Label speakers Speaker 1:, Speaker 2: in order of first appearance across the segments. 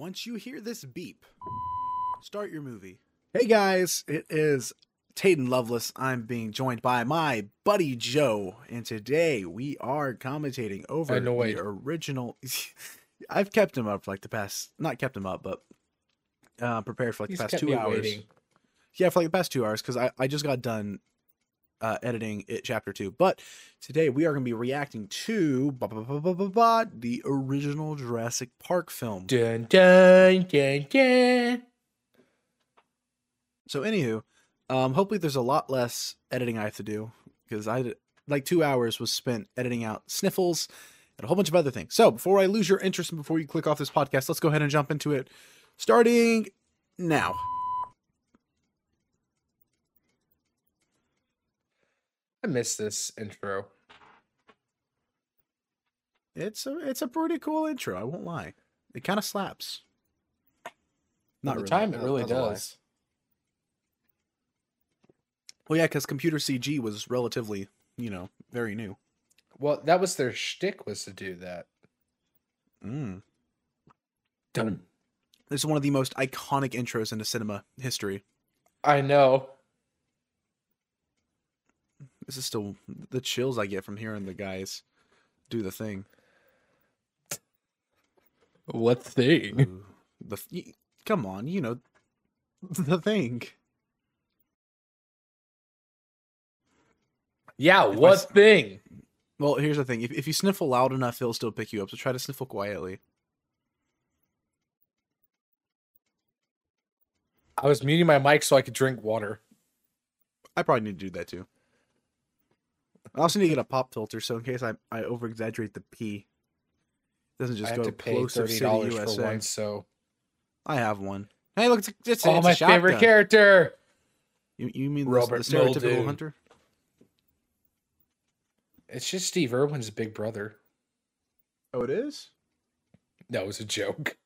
Speaker 1: Once you hear this beep, start your movie. Hey guys, it is Taden Lovelace. I'm being joined by my buddy Joe, and today we are commentating over
Speaker 2: Annoyed.
Speaker 1: the original. I've kept him up for like the past, not kept him up, but uh, prepared for like
Speaker 2: He's
Speaker 1: the past
Speaker 2: kept
Speaker 1: two
Speaker 2: me
Speaker 1: hours.
Speaker 2: waiting.
Speaker 1: Yeah, for like the past two hours because I, I just got done uh, editing it chapter two. But today we are going to be reacting to ba- ba- ba- ba- ba- ba, the original Jurassic Park film.
Speaker 2: Dun dun dun dun.
Speaker 1: So, anywho, um, hopefully there's a lot less editing I have to do because I like two hours was spent editing out sniffles and a whole bunch of other things. So, before I lose your interest and before you click off this podcast, let's go ahead and jump into it, starting now.
Speaker 2: I missed this intro.
Speaker 1: It's a it's a pretty cool intro. I won't lie. It kind of slaps.
Speaker 2: Not the
Speaker 1: really.
Speaker 2: time, it really
Speaker 1: that's
Speaker 2: does.
Speaker 1: Well, yeah, because computer CG was relatively, you know, very new.
Speaker 2: Well, that was their shtick was to do that.
Speaker 1: Mm.
Speaker 2: Done.
Speaker 1: This is one of the most iconic intros into cinema history.
Speaker 2: I know.
Speaker 1: This is still the chills I get from hearing the guys do the thing.
Speaker 2: What thing?
Speaker 1: Ooh, the come on, you know, the thing.
Speaker 2: Yeah,
Speaker 1: If
Speaker 2: what
Speaker 1: s-
Speaker 2: thing?
Speaker 1: Well, here's the thing: if if you sniffle loud enough, he'll still pick you up. So try to sniffle quietly.
Speaker 2: I was muting my mic so I could drink water.
Speaker 1: I probably need to do that too. I also need to get a pop filter, so in case I I over exaggerate the P, it doesn't just
Speaker 2: I
Speaker 1: go
Speaker 2: to pay
Speaker 1: closer
Speaker 2: thirty dollars for one, so
Speaker 1: I have one. Hey, look, it's, it's,
Speaker 2: oh,
Speaker 1: it's
Speaker 2: my
Speaker 1: a
Speaker 2: favorite character.
Speaker 1: You, you mean the,
Speaker 2: Robert
Speaker 1: the stereotypical
Speaker 2: Muldoon.
Speaker 1: hunter?
Speaker 2: It's just Steve Irwin's big brother.
Speaker 1: Oh, it is.
Speaker 2: No, it was a joke.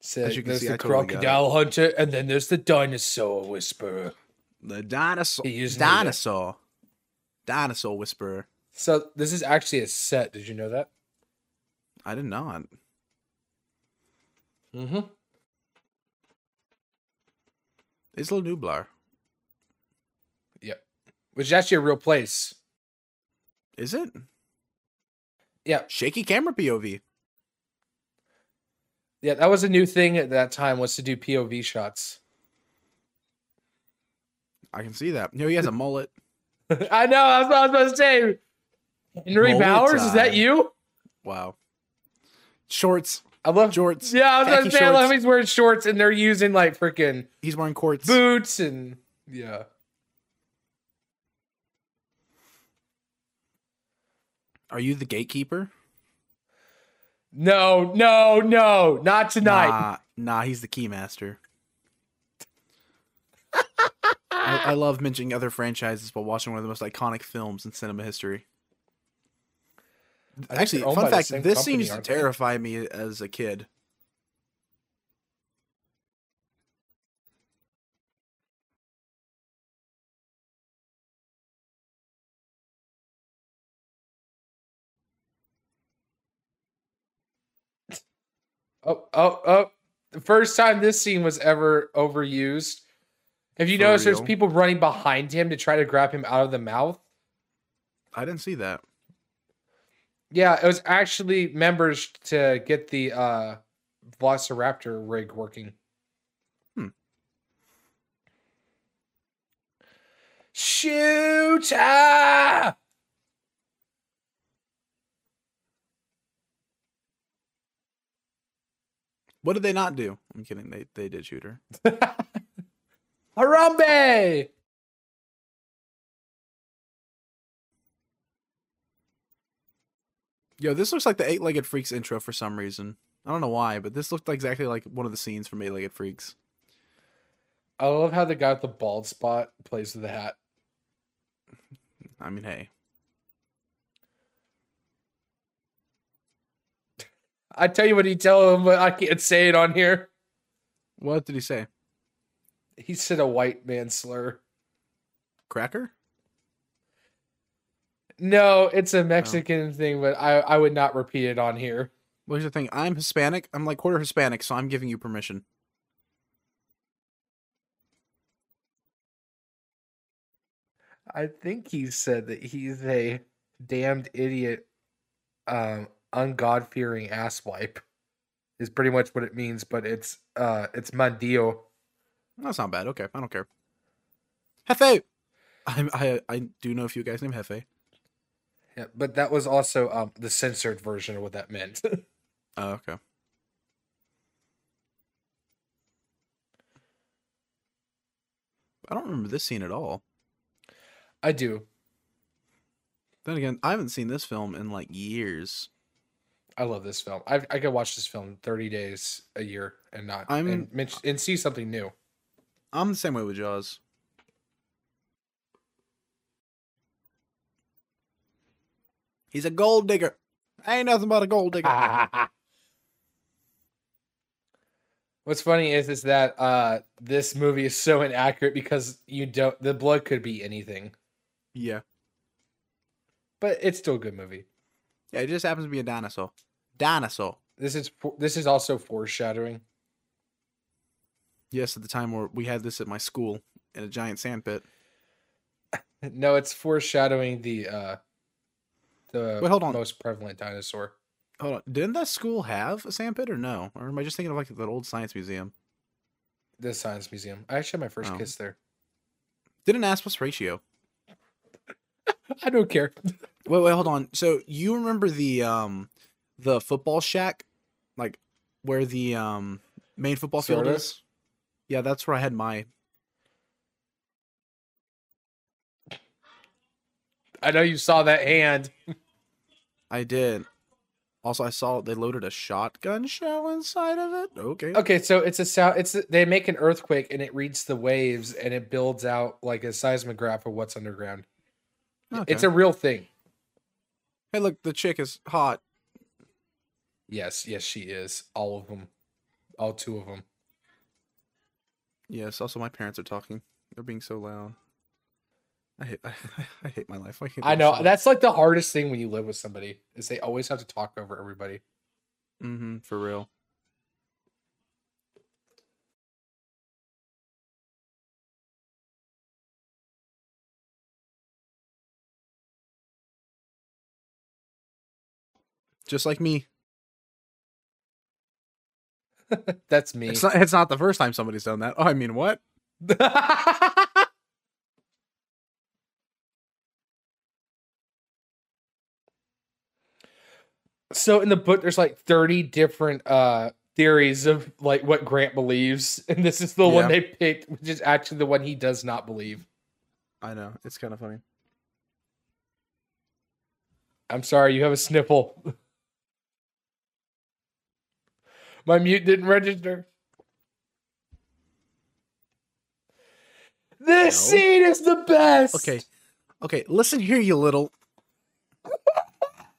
Speaker 2: So
Speaker 1: As you can
Speaker 2: there's
Speaker 1: see,
Speaker 2: the
Speaker 1: I totally
Speaker 2: crocodile hunter, and then there's the dinosaur whisperer.
Speaker 1: The dinosaur.
Speaker 2: He
Speaker 1: dinosaur. Dinosaur whisperer.
Speaker 2: So this is actually a set. Did you know that?
Speaker 1: I did not.
Speaker 2: Mm-hmm.
Speaker 1: Isla Nublar. Yep.
Speaker 2: Which is actually a real place.
Speaker 1: Is it?
Speaker 2: Yeah,
Speaker 1: Shaky camera POV.
Speaker 2: yeah, that was a new thing at that time was to do POV shots.
Speaker 1: I can see that. You know, he has a mullet.
Speaker 2: I know. That's what I was about to say. Henry
Speaker 1: Mullet
Speaker 2: Bowers, is that you?
Speaker 1: Wow. Shorts.
Speaker 2: I love.
Speaker 1: shorts.
Speaker 2: Yeah, I was about
Speaker 1: Khaki
Speaker 2: to say I love he's wearing shorts and they're using like freaking
Speaker 1: He's wearing quartz.
Speaker 2: boots and yeah.
Speaker 1: Are you the gatekeeper?
Speaker 2: No, no, no, not tonight.
Speaker 1: Nah, nah, he's the keymaster. I, I love mentioning other franchises while watching one of the most iconic films in cinema history.
Speaker 2: I
Speaker 1: Actually, fun fact: this
Speaker 2: company,
Speaker 1: scene used to
Speaker 2: aren't they?
Speaker 1: terrify me as a kid.
Speaker 2: Oh, oh, oh. The first time this scene was ever overused. If you
Speaker 1: For
Speaker 2: notice, there's people running behind him to try to grab him out of the mouth.
Speaker 1: I didn't see that.
Speaker 2: Yeah, it was actually members to get the uh Velociraptor rig working.
Speaker 1: Hmm.
Speaker 2: Shoot! Ah!
Speaker 1: What did they not do? I'm kidding. They they did shoot her.
Speaker 2: Harambe!
Speaker 1: Yo, this looks like the Eight Legged Freaks intro for some reason. I don't know why, but this looked exactly like one of the scenes from Eight Legged Freaks.
Speaker 2: I love how the guy with the bald spot plays with the hat.
Speaker 1: I mean, hey,
Speaker 2: I tell you what he tell him, but I can't say it on here.
Speaker 1: what did he say?
Speaker 2: He said a white man slur.
Speaker 1: Cracker?
Speaker 2: No, it's a Mexican thing, but I, I would not repeat it on here.
Speaker 1: Well, here's the thing. I'm Hispanic. I'm like quarter Hispanic, so I'm giving you permission.
Speaker 2: I think he said that he's a damned idiot, um, ungod fearing asswipe. Is pretty much what it means, but it's uh, it's Mandio.
Speaker 1: That's not bad. Okay, I don't care. Hefe. I I I do know a few guys named Hefe.
Speaker 2: Yeah, but that was also um the censored version of what that meant.
Speaker 1: Oh, okay. I don't remember this scene at all.
Speaker 2: I do.
Speaker 1: Then again, I haven't seen this film in like years.
Speaker 2: I love this film. I I could watch this film thirty days a year and not
Speaker 1: I'm-
Speaker 2: and, and see something new.
Speaker 1: I'm the same way with Jaws. He's a gold digger. Ain't nothing but a gold digger.
Speaker 2: What's funny is is that uh this movie is so inaccurate because you don't the blood could be anything,
Speaker 1: yeah.
Speaker 2: but it's still a good movie.
Speaker 1: Yeah, it just happens to be a dinosaur. Dinosaur.
Speaker 2: This is this is also foreshadowing.
Speaker 1: Yes, at the time where we had this at my school in a giant sandpit.
Speaker 2: No, it's foreshadowing the uh the
Speaker 1: Wait, hold on.
Speaker 2: most prevalent dinosaur.
Speaker 1: Hold on. Didn't that school have a sandpit or no? Or am I just thinking of like that old science museum?
Speaker 2: The science museum. I actually had my first
Speaker 1: Oh.
Speaker 2: kiss there.
Speaker 1: Didn't ask what's ratio.
Speaker 2: I don't care.
Speaker 1: Wait, wait, hold on. So you remember the um the football shack, like where the um main football field is? Yeah, that's where I had my.
Speaker 2: I know you saw that hand.
Speaker 1: I did. Also, I saw they loaded a shotgun shell inside of it. Okay.
Speaker 2: Okay, so it's a sound. It's a, they make an earthquake and it reads the waves and it builds out like a seismograph of what's underground.
Speaker 1: Okay.
Speaker 2: It's a real thing.
Speaker 1: Hey, look, the chick is hot.
Speaker 2: Yes, yes, she is. All of them, all two of them.
Speaker 1: Yes. Also, my parents are talking. They're being so loud. I hate. I, I hate my life. I,
Speaker 2: I know that's like the hardest thing when you live with somebody is they always have to talk over everybody.
Speaker 1: Mm-hmm. For real. Just like me.
Speaker 2: That's me.
Speaker 1: It's not. It's not the first time somebody's done that. Oh, I mean, what?
Speaker 2: so in the book, there's like 30 different uh theories of like what Grant believes, and this is the one they picked, which is actually the one he does not believe.
Speaker 1: I know. It's kind of funny.
Speaker 2: I'm sorry, you have a sniffle. My mute didn't register. This
Speaker 1: No.
Speaker 2: scene is the best.
Speaker 1: Okay. Okay. Listen here, you little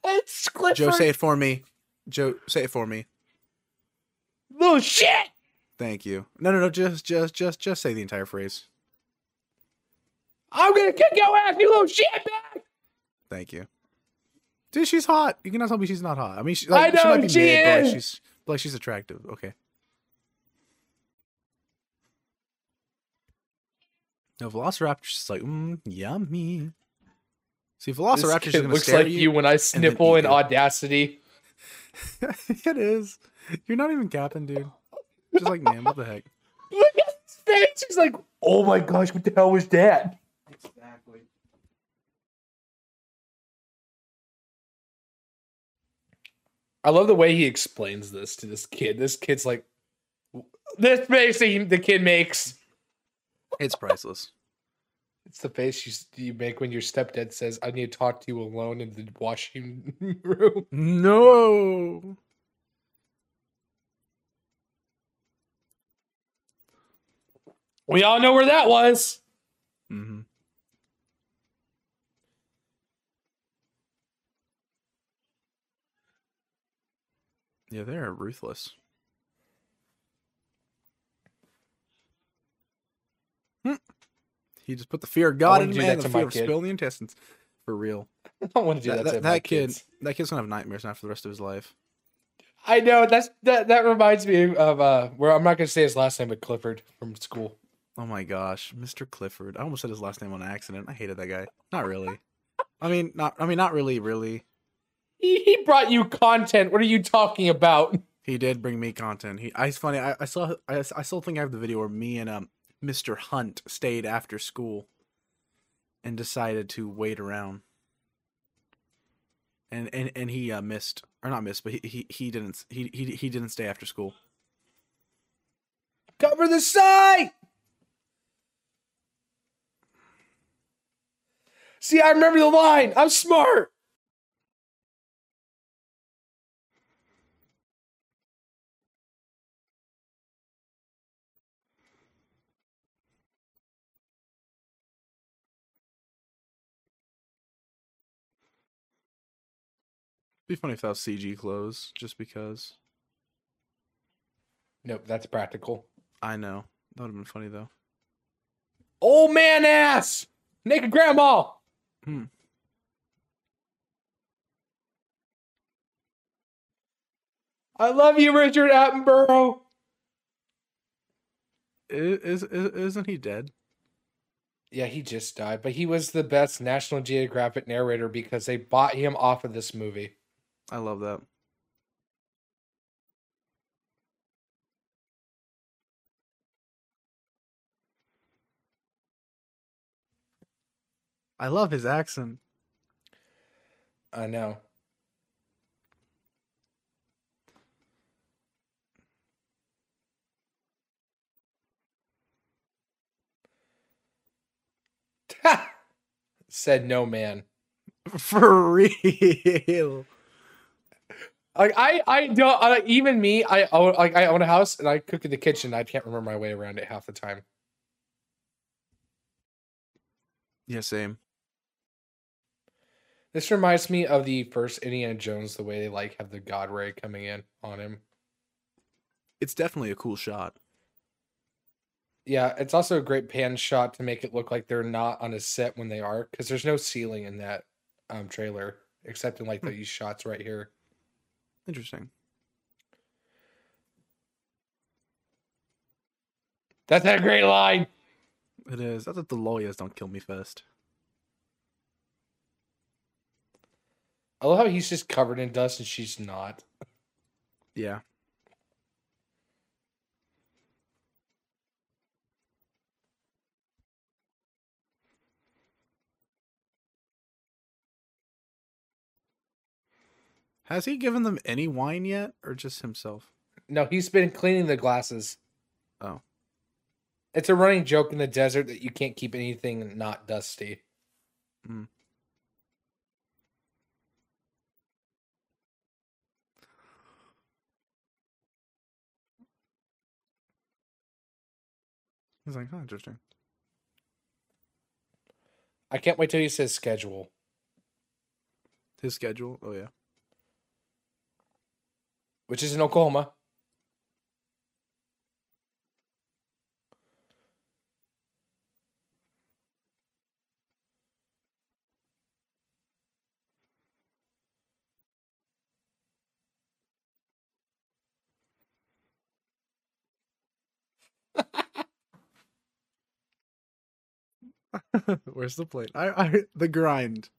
Speaker 2: It's Clifford.
Speaker 1: Joe. Say it for me. Joe, say it for me.
Speaker 2: Little shit.
Speaker 1: Thank you. No, no, no. Just, just, just, just say the entire phrase.
Speaker 2: I'm gonna kick your ass, you little shit bag.
Speaker 1: Thank you. Dude, she's hot. You cannot tell me she's not hot. I mean, she,
Speaker 2: I
Speaker 1: like, she
Speaker 2: know,
Speaker 1: might be
Speaker 2: she
Speaker 1: mid, but she's, like she's attractive. Okay. Now Velociraptor's just like, mm, yummy. See,
Speaker 2: This
Speaker 1: Velociraptor's just gonna
Speaker 2: looks
Speaker 1: stare
Speaker 2: like
Speaker 1: at
Speaker 2: you.
Speaker 1: you.
Speaker 2: when I sniffle in audacity.
Speaker 1: it is. You're not even capping, dude. Just like, man, what the heck?
Speaker 2: Look at his face. He's like, oh my gosh, what the hell was that?
Speaker 1: Exactly.
Speaker 2: I love the way he explains this to this kid. This kid's like, this face the kid makes.
Speaker 1: It's priceless.
Speaker 2: It's the face you, you make when your stepdad says, I need to talk to you alone in the washing room.
Speaker 1: No.
Speaker 2: We all know where that was.
Speaker 1: Mm-hmm. Yeah, they're ruthless. Hmm. He just put the fear of God in man,
Speaker 2: that
Speaker 1: the fear of
Speaker 2: kid.
Speaker 1: spilling the intestines. For real.
Speaker 2: I don't want to do
Speaker 1: That,
Speaker 2: that,
Speaker 1: that, that kid,
Speaker 2: kids.
Speaker 1: that kid's gonna have nightmares now for the rest of his life.
Speaker 2: I know that's that. That reminds me of uh, where I'm not gonna say his last name, but Clifford from school.
Speaker 1: Oh my gosh, Mr. Clifford. I almost said his last name on accident. I hated that guy. Not really. I mean, not. I mean, not really. Really,
Speaker 2: He, he brought you content. What are you talking about?
Speaker 1: he did bring me content. He. I. It's funny. I, I saw. I, I still think I have the video where me and um Mr. Hunt stayed after school, and decided to wait around. And and and he uh, missed or not missed, but he he, he didn't he, he he didn't stay after school.
Speaker 2: Cover the site. See, I remember the line. I'm smart.
Speaker 1: Be funny if that was CG clothes, just because.
Speaker 2: Nope, that's practical.
Speaker 1: I know that would have been funny though.
Speaker 2: Old man ass. Naked grandma.
Speaker 1: Hmm.
Speaker 2: I love you, Richard Attenborough.
Speaker 1: Is, is isn't he dead?
Speaker 2: Yeah, he just died, but he was the best National Geographic narrator because they bought him off of this movie.
Speaker 1: I love that. I love his accent.
Speaker 2: I know. Said no man.
Speaker 1: For real.
Speaker 2: Like I, I don't. I, even me, I own like I own a house and I cook in the kitchen. I can't remember my way around it half the time.
Speaker 1: Yeah, same.
Speaker 2: This reminds me of the first Indiana Jones, the way they like have the God ray coming in on him.
Speaker 1: It's definitely a cool shot.
Speaker 2: Yeah, it's also a great pan shot to make it look like they're not on a set when they are, because there's no ceiling in that um trailer except in like
Speaker 1: Hmm.
Speaker 2: these shots right here.
Speaker 1: Interesting.
Speaker 2: That's a great line.
Speaker 1: It is. I thought the lawyers don't kill me first.
Speaker 2: I love how he's just covered in dust and she's not.
Speaker 1: Yeah. Has he given them any wine yet, or just himself?
Speaker 2: No, he's been cleaning the glasses.
Speaker 1: Oh.
Speaker 2: It's a running joke in the desert that you can't keep anything not dusty.
Speaker 1: Mm. He's like, oh, interesting.
Speaker 2: I can't wait till he says schedule.
Speaker 1: His schedule. Oh yeah.
Speaker 2: Which is in Oklahoma.
Speaker 1: Where's the plate? I, I the grind.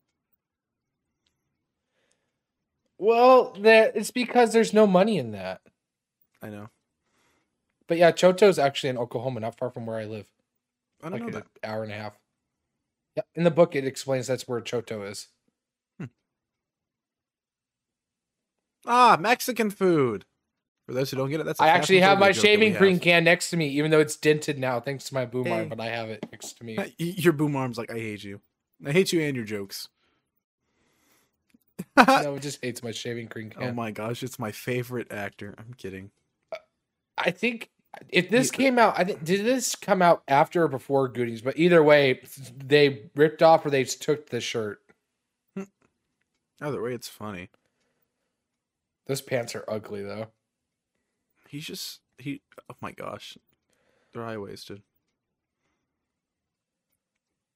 Speaker 2: Well, that it's because there's no money in that.
Speaker 1: I know.
Speaker 2: But yeah, Choto's actually in Oklahoma, not far from where I live.
Speaker 1: I don't
Speaker 2: Like
Speaker 1: know
Speaker 2: an
Speaker 1: that.
Speaker 2: hour and a half. Yeah, in the book it explains that's where Choto is.
Speaker 1: Ah, Mexican food. For those who don't get it, that's. I
Speaker 2: I actually have my shaving cream can next to me, even though it's dented now thanks to my boom
Speaker 1: Hey.
Speaker 2: arm, but I have it next to me.
Speaker 1: Your boom arm's like, I hate you. I hate you and your jokes.
Speaker 2: no, it just hates my shaving cream
Speaker 1: Oh my gosh, it's my favorite actor. I'm kidding.
Speaker 2: I think if this came out, I think did this come out after or before Goonies? But either way, they ripped off or they took the shirt.
Speaker 1: Either way, it's funny.
Speaker 2: Those pants are ugly though.
Speaker 1: He's just he. Oh my gosh, they're high waisted.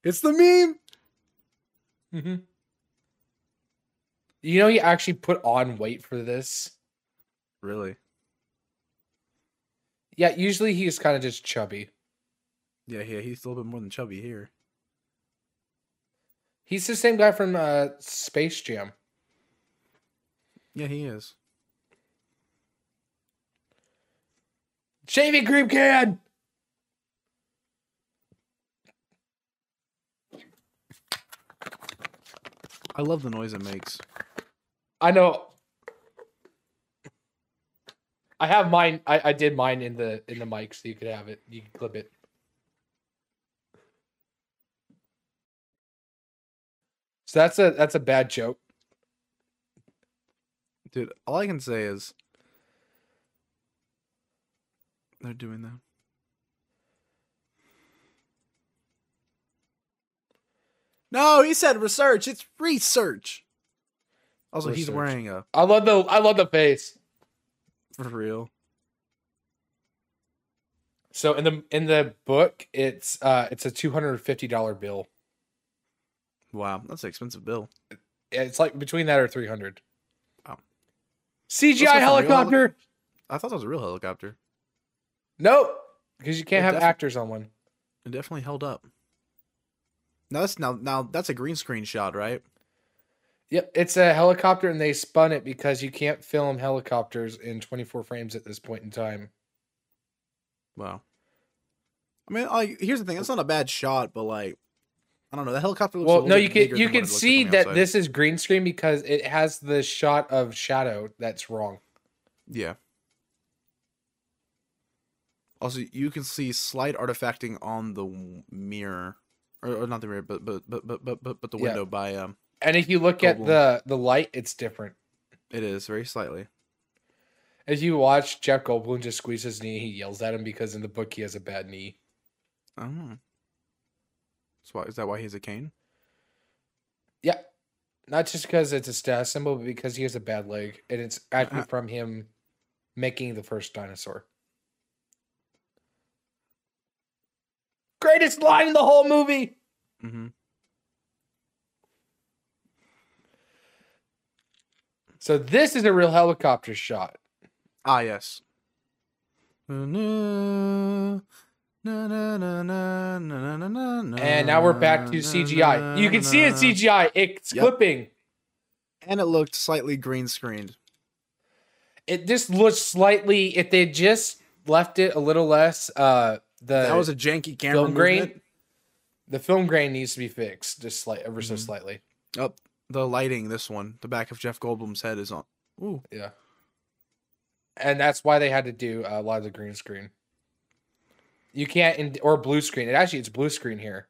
Speaker 1: It's the meme.
Speaker 2: Mm-hmm. You know, he actually put on weight for this.
Speaker 1: Really?
Speaker 2: Yeah, usually he's kind of just chubby.
Speaker 1: Yeah, yeah, he's a little bit more than chubby here.
Speaker 2: He's the same guy from uh, Space Jam.
Speaker 1: Yeah, he is.
Speaker 2: Shaving cream can.
Speaker 1: I love the noise it makes.
Speaker 2: I know. I have mine. I, I did mine in the in the mic, so you could have it. You can clip it. So that's a that's a bad joke.
Speaker 1: Dude, all I can say is they're doing that. No, he said research. It's research. Also, he's wearing a
Speaker 2: I love the I love the face.
Speaker 1: for real.
Speaker 2: So in the in the book, it's uh it's a two hundred and fifty dollar bill.
Speaker 1: Wow, that's an expensive bill.
Speaker 2: It's like between that or three hundred.
Speaker 1: Oh.
Speaker 2: CGI
Speaker 1: Let's go for real.
Speaker 2: helicopter.
Speaker 1: I thought that was a real helicopter.
Speaker 2: Nope, because you can't
Speaker 1: It
Speaker 2: have
Speaker 1: defi-
Speaker 2: actors on one.
Speaker 1: It definitely held up. Now that's now now that's a green screen shot, right?
Speaker 2: Yep, it's a helicopter, and they spun it because you can't film helicopters in 24 frames at this point in time.
Speaker 1: Wow. I mean, like here's the thing. It's not a bad shot, but like, I don't know. The helicopter looks.
Speaker 2: Well, no, you can you can see that
Speaker 1: outside.
Speaker 2: this is green screen because it has the shot of shadow that's wrong.
Speaker 1: Yeah. Also, you can see slight artifacting on the mirror, or, or not the mirror, but but but but but but, but the
Speaker 2: Yeah.
Speaker 1: window by um.
Speaker 2: And if you look at the the light, it's different.
Speaker 1: It is very slightly.
Speaker 2: As you watch Jeff Goldblum just squeeze his knee, he yells at him because in the book he has a bad knee.
Speaker 1: I. So why, is that why he has a cane?
Speaker 2: Yeah. Not just because it's a status symbol, but because he has a bad leg. And it's actually
Speaker 1: Uh-huh.
Speaker 2: from him making the first dinosaur. Greatest line in the whole movie.
Speaker 1: Mm-hmm.
Speaker 2: So this is a real helicopter shot.
Speaker 1: Ah, yes. And
Speaker 2: now we're back to CGI. You can see it CGI. It's
Speaker 1: Yep.
Speaker 2: clipping.
Speaker 1: And it looked slightly green screened.
Speaker 2: It just looks slightly if they just left it a little less uh the
Speaker 1: That was a janky camera
Speaker 2: film grain the film grain needs to be fixed just slight ever so
Speaker 1: Mhm.
Speaker 2: slightly.
Speaker 1: Oh, the lighting. This one, the back of Jeff Goldblum's head is on. Ooh,
Speaker 2: Yeah. And that's why they had to do a lot of the green screen. You can't in, or blue screen. It actually it's blue screen here.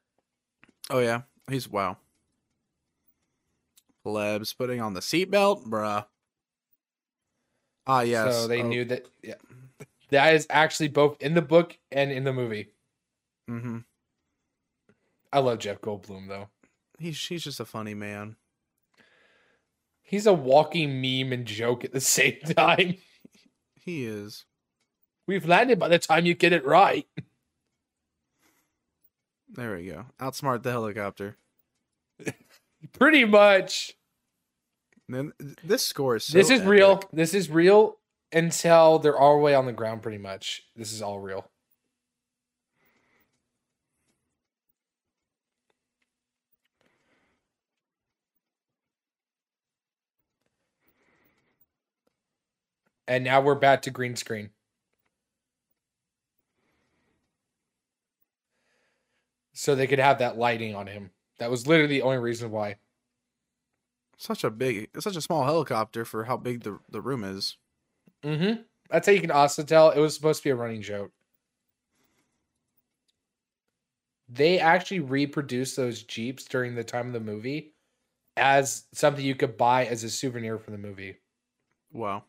Speaker 1: oh yeah, he's wow. Plebs putting on the seatbelt, bruh. Ah yes.
Speaker 2: So they
Speaker 1: oh,
Speaker 2: knew that yeah. That is actually both in the book and in the movie.
Speaker 1: Mm-hmm.
Speaker 2: I love Jeff Goldblum though.
Speaker 1: He's he's just a funny man.
Speaker 2: He's a walking meme and joke at the same time.
Speaker 1: He is.
Speaker 2: We've landed by the time you get it right.
Speaker 1: There we go. Outsmart the helicopter.
Speaker 2: Pretty much.
Speaker 1: Then this score is so
Speaker 2: this is real. This is real until they're all the way on the ground, pretty much. This is all real. And now we're back to green screen. So they could have that lighting on him. That was literally the only reason why.
Speaker 1: Such a big, it's such a small helicopter for how big the the room is.
Speaker 2: Mm-hmm. That's how you can also tell it was supposed to be a running joke. They actually reproduced those Jeeps during the time of the movie as something you could buy as a souvenir for the movie.
Speaker 1: Wow.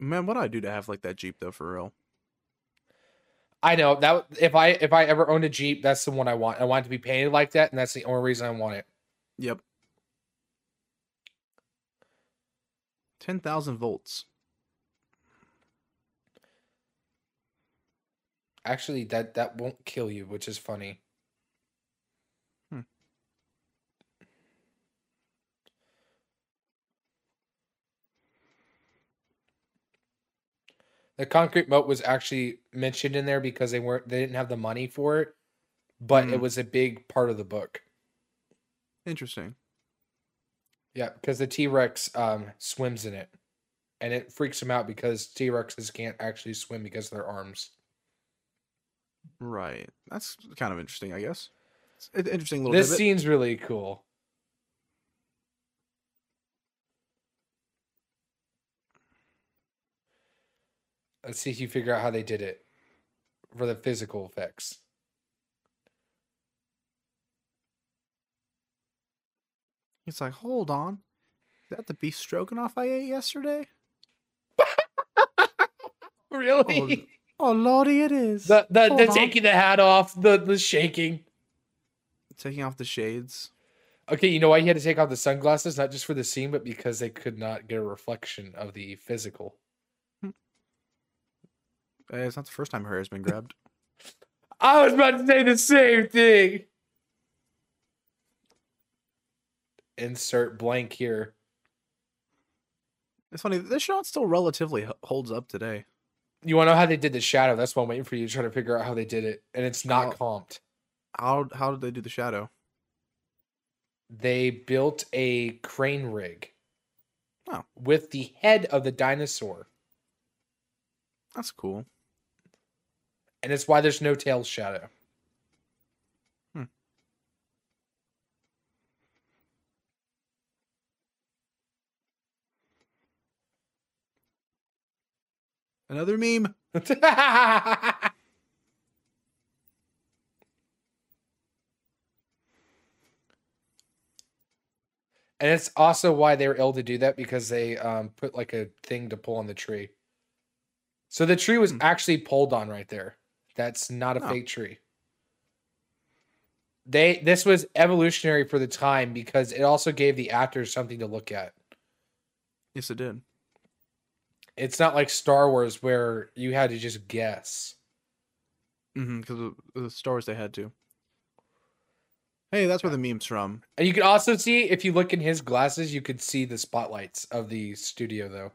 Speaker 1: Man, what do I do to have like that Jeep though? For real.
Speaker 2: I know that if I if I ever owned a Jeep, that's the one I want. I want it to be painted like that, and that's the only reason I want it.
Speaker 1: Yep. Ten thousand volts.
Speaker 2: Actually, that that won't kill you, which is funny.
Speaker 1: Hmm.
Speaker 2: The concrete moat was actually mentioned in there because they weren't they didn't have the money for it, but it
Speaker 1: Mm.
Speaker 2: was a big part of the book.
Speaker 1: Interesting.
Speaker 2: Yeah, because the T Rex um, swims in it, and it freaks him out because T Rexes can't actually swim because of their arms.
Speaker 1: Right. That's kind of interesting, I guess. It's an interesting little
Speaker 2: This
Speaker 1: tidbit.
Speaker 2: scene's really cool. Let's see if you figure out how they did it for the physical effects.
Speaker 1: He's like, hold on. Is that the beef stroganoff I ate yesterday?
Speaker 2: Really?
Speaker 1: Oh, oh, lordy, it is.
Speaker 2: the the,
Speaker 1: Hold
Speaker 2: the
Speaker 1: on.
Speaker 2: taking the hat off, the the shaking.
Speaker 1: Taking off the shades.
Speaker 2: Okay, you know why he had to take off the sunglasses? Not just for the scene, but because they could not get a reflection of the physical.
Speaker 1: Eh, it's not the first time her hair's been grabbed.
Speaker 2: I was about to say the same thing. Insert blank here.
Speaker 1: It's funny. This shot still relatively holds up today.
Speaker 2: You want to know how they did the shadow? That's why I'm waiting for you to try to figure out how they did it. And it's not
Speaker 1: Oh.
Speaker 2: comped.
Speaker 1: How how did they do the shadow?
Speaker 2: They built a crane rig
Speaker 1: Oh.
Speaker 2: with the head of the dinosaur.
Speaker 1: That's cool.
Speaker 2: And it's why there's no tail shadow.
Speaker 1: Another meme.
Speaker 2: And it's also why they were able to do that because they um, put like a thing to pull on the tree. So the tree was
Speaker 1: Hmm.
Speaker 2: actually pulled on right there. That's not a
Speaker 1: Oh.
Speaker 2: fake tree. They this was evolutionary for the time because it also gave the actors something to look at.
Speaker 1: Yes, it did.
Speaker 2: It's not like Star Wars where you had to just guess.
Speaker 1: Mm-hmm. Because of the stars they had to. Hey, that's where the meme's from.
Speaker 2: And you can also see if you look in his glasses, you could see the spotlights of the studio though.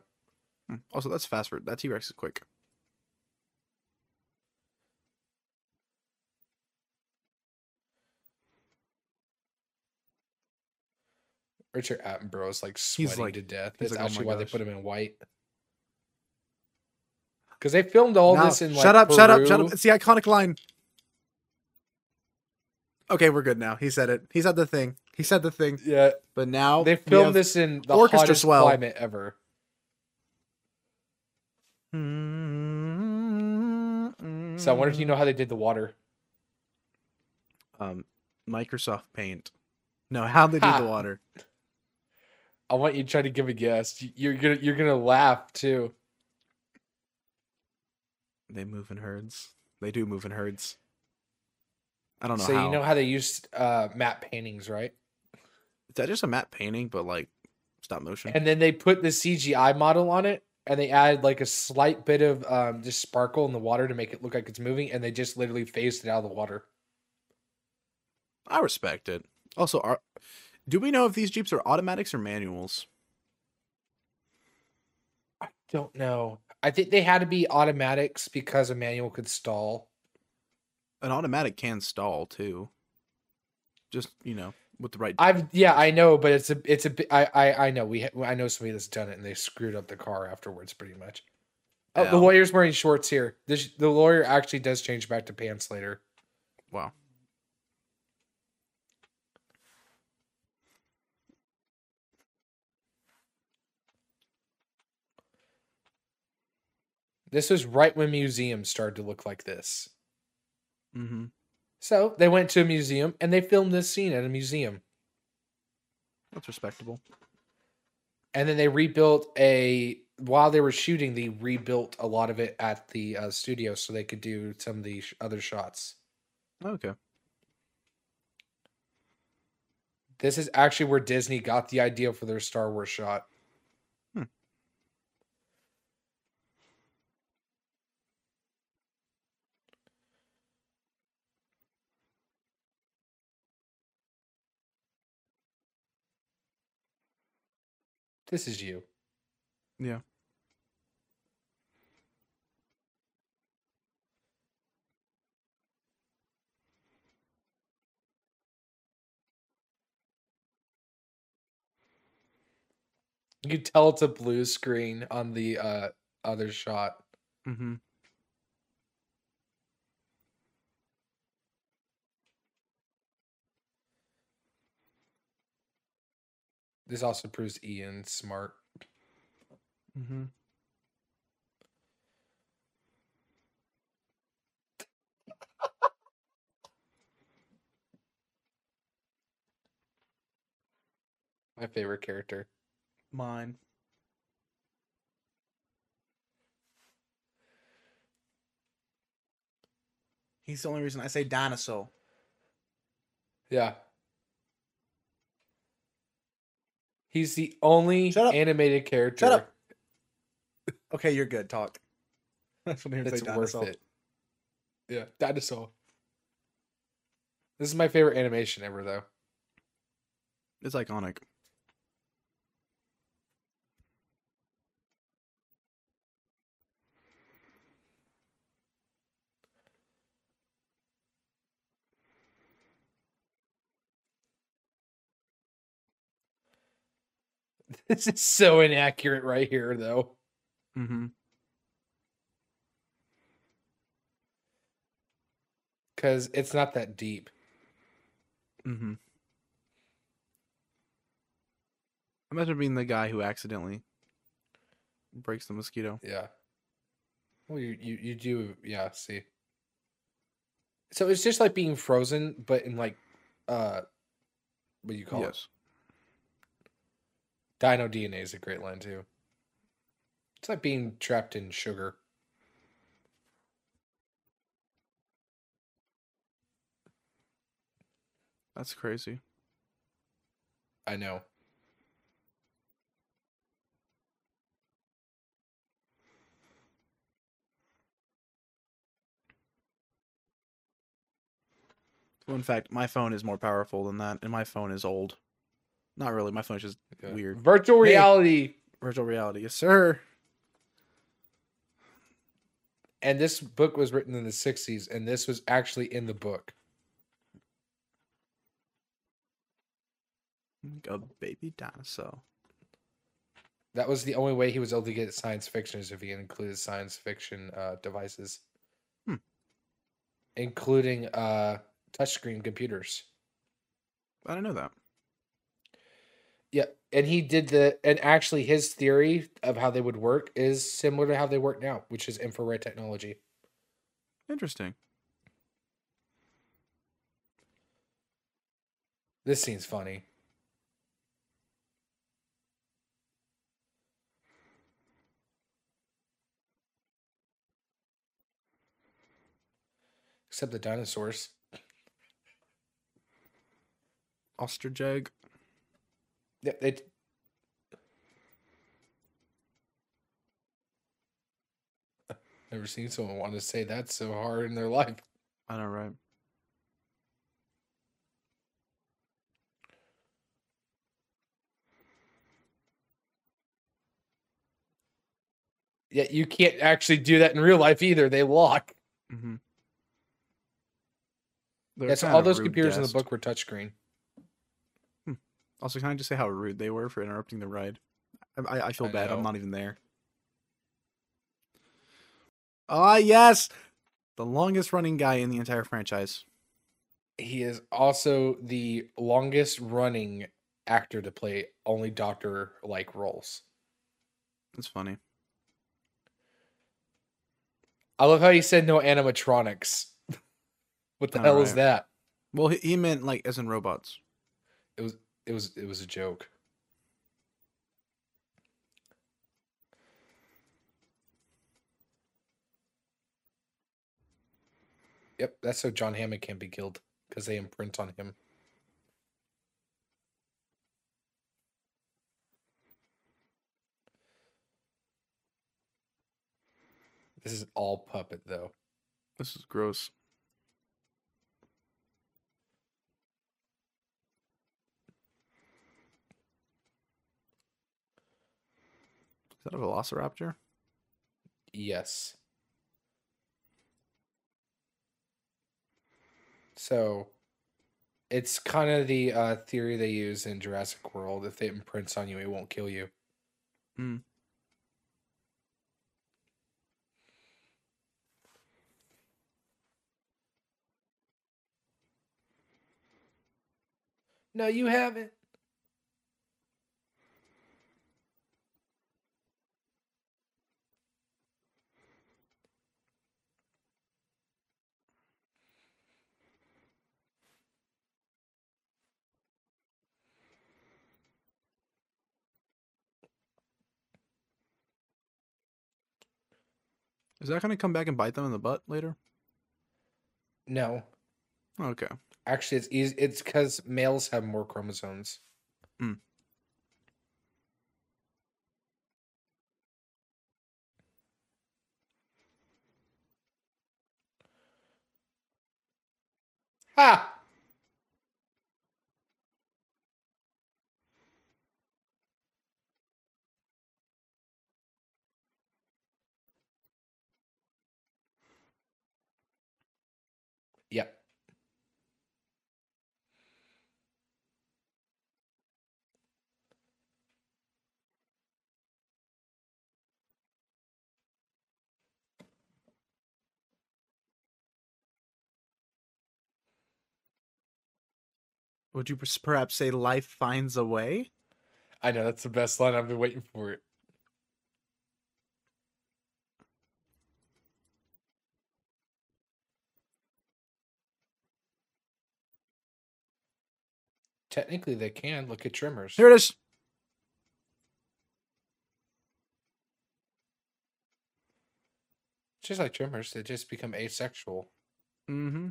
Speaker 1: Hmm. Also, that's fast for that T Rex is quick.
Speaker 2: Richard Attenborough is like
Speaker 1: He's
Speaker 2: sweating
Speaker 1: like-
Speaker 2: to death. That's
Speaker 1: like, "Oh
Speaker 2: actually why they put him in white. Because they filmed all this in like
Speaker 1: shut up! Shut up! Shut up! It's the iconic line. Okay, we're good now. He said it. He said the thing. He said the thing.
Speaker 2: Yeah,
Speaker 1: But now
Speaker 2: they filmed this in the
Speaker 1: orchestra
Speaker 2: hottest
Speaker 1: swell.
Speaker 2: climate ever. So I wonder if you know how they did the water.
Speaker 1: um, Microsoft Paint. No, how they do the water.
Speaker 2: I want you to try to give a guess. You're gonna you're gonna laugh too.
Speaker 1: They move in herds. They do move in herds. I don't know
Speaker 2: so
Speaker 1: how.
Speaker 2: you know how they used uh, matte paintings, right?
Speaker 1: Is that just a map painting, but like stop motion?
Speaker 2: And then they put the CGI model on it, and they add like a slight bit of um, just sparkle in the water to make it look like it's moving, and they just literally phased it out of the water.
Speaker 1: I respect it. Also, are do we know if these Jeeps are automatics or manuals?
Speaker 2: I don't know. I think they had to be automatics because a manual could stall.
Speaker 1: An automatic can stall too. Just you know, with the right.
Speaker 2: I've yeah, I know, but it's a it's a I I I know we ha- I know somebody that's done it and they screwed up the car afterwards, pretty much. Oh, the lawyer's wearing shorts here. This, the lawyer actually does change back to pants later.
Speaker 1: Wow.
Speaker 2: This was right when museums started to look like this.
Speaker 1: Mm-hmm.
Speaker 2: So they went to a museum and they filmed this scene at a museum.
Speaker 1: That's respectable.
Speaker 2: And then they rebuilt a while they were shooting. They rebuilt a lot of it at the uh, studio so they could do some of the sh- other shots.
Speaker 1: Okay.
Speaker 2: This is actually where Disney got the idea for their Star Wars shot. This is you.
Speaker 1: Yeah.
Speaker 2: You can tell it's a blue screen on the uh, other shot.
Speaker 1: Mm-hmm.
Speaker 2: This also proves Ian smart.
Speaker 1: Mm-hmm.
Speaker 2: My favorite character.
Speaker 1: Mine. He's the only reason I say dinosaur.
Speaker 2: Yeah. He's the only animated character
Speaker 1: Shut up. Okay, you're good. Talk. That's what I'm
Speaker 2: that's
Speaker 1: say
Speaker 2: worth it. Yeah, dinosaur. This is my favorite animation ever, though.
Speaker 1: It's iconic.
Speaker 2: This is so inaccurate right here, though.
Speaker 1: Mm-hmm.
Speaker 2: Because it's not that deep.
Speaker 1: Mm-hmm. Imagine being the guy who accidentally breaks the mosquito.
Speaker 2: Yeah. Well, you, you, you do, yeah, see. So it's just like being frozen, but in like, uh, what do you call it?
Speaker 1: yes.
Speaker 2: Dino DNA is a great line too. It's like being trapped in sugar.
Speaker 1: That's crazy.
Speaker 2: I know.
Speaker 1: Well, in fact, my phone is more powerful than that, and my phone is old. Not really. My phone's just
Speaker 2: Okay.
Speaker 1: weird.
Speaker 2: Virtual
Speaker 1: Hey.
Speaker 2: reality.
Speaker 1: Virtual reality. Yes, sir.
Speaker 2: And this book was written in the 60s, and this was actually in the book.
Speaker 1: A baby dinosaur.
Speaker 2: That was the only way he was able to get science fiction is if he included science fiction uh, devices,
Speaker 1: Hmm.
Speaker 2: including uh, touchscreen computers.
Speaker 1: I didn't know that.
Speaker 2: And he did the and actually his theory of how they would work is similar to how they work now, which is infrared technology.
Speaker 1: Interesting.
Speaker 2: This scene's funny. Except the dinosaurs.
Speaker 1: Ostrich egg.
Speaker 2: Yeah, they. Never seen someone want to say that so hard in their life.
Speaker 1: I know, right?
Speaker 2: Yeah, you can't actually do that in real life either. They lock.
Speaker 1: Mm-hmm.
Speaker 2: That's all those computers in the book were touchscreen.
Speaker 1: Also, can I just say how rude they were for interrupting the ride? I, I, feel
Speaker 2: I
Speaker 1: bad. I'm not even there. Ah, yes, the longest running guy in the entire franchise.
Speaker 2: He is also the longest running actor to play only doctor like roles.
Speaker 1: That's funny.
Speaker 2: I love how he said no animatronics. what the
Speaker 1: All
Speaker 2: hell is that?
Speaker 1: Well, he, he meant like as in robots.
Speaker 2: It was it was it was a joke. Yep, that's so John Hammond can't be killed because they imprint on him. This is all puppet though.
Speaker 1: This is gross. That a velociraptor?
Speaker 2: Yes. So it's kind of the uh, theory they use in Jurassic World. If it imprints on you, it won't kill you.
Speaker 1: Mm.
Speaker 2: No, you haven't.
Speaker 1: Is that going to come back and bite them in the butt later?
Speaker 2: No,
Speaker 1: Okay.
Speaker 2: actually, it's easy. It's because males have more chromosomes.
Speaker 1: Mm.
Speaker 2: Ha! Yep.
Speaker 1: Would you perhaps say life finds a way?
Speaker 2: I know that's the best line. I've been waiting for it. Technically, they can look at trimmers.
Speaker 1: Here it is.
Speaker 2: Just like trimmers, they just become asexual.
Speaker 1: Mm-hmm.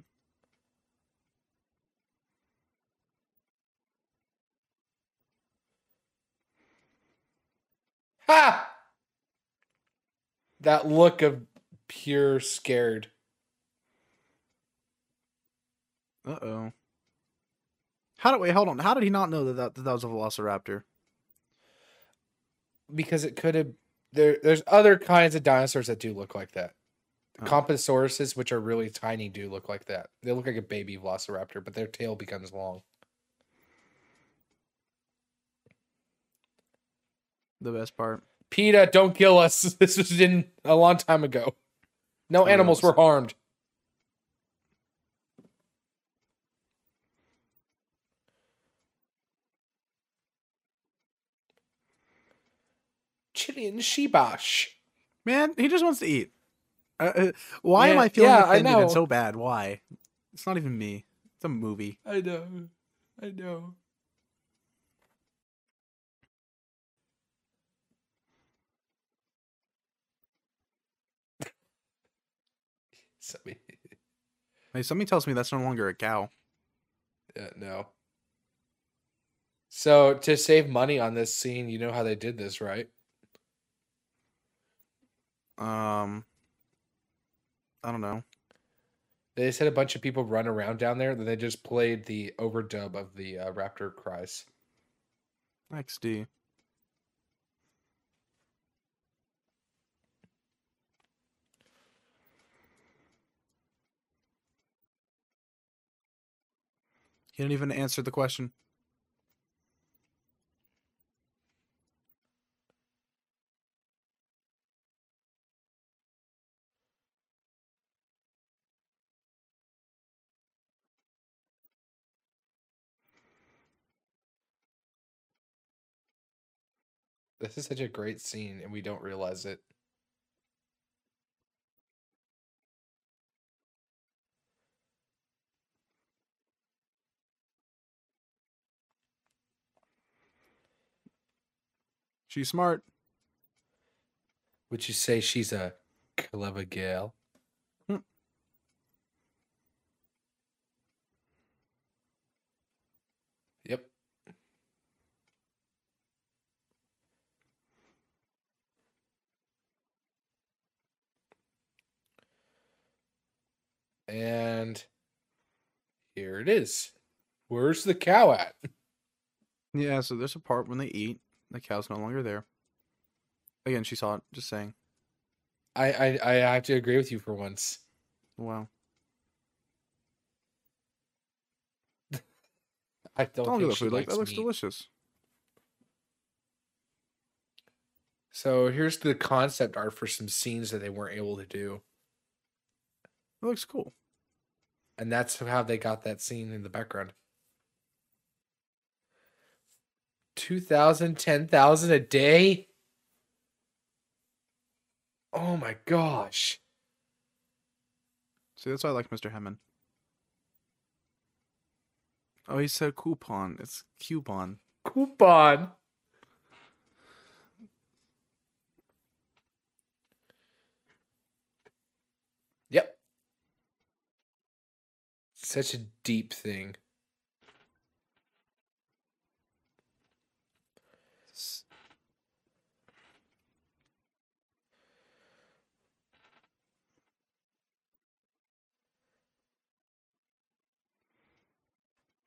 Speaker 2: Ha! That look of pure scared.
Speaker 1: Uh oh. How did wait? Hold on. How did he not know that that, that, that was a Velociraptor?
Speaker 2: because it could have there there's other kinds of dinosaurs that do look like that.
Speaker 1: Oh.
Speaker 2: Compasauruses, which are really tiny, do look like that. They look like a baby velociraptor, but their tail becomes long.
Speaker 1: The best part.
Speaker 2: PETA, don't kill us. This was in a long time ago. No animals were harmed. Chilean Shibash.
Speaker 1: Man, he just wants to eat. Uh, uh, why am I feeling
Speaker 2: yeah, I
Speaker 1: offended
Speaker 2: know.
Speaker 1: and so bad? Why? It's not even me. It's a movie.
Speaker 2: I know. I know. Somebody,
Speaker 1: Hey, somebody tells me that's no longer a cow.
Speaker 2: yeah, no. So to save money on this scene, you know how they did this, right?
Speaker 1: Um, I don't know.
Speaker 2: They just had a bunch of people run around down there, then they just played the overdub of the uh, raptor cries.
Speaker 1: XD. He didn't even answer the question.
Speaker 2: This is such a great scene, and we don't realize it.
Speaker 1: She's smart.
Speaker 2: Would you say she's a clever girl?
Speaker 1: Hmm.
Speaker 2: Yep. And here it is. Where's the cow at?
Speaker 1: Yeah, so there's a part when they eat, the cow's no longer there. Again, she saw it. Just saying.
Speaker 2: I I, I have to agree with you for once.
Speaker 1: Wow.
Speaker 2: I don't
Speaker 1: I'll
Speaker 2: think
Speaker 1: do that
Speaker 2: she
Speaker 1: food. Like
Speaker 2: likes
Speaker 1: that looks
Speaker 2: meat.
Speaker 1: delicious.
Speaker 2: So here's the concept art for some scenes that they weren't able to do.
Speaker 1: It looks cool.
Speaker 2: And that's how they got that scene in the background. 2000, 10,000 a day? Oh my gosh.
Speaker 1: See, that's why I like Mr. Hammond. Oh, he said coupon. It's coupon.
Speaker 2: Coupon. Yep. Such a deep thing.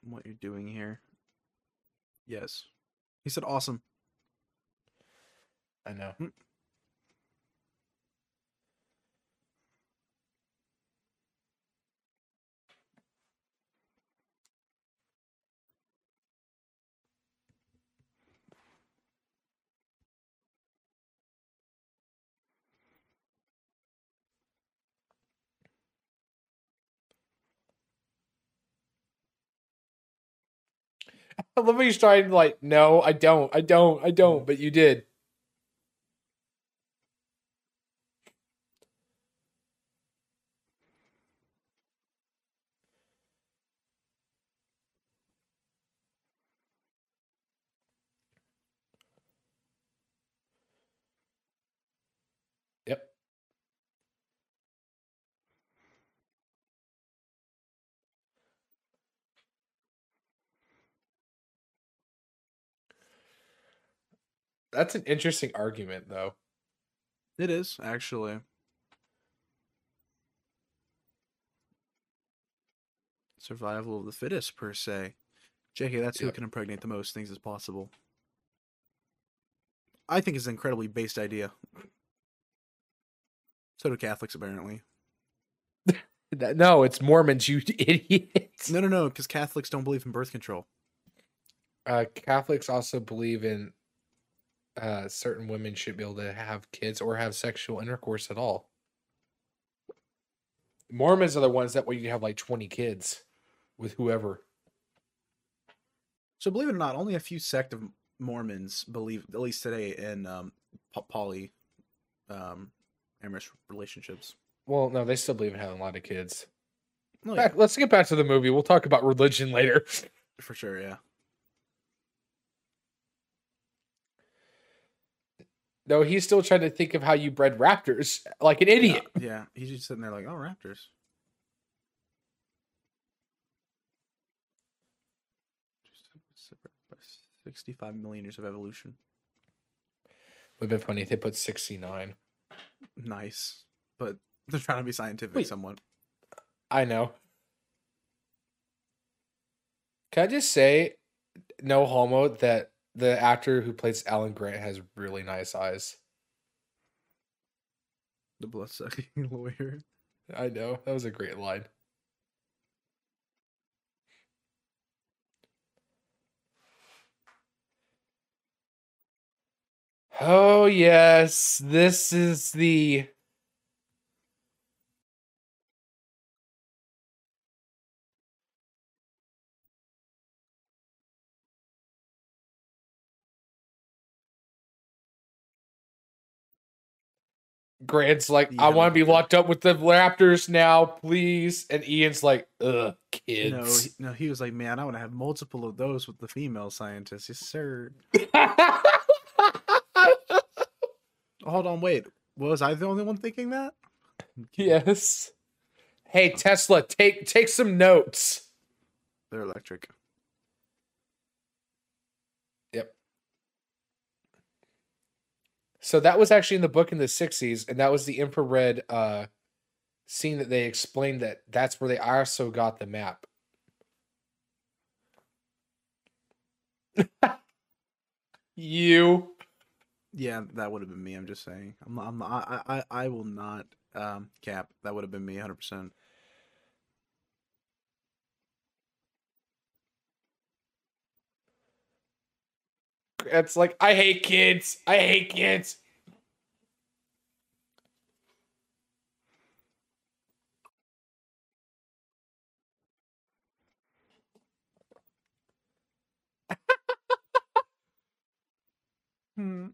Speaker 1: What you're doing here. Yes. He said awesome.
Speaker 2: I know.
Speaker 1: Hmm.
Speaker 2: I love how you started like, no, I don't, I don't, I don't, but you did. Yep. That's an interesting argument, though.
Speaker 1: It is, actually. Survival of the fittest, per se. JK, that's who can impregnate the most things as possible. I think it's an incredibly based idea. So do Catholics, apparently.
Speaker 2: No, it's Mormons, you idiot.
Speaker 1: No, no, no, because Catholics don't believe in birth control.
Speaker 2: Uh, Catholics also believe in uh, certain women should be able to have kids or have sexual intercourse at all. Mormons are the ones that where you have like 20 kids with whoever.
Speaker 1: So believe it or not, only a few sect of Mormons believe, at least today, in um, poly um, amorous relationships.
Speaker 2: Well, no, they still believe in having a lot of kids.
Speaker 1: Oh, yeah,
Speaker 2: Back, let's get back to the movie. We'll talk about religion later.
Speaker 1: for sure, yeah.
Speaker 2: No, he's still trying to think of how you bred raptors like an idiot.
Speaker 1: Yeah, yeah, he's just sitting there like, oh, raptors. Sixty-five million years of evolution.
Speaker 2: Would have been funny if they put 69.
Speaker 1: Nice, but they're trying to be scientific
Speaker 2: Wait.
Speaker 1: somewhat.
Speaker 2: I know. Can I just say, no homo, that the actor who plays Alan Grant has really nice eyes.
Speaker 1: The blood-sucking lawyer.
Speaker 2: I know. That was a great line. Oh, yes. This is the. Grant's like,
Speaker 1: The
Speaker 2: I want to be locked up with the Raptors now, please. And Ian's like, ugh, kids.
Speaker 1: No, he, no, he was like, man, I want to have multiple of those with the female scientists. Yes, sir. Hold on, wait. Was I the only one thinking that?
Speaker 2: yes. Hey Tesla, take take some notes.
Speaker 1: They're electric.
Speaker 2: So that was actually in the book in the 60s and that was the infrared uh scene that they explained that that's where they also got the map. you
Speaker 1: Yeah, that would have been me. I'm just saying. I'm, I'm, I, I, I will not um, cap. That would have been me 100. percent
Speaker 2: It's like I hate kids. I hate kids. Hmm.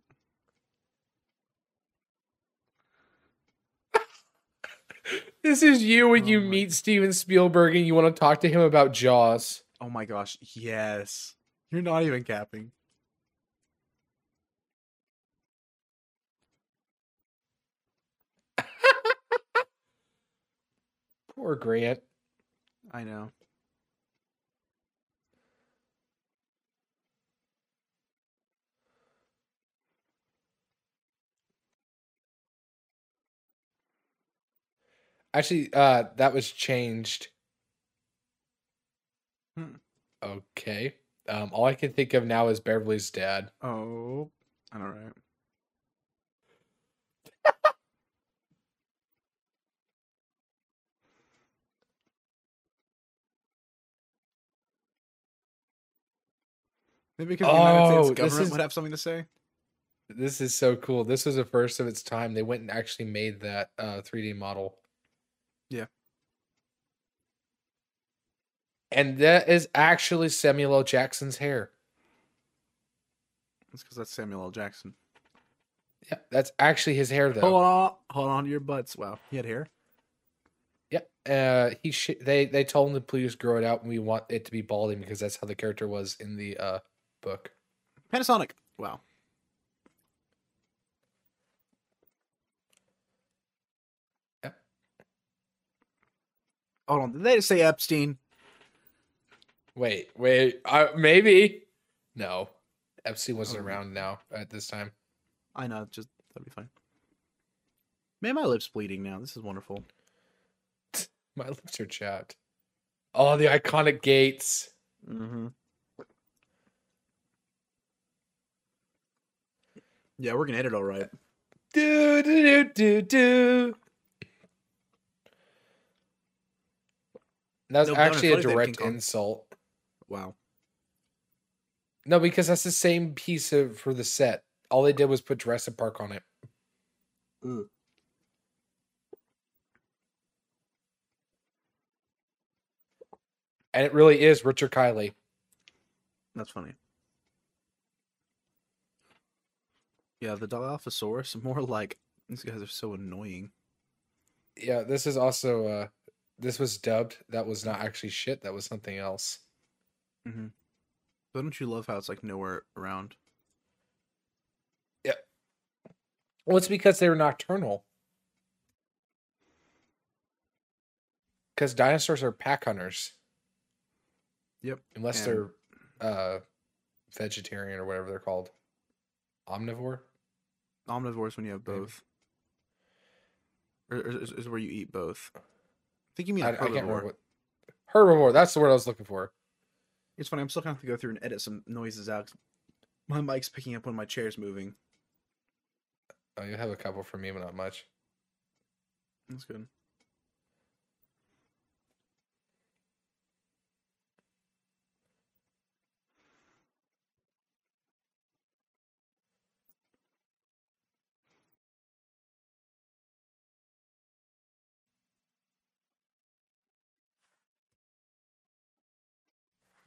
Speaker 2: this is you when you
Speaker 1: oh
Speaker 2: meet Steven Spielberg and you want to talk to him about Jaws.
Speaker 1: Oh my gosh, yes. You're not even capping.
Speaker 2: Poor Grant.
Speaker 1: I know.
Speaker 2: Actually, uh, that was changed.
Speaker 1: Hmm.
Speaker 2: Okay. Um, all I can think of now is Beverly's dad.
Speaker 1: Oh, I know, right? Maybe because the United
Speaker 2: Oh,
Speaker 1: States
Speaker 2: this
Speaker 1: government
Speaker 2: is-
Speaker 1: would have something to say.
Speaker 2: This is so cool. This was the first of its time. They went and actually made that uh, 3D model.
Speaker 1: Yeah.
Speaker 2: And that is actually Samuel L. Jackson's hair.
Speaker 1: That's because that's Samuel L. Jackson.
Speaker 2: Yeah, that's actually his hair, though.
Speaker 1: Hold on, hold on to your butts. Wow, he had hair.
Speaker 2: Yeah, uh, he sh- they they told him to please grow it out, and we want it to be balding because that's how the character was in the uh book.
Speaker 1: Panasonic. Wow.
Speaker 2: Yep.
Speaker 1: Hold on. Did they just say Epstein?
Speaker 2: Wait, wait, uh, maybe no, Epstein wasn't
Speaker 1: Oh.
Speaker 2: around now at this time.
Speaker 1: I know. Just that'd be fine. Man, my lips bleeding now. This is wonderful.
Speaker 2: My lips are chapped. Oh, the iconic gates.
Speaker 1: Mm-hmm. Yeah, we're gonna hit it all right.
Speaker 2: Do do do do do. That's
Speaker 1: No,
Speaker 2: actually a
Speaker 1: front of that,
Speaker 2: direct insult.
Speaker 1: Wow.
Speaker 2: No, because that's the same piece of for the set. All they did was put Jurassic Park on it. And it really is Richard Kiley.
Speaker 1: That's funny. Yeah, the Dilophosaurus more like these guys are so annoying.
Speaker 2: Yeah, this is also uh this was dubbed. That was not actually shit. That was something else.
Speaker 1: Mm-hmm. But don't you love how it's like nowhere around? Yep.
Speaker 2: Well, it's because they were nocturnal. Because dinosaurs are pack hunters.
Speaker 1: Yep.
Speaker 2: Unless
Speaker 1: and-
Speaker 2: they're uh vegetarian or whatever they're called. Omnivore?
Speaker 1: Omnivores when you have both. Or, or is, is where you eat both. I think you mean
Speaker 2: I, I can't remember what herbivore, that's the word I was looking for.
Speaker 1: It's funny. I'm still gonna have to go through and edit some noises out. My mic's picking up when my chair's moving.
Speaker 2: Oh, you have a couple for me, but not much.
Speaker 1: That's good.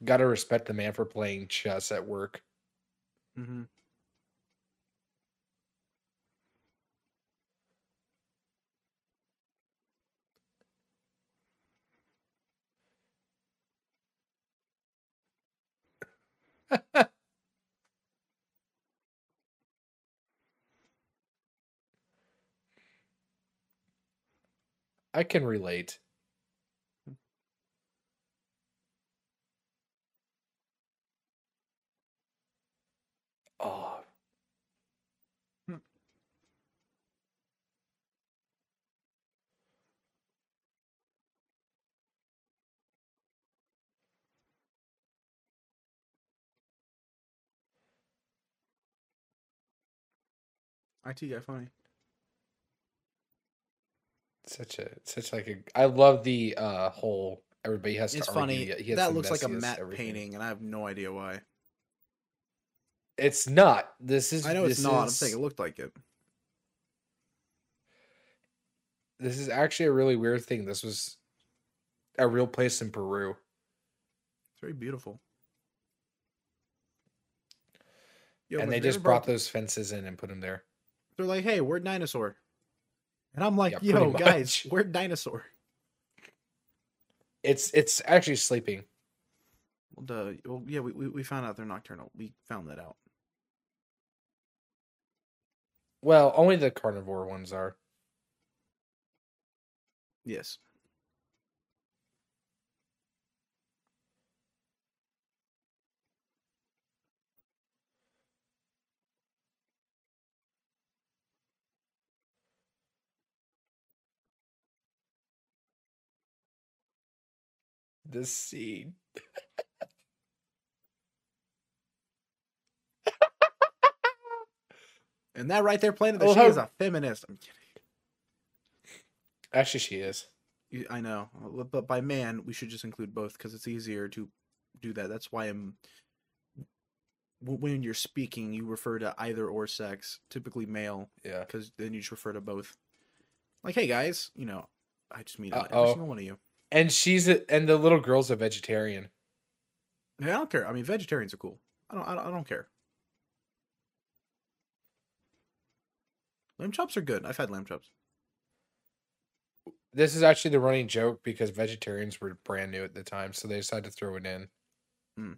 Speaker 2: Gotta respect the man for playing chess at work.
Speaker 1: Mm-hmm.
Speaker 2: I can relate. Oh.
Speaker 1: Hmm. IT guy funny.
Speaker 2: Such a such like a I love the uh whole everybody has to
Speaker 1: It's
Speaker 2: argue,
Speaker 1: funny.
Speaker 2: has
Speaker 1: That looks like a matte
Speaker 2: everything.
Speaker 1: painting, and I have no idea why.
Speaker 2: It's not. This is
Speaker 1: I know it's not. I'm saying it looked like it.
Speaker 2: This is actually a really weird thing. This was a real place in Peru.
Speaker 1: It's very beautiful. Yo,
Speaker 2: and they just brought those fences in and put them there.
Speaker 1: They're like, "Hey, we're dinosaur." And I'm like,
Speaker 2: Yeah,
Speaker 1: yo, guys, we're dinosaur?
Speaker 2: It's it's actually sleeping.
Speaker 1: Well, duh. Well, yeah, we, we we found out they're nocturnal. We found that out.
Speaker 2: Well, only the carnivore ones are.
Speaker 1: Yes.
Speaker 2: This scene.
Speaker 1: And that right there, Planet,
Speaker 2: Oh,
Speaker 1: she is a feminist. I'm kidding.
Speaker 2: Actually, she is.
Speaker 1: I know, uh, but by man, we should just include both because it's easier to do that. That's why I'm. When you're speaking, you refer to either or sex, typically male,
Speaker 2: Yeah.
Speaker 1: because then you just refer to both. Like, hey guys, you know, I just mean every
Speaker 2: Uh-oh.
Speaker 1: single one of you.
Speaker 2: And she's a, and the little girl's a vegetarian.
Speaker 1: Hey, I don't care. I mean, vegetarians are cool. I don't. I don't, I don't care. Lamb chops are good. I've had lamb chops.
Speaker 2: This is actually the running joke because vegetarians were brand new at the time, so they decided to throw it in. Hmm.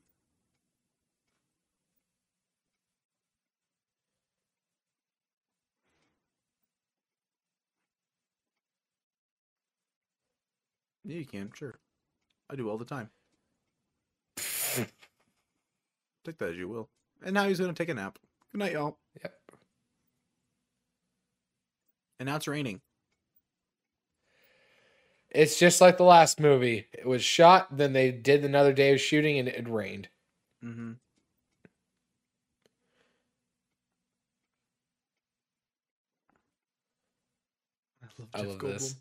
Speaker 1: Yeah, you can. Sure, I do all the time. Take that as you will. And now he's gonna take a nap. Good night, y'all.
Speaker 2: Yep.
Speaker 1: And now it's raining.
Speaker 2: It's just like the last movie. It was shot, then they did another day of shooting, and it rained.
Speaker 1: Mm-hmm. I love,
Speaker 2: I love this.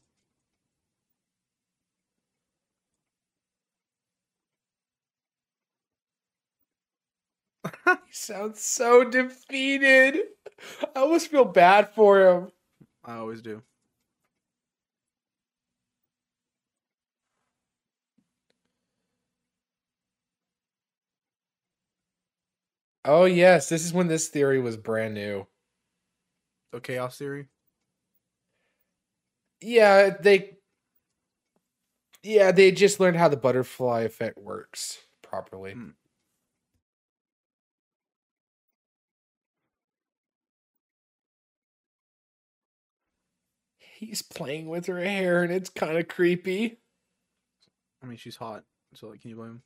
Speaker 2: He sounds so defeated. I almost feel bad for him.
Speaker 1: I always do.
Speaker 2: Oh yes, this is when this theory was brand new.
Speaker 1: The chaos theory.
Speaker 2: Yeah, they Yeah, they just learned how the butterfly effect works properly.
Speaker 1: Hmm.
Speaker 2: He's playing with her hair and it's kind of creepy.
Speaker 1: I mean, she's hot. So, like, can you blame him?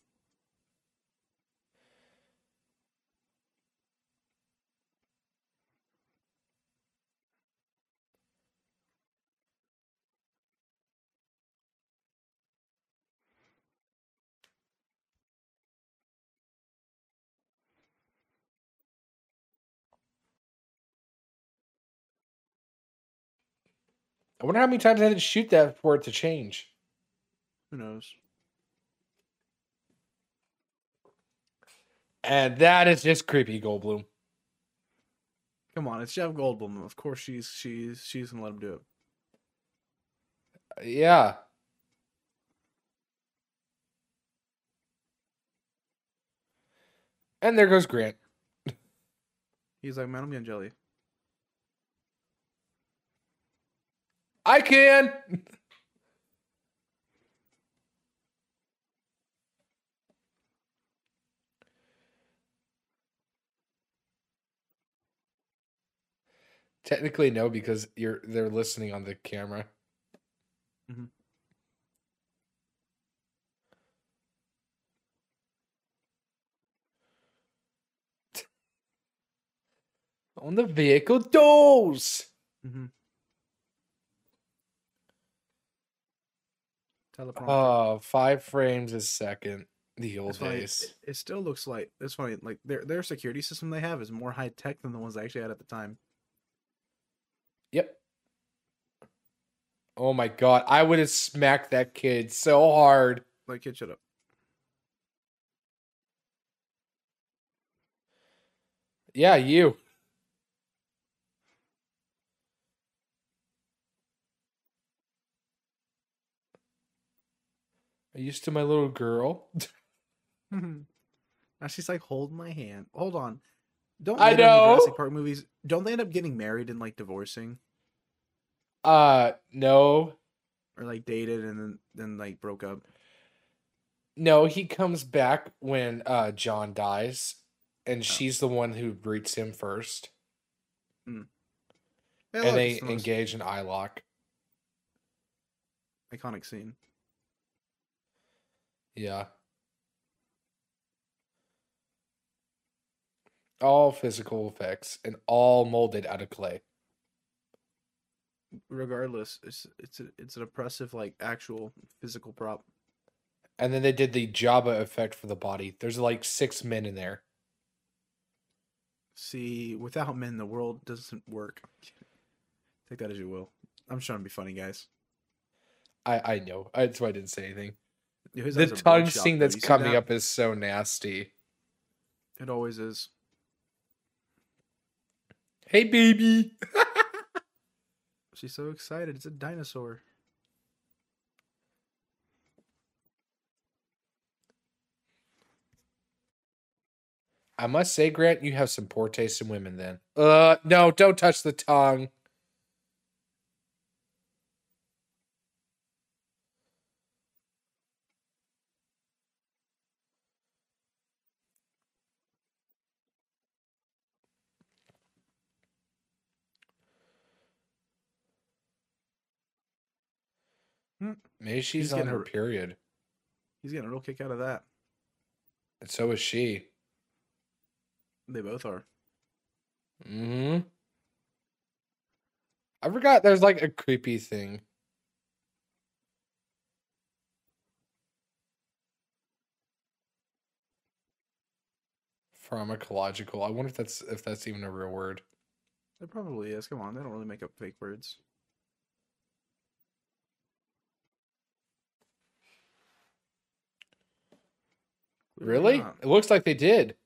Speaker 2: I wonder how many times I had to shoot that for it to change.
Speaker 1: Who knows?
Speaker 2: And that is just creepy, Goldblum.
Speaker 1: Come on, it's Jeff Goldblum. Of course, she's she's she's gonna let him do it.
Speaker 2: Uh, yeah. And there goes Grant.
Speaker 1: He's like, man, I'm getting jelly.
Speaker 2: I can. Technically, no, because you're they're listening on the camera.
Speaker 1: Mhm.
Speaker 2: on the vehicle doors.
Speaker 1: Mm-hmm. Teleprompter.
Speaker 2: Oh, five frames a second. The old
Speaker 1: It's
Speaker 2: days.
Speaker 1: It, it still looks like it's funny. Like their their security system they have is more high tech than the ones they actually had at the time.
Speaker 2: Yep. Oh my god, I would have smacked that kid so hard.
Speaker 1: Like, kid, shut up.
Speaker 2: Yeah, you. Are you still my little girl?
Speaker 1: now she's like, hold my hand. Hold on. Don't
Speaker 2: I know.
Speaker 1: Jurassic Park movies. Don't they end up getting married and like divorcing?
Speaker 2: Uh, no,
Speaker 1: or like dated and then then like broke up?
Speaker 2: no. He comes back when uh John dies,
Speaker 1: Oh.
Speaker 2: and she's the one who greets him first,
Speaker 1: Yeah,
Speaker 2: and they
Speaker 1: it's the most
Speaker 2: engage in eye lock.
Speaker 1: iconic scene.
Speaker 2: Yeah. All physical effects and all molded out of clay.
Speaker 1: Regardless, it's it's a, it's an oppressive like actual physical prop.
Speaker 2: And then they did the Jabba effect for the body. There's like six men in there.
Speaker 1: See, without men, the world doesn't work. Take that as you will. I'm just trying to be funny, guys.
Speaker 2: I I know. That's why I didn't say anything. The tongue scene that's coming
Speaker 1: that?
Speaker 2: up is so nasty.
Speaker 1: It always is.
Speaker 2: Hey baby.
Speaker 1: She's so excited. It's a dinosaur.
Speaker 2: I must say, Grant, you have some poor taste in women then. Uh no, don't touch the tongue.
Speaker 1: Hmm.
Speaker 2: Maybe she's
Speaker 1: He's
Speaker 2: on
Speaker 1: getting
Speaker 2: her
Speaker 1: a-
Speaker 2: period.
Speaker 1: He's getting a real kick out of that.
Speaker 2: And so is she.
Speaker 1: They both are.
Speaker 2: hmm I forgot there's like a creepy thing. Pharmacological. I wonder if that's if that's even a real word.
Speaker 1: It probably is. Come on, they don't really make up fake words.
Speaker 2: Really?
Speaker 1: not.
Speaker 2: It looks like they did.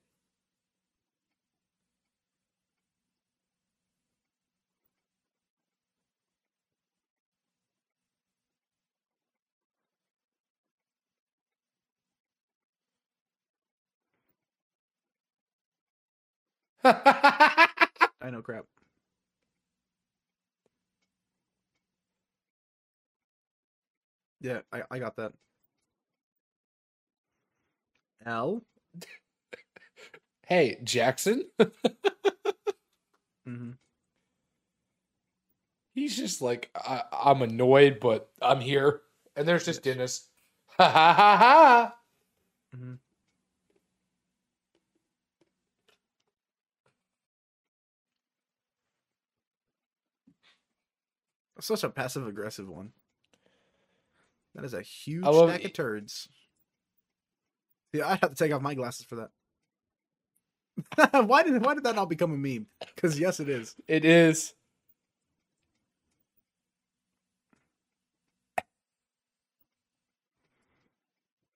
Speaker 1: I know crap. Yeah, I, I got that. L.
Speaker 2: hey, Jackson?
Speaker 1: Mm-hmm.
Speaker 2: He's just like, I, I'm annoyed, but I'm here. And there's just
Speaker 1: Yes.
Speaker 2: Dennis. Ha ha ha ha.
Speaker 1: Mm-hmm. Such a passive aggressive one. That is a huge
Speaker 2: I love
Speaker 1: stack of turds. Yeah, I'd have to take off my glasses for that. why did why did that not become a meme? Because yes, it is.
Speaker 2: It is.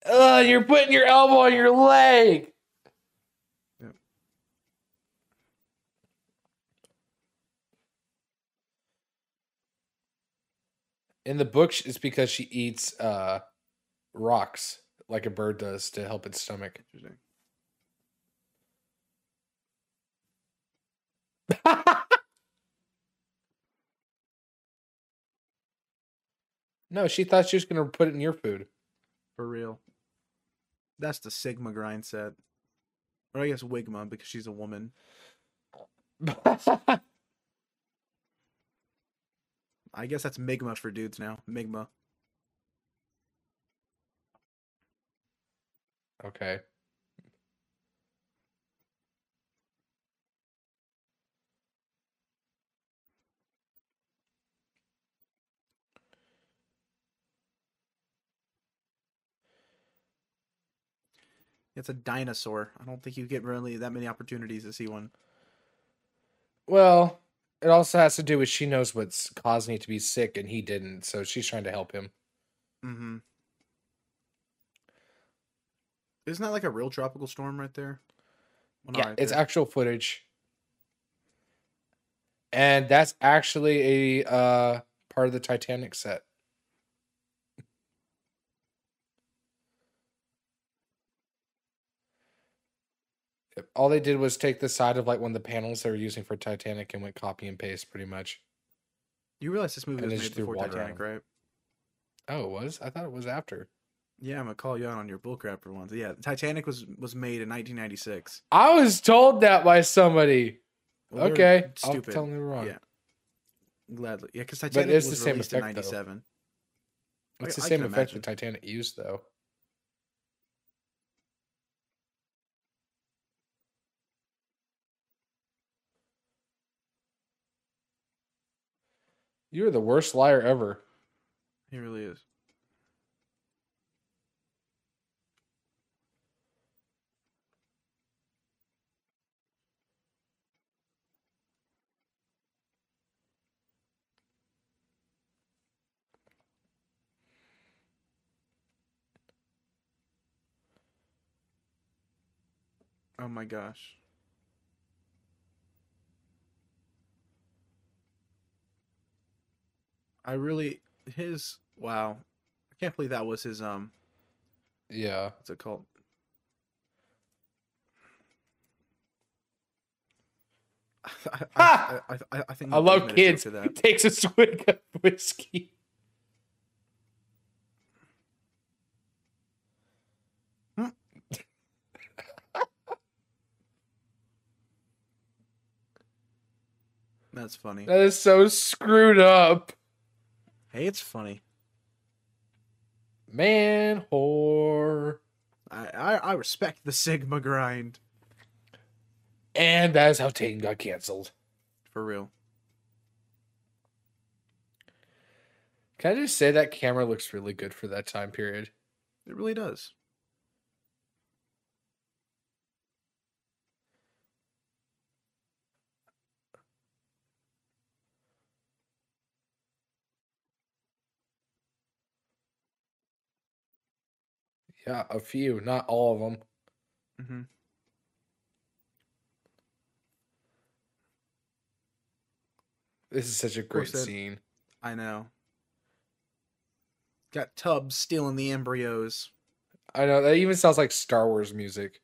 Speaker 2: Ugh, you're putting your elbow on your leg.
Speaker 1: Yep.
Speaker 2: In the book, it's because she eats uh, rocks like a bird does to help its stomach.
Speaker 1: Interesting.
Speaker 2: no, she thought she was going to put it in your food.
Speaker 1: For real. That's the Sigma grind set. Or I guess Wigma because she's a woman. I guess that's Migma for dudes now. Migma.
Speaker 2: Okay.
Speaker 1: It's a dinosaur. I don't think you get really that many opportunities to see one.
Speaker 2: Well, it also has to do with she knows what's causing it to be sick and he didn't, so she's trying to help him.
Speaker 1: Mm-hmm. Isn't that like a real tropical storm right there? Well,
Speaker 2: yeah,
Speaker 1: right
Speaker 2: it's
Speaker 1: there.
Speaker 2: actual footage. And that's actually a uh part of the Titanic set. All they did was take the side of like one of the panels they were using for Titanic and went copy and paste pretty much.
Speaker 1: You realize this movie
Speaker 2: And
Speaker 1: was made before Titanic, right?
Speaker 2: Oh, it was? I thought it was after.
Speaker 1: Yeah, I'm gonna call you out on your bullcrap for once. Yeah, Titanic was was made in 1996.
Speaker 2: I was told that by somebody.
Speaker 1: Well,
Speaker 2: okay. I'll
Speaker 1: stupid.
Speaker 2: tell me wrong.
Speaker 1: Yeah. Gladly, yeah, because Titanic
Speaker 2: it's the
Speaker 1: was
Speaker 2: same
Speaker 1: released in
Speaker 2: effect, though.
Speaker 1: '97.
Speaker 2: It's
Speaker 1: I-
Speaker 2: the same effect
Speaker 1: imagine.
Speaker 2: that Titanic used, though. You're the worst liar ever.
Speaker 1: He really is. Oh my gosh. I really his wow. I can't believe that was his um
Speaker 2: Yeah.
Speaker 1: what's it called? I, I, I, I, think
Speaker 2: I love kids.
Speaker 1: that.
Speaker 2: takes a swig of whiskey.
Speaker 1: That's funny.
Speaker 2: That is so screwed up.
Speaker 1: Hey, it's funny.
Speaker 2: Man whore.
Speaker 1: I, I, I respect the Sigma grind
Speaker 2: And that is how Tatum got canceled.
Speaker 1: for real.
Speaker 2: Can I just say that camera looks really good for that time period?
Speaker 1: It really does.
Speaker 2: Yeah, a few, not all of them.
Speaker 1: Mm-hmm.
Speaker 2: This is such a great scene.
Speaker 1: I know. Got Tubbs stealing the embryos.
Speaker 2: I know that even sounds like Star Wars music.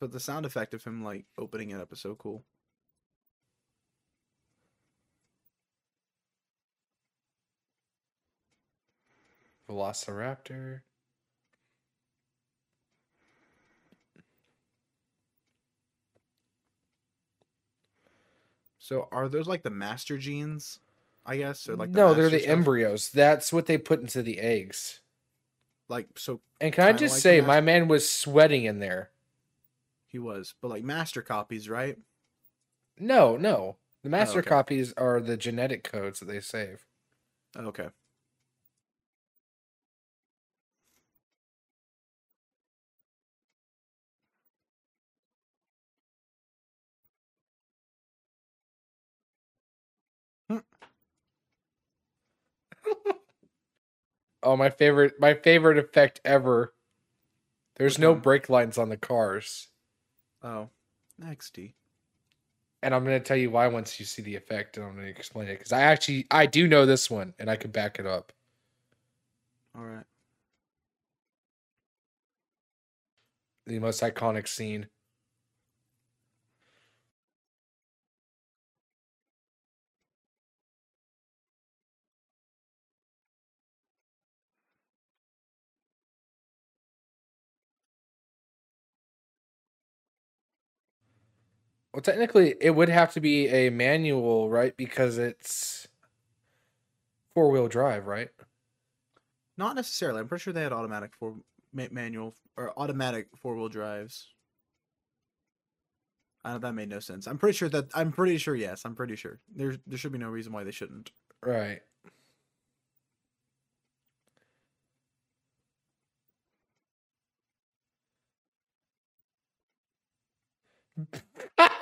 Speaker 1: But the sound effect of him like opening it up is so cool.
Speaker 2: Velociraptor.
Speaker 1: So are those like the master genes? I guess or like
Speaker 2: no, they're the
Speaker 1: stuff?
Speaker 2: embryos. That's what they put into the eggs.
Speaker 1: Like so
Speaker 2: And can I just
Speaker 1: like
Speaker 2: say, my man was sweating in there.
Speaker 1: he was, but like master copies, right?
Speaker 2: No, no. The oh, master
Speaker 1: okay.
Speaker 2: copies are the genetic codes that they save.
Speaker 1: Oh, okay.
Speaker 2: Oh, my favorite my favorite effect ever. There's no brake lines on the cars.
Speaker 1: Oh, XD.
Speaker 2: And I'm going to tell you why once you see the effect and I'm going to explain it cuz I actually I do know this one and I can back it up.
Speaker 1: All right.
Speaker 2: The most iconic scene. Well, technically, it would have to be a manual, right? Because it's four wheel drive, right?
Speaker 1: Not necessarily. I'm pretty sure they had automatic four manual or automatic four wheel drives. I don't know that made no sense. I'm pretty sure that I'm pretty sure. Yes, I'm pretty sure. There there should be no reason why they shouldn't.
Speaker 2: Right.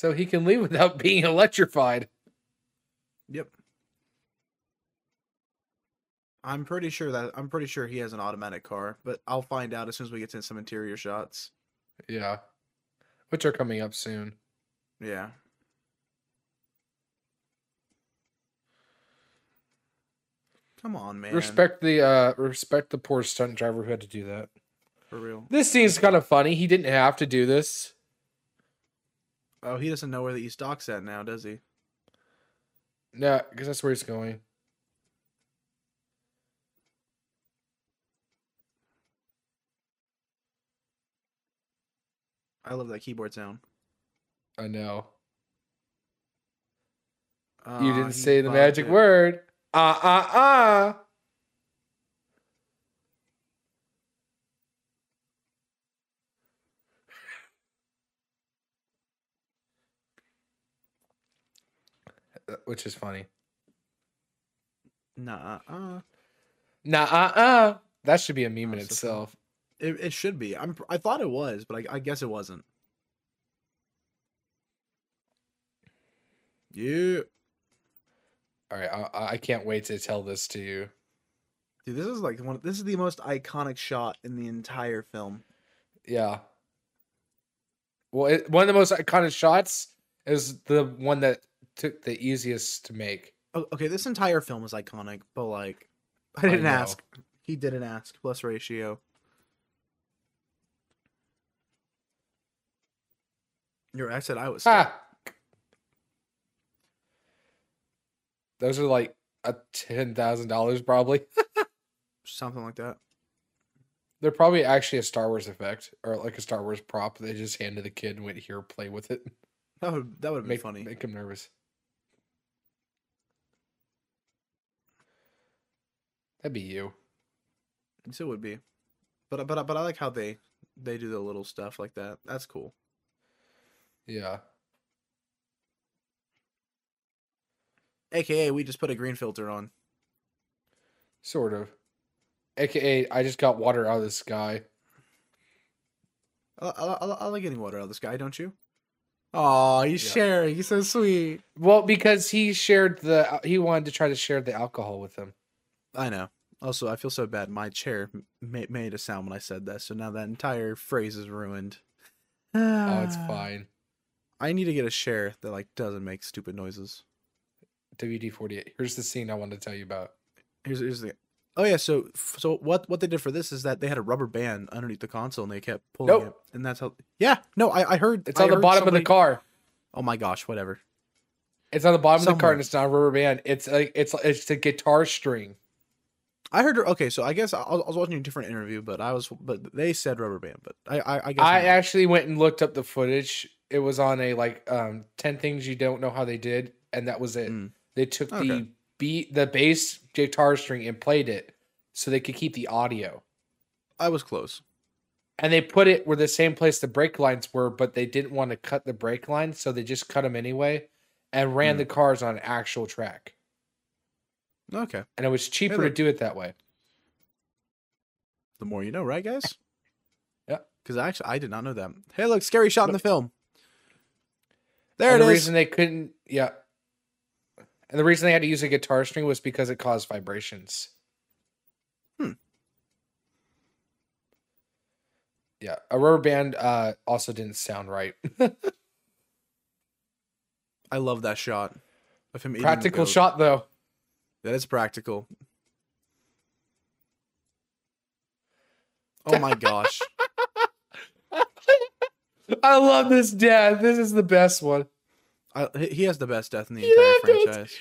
Speaker 2: so he can leave without being electrified.
Speaker 1: Yep. I'm pretty sure that I'm pretty sure he has an automatic car, but I'll find out as soon as we get to some interior shots.
Speaker 2: Yeah. Which are coming up soon.
Speaker 1: Yeah. Come on, man.
Speaker 2: Respect the uh respect the poor stunt driver who had to do that.
Speaker 1: For real.
Speaker 2: This scene's kind of funny. He didn't have to do this.
Speaker 1: Oh, he doesn't know where the East Dock's at now, does he?
Speaker 2: No, because that's where he's going.
Speaker 1: I love that keyboard sound.
Speaker 2: I know. you
Speaker 1: Ah,
Speaker 2: didn't say the magic
Speaker 1: it.
Speaker 2: word. Uh uh uh. Which is funny.
Speaker 1: Nah, uh,
Speaker 2: Nah, uh, uh. That should be a meme in itself.
Speaker 1: it, it should be. I'm. I thought it was, but I, I guess it wasn't. Yeah,
Speaker 2: All right, I, I can't wait to tell this to you.
Speaker 1: dude, this is like one. This is the most iconic shot in the entire film.
Speaker 2: Yeah. Well, it, one of the most iconic shots is the one that took the easiest to make.
Speaker 1: Oh, okay, this entire film is iconic, but like, I
Speaker 2: I
Speaker 1: didn't
Speaker 2: know.
Speaker 1: ask. He didn't ask. Plus ratio. You're. I said I was.
Speaker 2: Ah. Those are like a ten thousand dollars probably.
Speaker 1: Something like that.
Speaker 2: They're probably actually a Star Wars effect or like a Star Wars prop. They just handed the kid and went here, play with it.
Speaker 1: That would that would be
Speaker 2: Make
Speaker 1: funny.
Speaker 2: Make him nervous. That'd be you.
Speaker 1: Yes, it would be. But but but I like how they they do the little stuff like that. That's cool.
Speaker 2: Yeah.
Speaker 1: AKA, we just put a green filter on.
Speaker 2: Sort of. AKA, I just got water out of the sky.
Speaker 1: I, I, I, I like getting water out of the sky, don't you? Oh, he's
Speaker 2: Yeah.
Speaker 1: sharing. He's so sweet.
Speaker 2: Well, because he shared the, he wanted to try to share the alcohol with him.
Speaker 1: I know. Also, I feel so bad. My chair ma- made a sound when I said that, so now that entire phrase is ruined.
Speaker 2: Oh, it's fine.
Speaker 1: I need to get a chair that like doesn't make stupid noises.
Speaker 2: WD 48. Here's the scene I wanted to tell you about.
Speaker 1: Here's here's the. Oh yeah, so so what what they did for this is that they had a rubber band underneath the console and they kept pulling
Speaker 2: Nope.
Speaker 1: it, and that's how. Yeah, no, I I heard
Speaker 2: It's
Speaker 1: I
Speaker 2: on the bottom of the car.
Speaker 1: Oh my gosh, whatever.
Speaker 2: It's on the bottom of the car and it's not a rubber band. It's like, it's, it's a guitar string.
Speaker 1: I heard. her. Okay, so I guess I, I was watching a different interview, but I was, but they said rubber band, but I, I, I guess
Speaker 2: I
Speaker 1: not.
Speaker 2: actually went and looked up the footage. It was on a like um 10 things you don't know how they did and that was it.
Speaker 1: Mm.
Speaker 2: They took
Speaker 1: Okay.
Speaker 2: the beat the bass guitar string and played it so they could keep the audio.
Speaker 1: I was close.
Speaker 2: And they put it where the same place the brake lines were, but they didn't want to cut the brake lines, so they just cut them anyway and ran
Speaker 1: Mm.
Speaker 2: the cars on an actual track.
Speaker 1: Okay,
Speaker 2: And it was cheaper to do it that way.
Speaker 1: the more you know, right, guys?
Speaker 2: Yeah.
Speaker 1: Because actually, I did not know that. Hey, look, scary shot in the film. There
Speaker 2: and
Speaker 1: it
Speaker 2: the
Speaker 1: is.
Speaker 2: reason they couldn't, yeah. And the reason they had to use a guitar string was because it caused vibrations.
Speaker 1: Hmm.
Speaker 2: Yeah, a rubber band uh, also didn't sound right.
Speaker 1: I love that shot of him.
Speaker 2: Practical shot though.
Speaker 1: That is practical. Oh my gosh.
Speaker 2: I love this death. This is the best one.
Speaker 1: I, he he has the best death in the
Speaker 2: Yeah,
Speaker 1: entire franchise.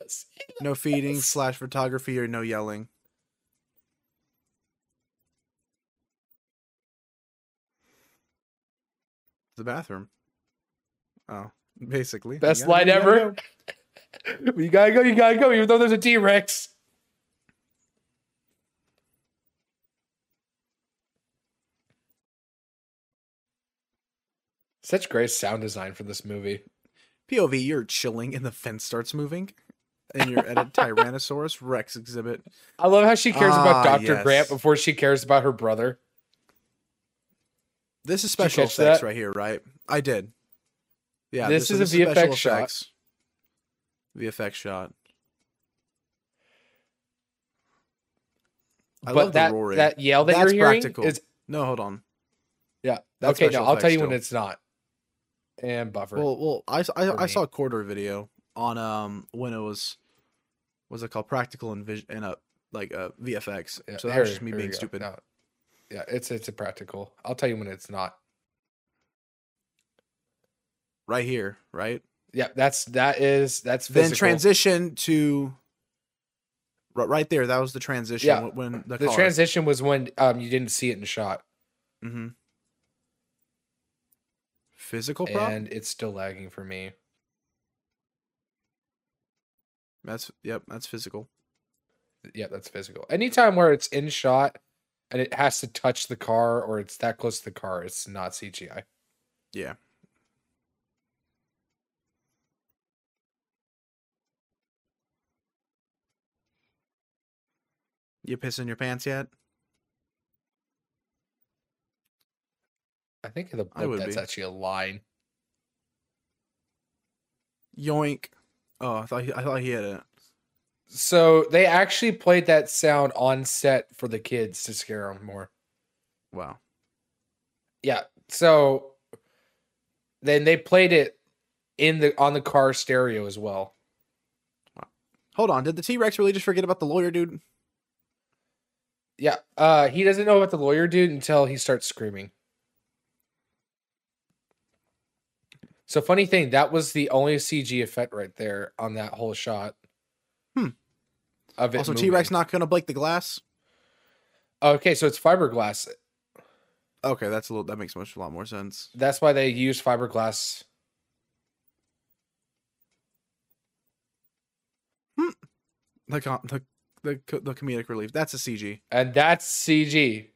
Speaker 2: Yes.
Speaker 1: No feeding, slash photography, or no yelling. The bathroom. Oh, basically.
Speaker 2: Best
Speaker 1: gotta
Speaker 2: line
Speaker 1: go, you gotta
Speaker 2: ever. You gotta go. You gotta go. Even though there's a T Rex. Such great sound design for this movie.
Speaker 1: POV, you're chilling and the fence starts moving. And you're at a Tyrannosaurus Rex exhibit.
Speaker 2: I love how she cares about
Speaker 1: Ah,
Speaker 2: Dr. Grant before she cares about her brother.
Speaker 1: This is special effects
Speaker 2: that?
Speaker 1: right here, right? I did. Yeah,
Speaker 2: This
Speaker 1: so
Speaker 2: is a VFX shot.
Speaker 1: VFX shot. I
Speaker 2: but
Speaker 1: love
Speaker 2: that,
Speaker 1: the roaring.
Speaker 2: that yell that
Speaker 1: That's
Speaker 2: you're hearing
Speaker 1: practical.
Speaker 2: is
Speaker 1: no, hold on.
Speaker 2: yeah.
Speaker 1: That's
Speaker 2: okay, no, I'll tell you when it's not. And buffer.
Speaker 1: Well, well, I, I, I saw a Corridor video on um when it was was it called practical and vision and a like a VFX.
Speaker 2: Yeah,
Speaker 1: so that
Speaker 2: here-
Speaker 1: was just me being stupid.
Speaker 2: No. Yeah, it's it's a practical. I'll tell you when it's not.
Speaker 1: Right here, right?
Speaker 2: Yeah, that's that is that's
Speaker 1: Then
Speaker 2: physical.
Speaker 1: transition to right, there. That was the transition
Speaker 2: Yeah.
Speaker 1: when- the,
Speaker 2: the transition was when um you didn't see it in shot,
Speaker 1: Mm-hmm. Physical prop.
Speaker 2: and it's still lagging for me.
Speaker 1: That's yep. That's physical.
Speaker 2: Yeah, that's physical. Anytime where it's in shot and it has to touch the car or it's that close to the car, it's not CGI.
Speaker 1: Yeah. You pissing your pants yet?
Speaker 2: I think in the book that's
Speaker 1: be.
Speaker 2: actually a line.
Speaker 1: Yoink. Oh, I thought he, I thought he had it.
Speaker 2: So they actually played that sound on set for the kids to scare them more.
Speaker 1: Wow.
Speaker 2: Yeah. So then they played it in the on the car stereo as well.
Speaker 1: Hold on. Did the T Rex really just forget about the lawyer dude?
Speaker 2: Yeah. Uh he doesn't know about the lawyer dude until he starts screaming. So funny thing, that was the only CG effect right there on that whole shot.
Speaker 1: Hmm.
Speaker 2: Of it
Speaker 1: Also. T Rex not gonna break the glass.
Speaker 2: Okay, so it's fiberglass.
Speaker 1: Okay, that's a little. That makes much a lot more sense.
Speaker 2: That's why they use fiberglass.
Speaker 1: Hmm. The the the, the comedic relief. That's a CG.
Speaker 2: And that's CG.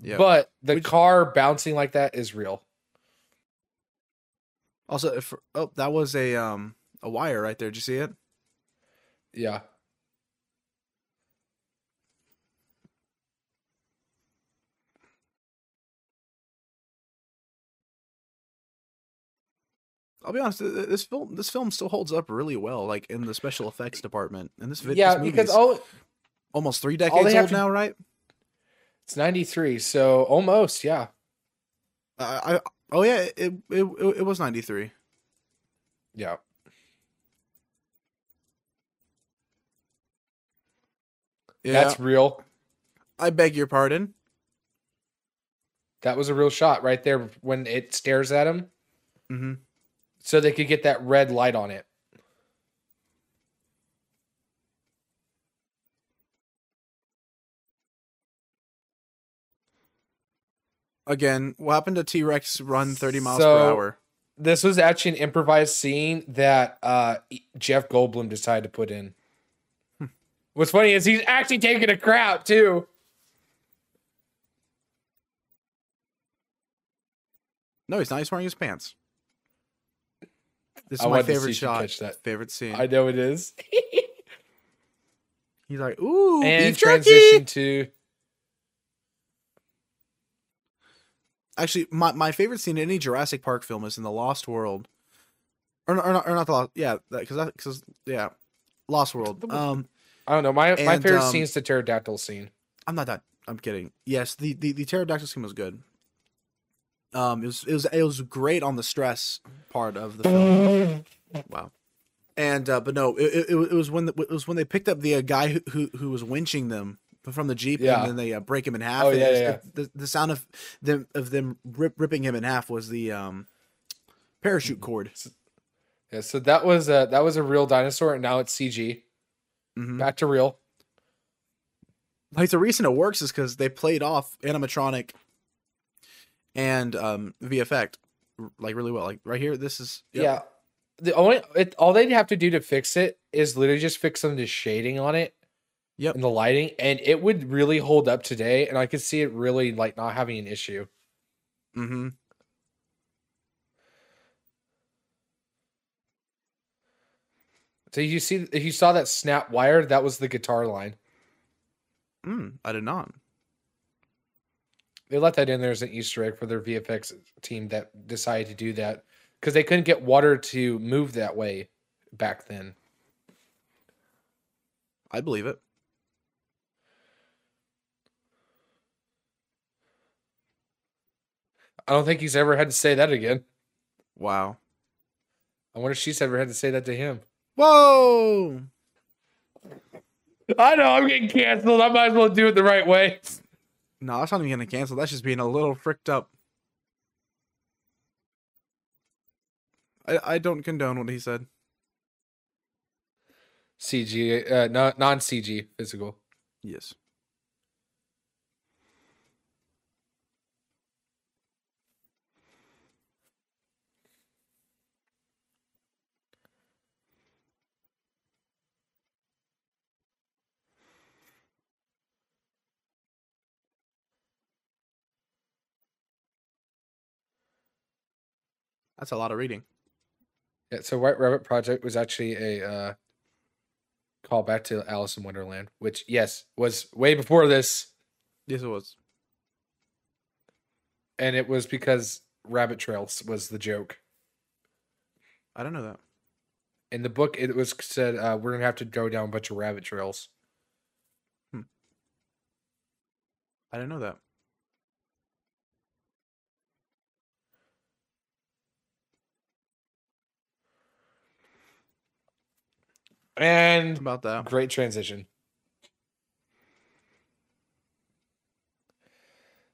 Speaker 1: Yeah.
Speaker 2: But the
Speaker 1: Which-
Speaker 2: car bouncing like that is real.
Speaker 1: Also, if oh, that was a um a wire right there. Did you see it?
Speaker 2: Yeah.
Speaker 1: I'll be honest. th- th- This film this film still holds up really well, like in the special effects department. And this vid-
Speaker 2: yeah,
Speaker 1: this
Speaker 2: because all
Speaker 1: almost three decades old
Speaker 2: to-
Speaker 1: now, right?
Speaker 2: it's 93, so almost, yeah.
Speaker 1: I, I oh yeah, it it it, it was ninety three.
Speaker 2: Yeah.
Speaker 1: Yeah,
Speaker 2: That's real.
Speaker 1: I beg your pardon.
Speaker 2: That was a real shot right there when it stares at him
Speaker 1: hmm
Speaker 2: so they could get that red light on it.
Speaker 1: Again, what happened to T Rex run thirty miles per hour?
Speaker 2: This was actually an improvised scene that uh, Jeff Goldblum decided to put in.
Speaker 1: Hmm.
Speaker 2: What's funny is he's actually taking a crap too.
Speaker 1: No, he's not. He's wearing his pants. This is
Speaker 2: I
Speaker 1: my
Speaker 2: wanted to see
Speaker 1: favorite shot. Favorite scene.
Speaker 2: I know it is.
Speaker 1: He's like, ooh,
Speaker 2: and
Speaker 1: beef jerky!
Speaker 2: transition to
Speaker 1: Actually, my, my favorite scene in any Jurassic Park film is in the Lost World, or or not, or not the Lost. Yeah, because because yeah, Lost World. Um,
Speaker 2: I don't know. My my
Speaker 1: And,
Speaker 2: favorite
Speaker 1: um,
Speaker 2: scene is the pterodactyl scene.
Speaker 1: I'm not that. I'm kidding. Yes, the the the pterodactyl scene was good. Um, it was it was it was great on the stress part of the film. Wow. And uh, but no, it, it, it was when the, it was when they picked up the uh, guy who, who who was winching them from the jeep,
Speaker 2: Yeah.
Speaker 1: and then they uh, break him in half.
Speaker 2: Oh,
Speaker 1: and
Speaker 2: yeah, yeah,
Speaker 1: it- the the sound of them of them rip, ripping him in half was the um parachute
Speaker 2: Mm-hmm.
Speaker 1: cord.
Speaker 2: Yeah, so that was a that was a real dinosaur, and now it's CG.
Speaker 1: Mhm.
Speaker 2: Back to real.
Speaker 1: Like the reason it works is because they played off animatronic and um VFX like really well. Like right here, this is yep.
Speaker 2: Yeah. The only it, all they'd have to do to fix it is literally just fix some of the shading on it.
Speaker 1: Yep.
Speaker 2: And the lighting, and it would really hold up today. And I could see it really like not having an issue.
Speaker 1: Mm-hmm.
Speaker 2: So you see, if you saw that snap wire, that was the guitar line.
Speaker 1: Mm, I did not.
Speaker 2: They let that in there as an Easter egg for their VFX team that decided to do that because they couldn't get water to move that way back then.
Speaker 1: I believe it.
Speaker 2: I don't think he's ever had to say that again.
Speaker 1: Wow.
Speaker 2: I wonder if she's ever had to say that to him.
Speaker 1: Whoa.
Speaker 2: I know I'm getting canceled. I might as well do it the right way.
Speaker 1: No, that's not even gonna cancel. That's just being a little fricked up. I I don't condone what he said.
Speaker 2: CG, uh, non non CG physical.
Speaker 1: Yes. That's a lot of reading.
Speaker 2: Yeah, so White Rabbit Project was actually a uh, call back to Alice in Wonderland, which yes was way before this,
Speaker 1: Yes, it was.
Speaker 2: and it was because rabbit trails was the joke.
Speaker 1: I don't know that.
Speaker 2: In the book, it was said uh, we're gonna have to go down a bunch of rabbit trails.
Speaker 1: I didn't know that.
Speaker 2: And
Speaker 1: about that?
Speaker 2: great transition.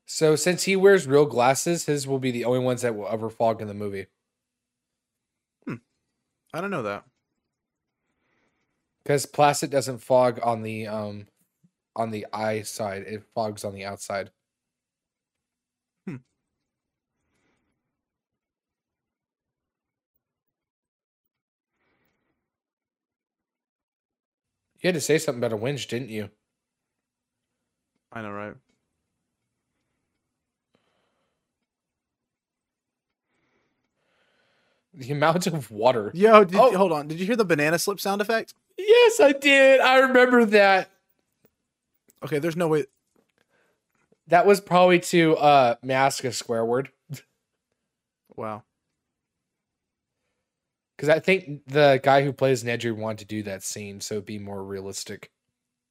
Speaker 2: So since he wears real glasses, his will be the only ones that will ever fog in the movie.
Speaker 1: I don't know that.
Speaker 2: Because plastic doesn't fog on the um on the eye side, it fogs on the outside. You had to say something about a winch, didn't you?
Speaker 1: I know, right?
Speaker 2: The amount of water.
Speaker 1: Yo, did,
Speaker 2: Oh.
Speaker 1: hold on. Did you hear the banana slip sound effect?
Speaker 2: Yes, I did. I remember that.
Speaker 1: Okay, there's no way.
Speaker 2: That was probably to uh mask a square word.
Speaker 1: Wow.
Speaker 2: Because I think the guy who plays Nedry wanted to do that scene so it'd be more realistic.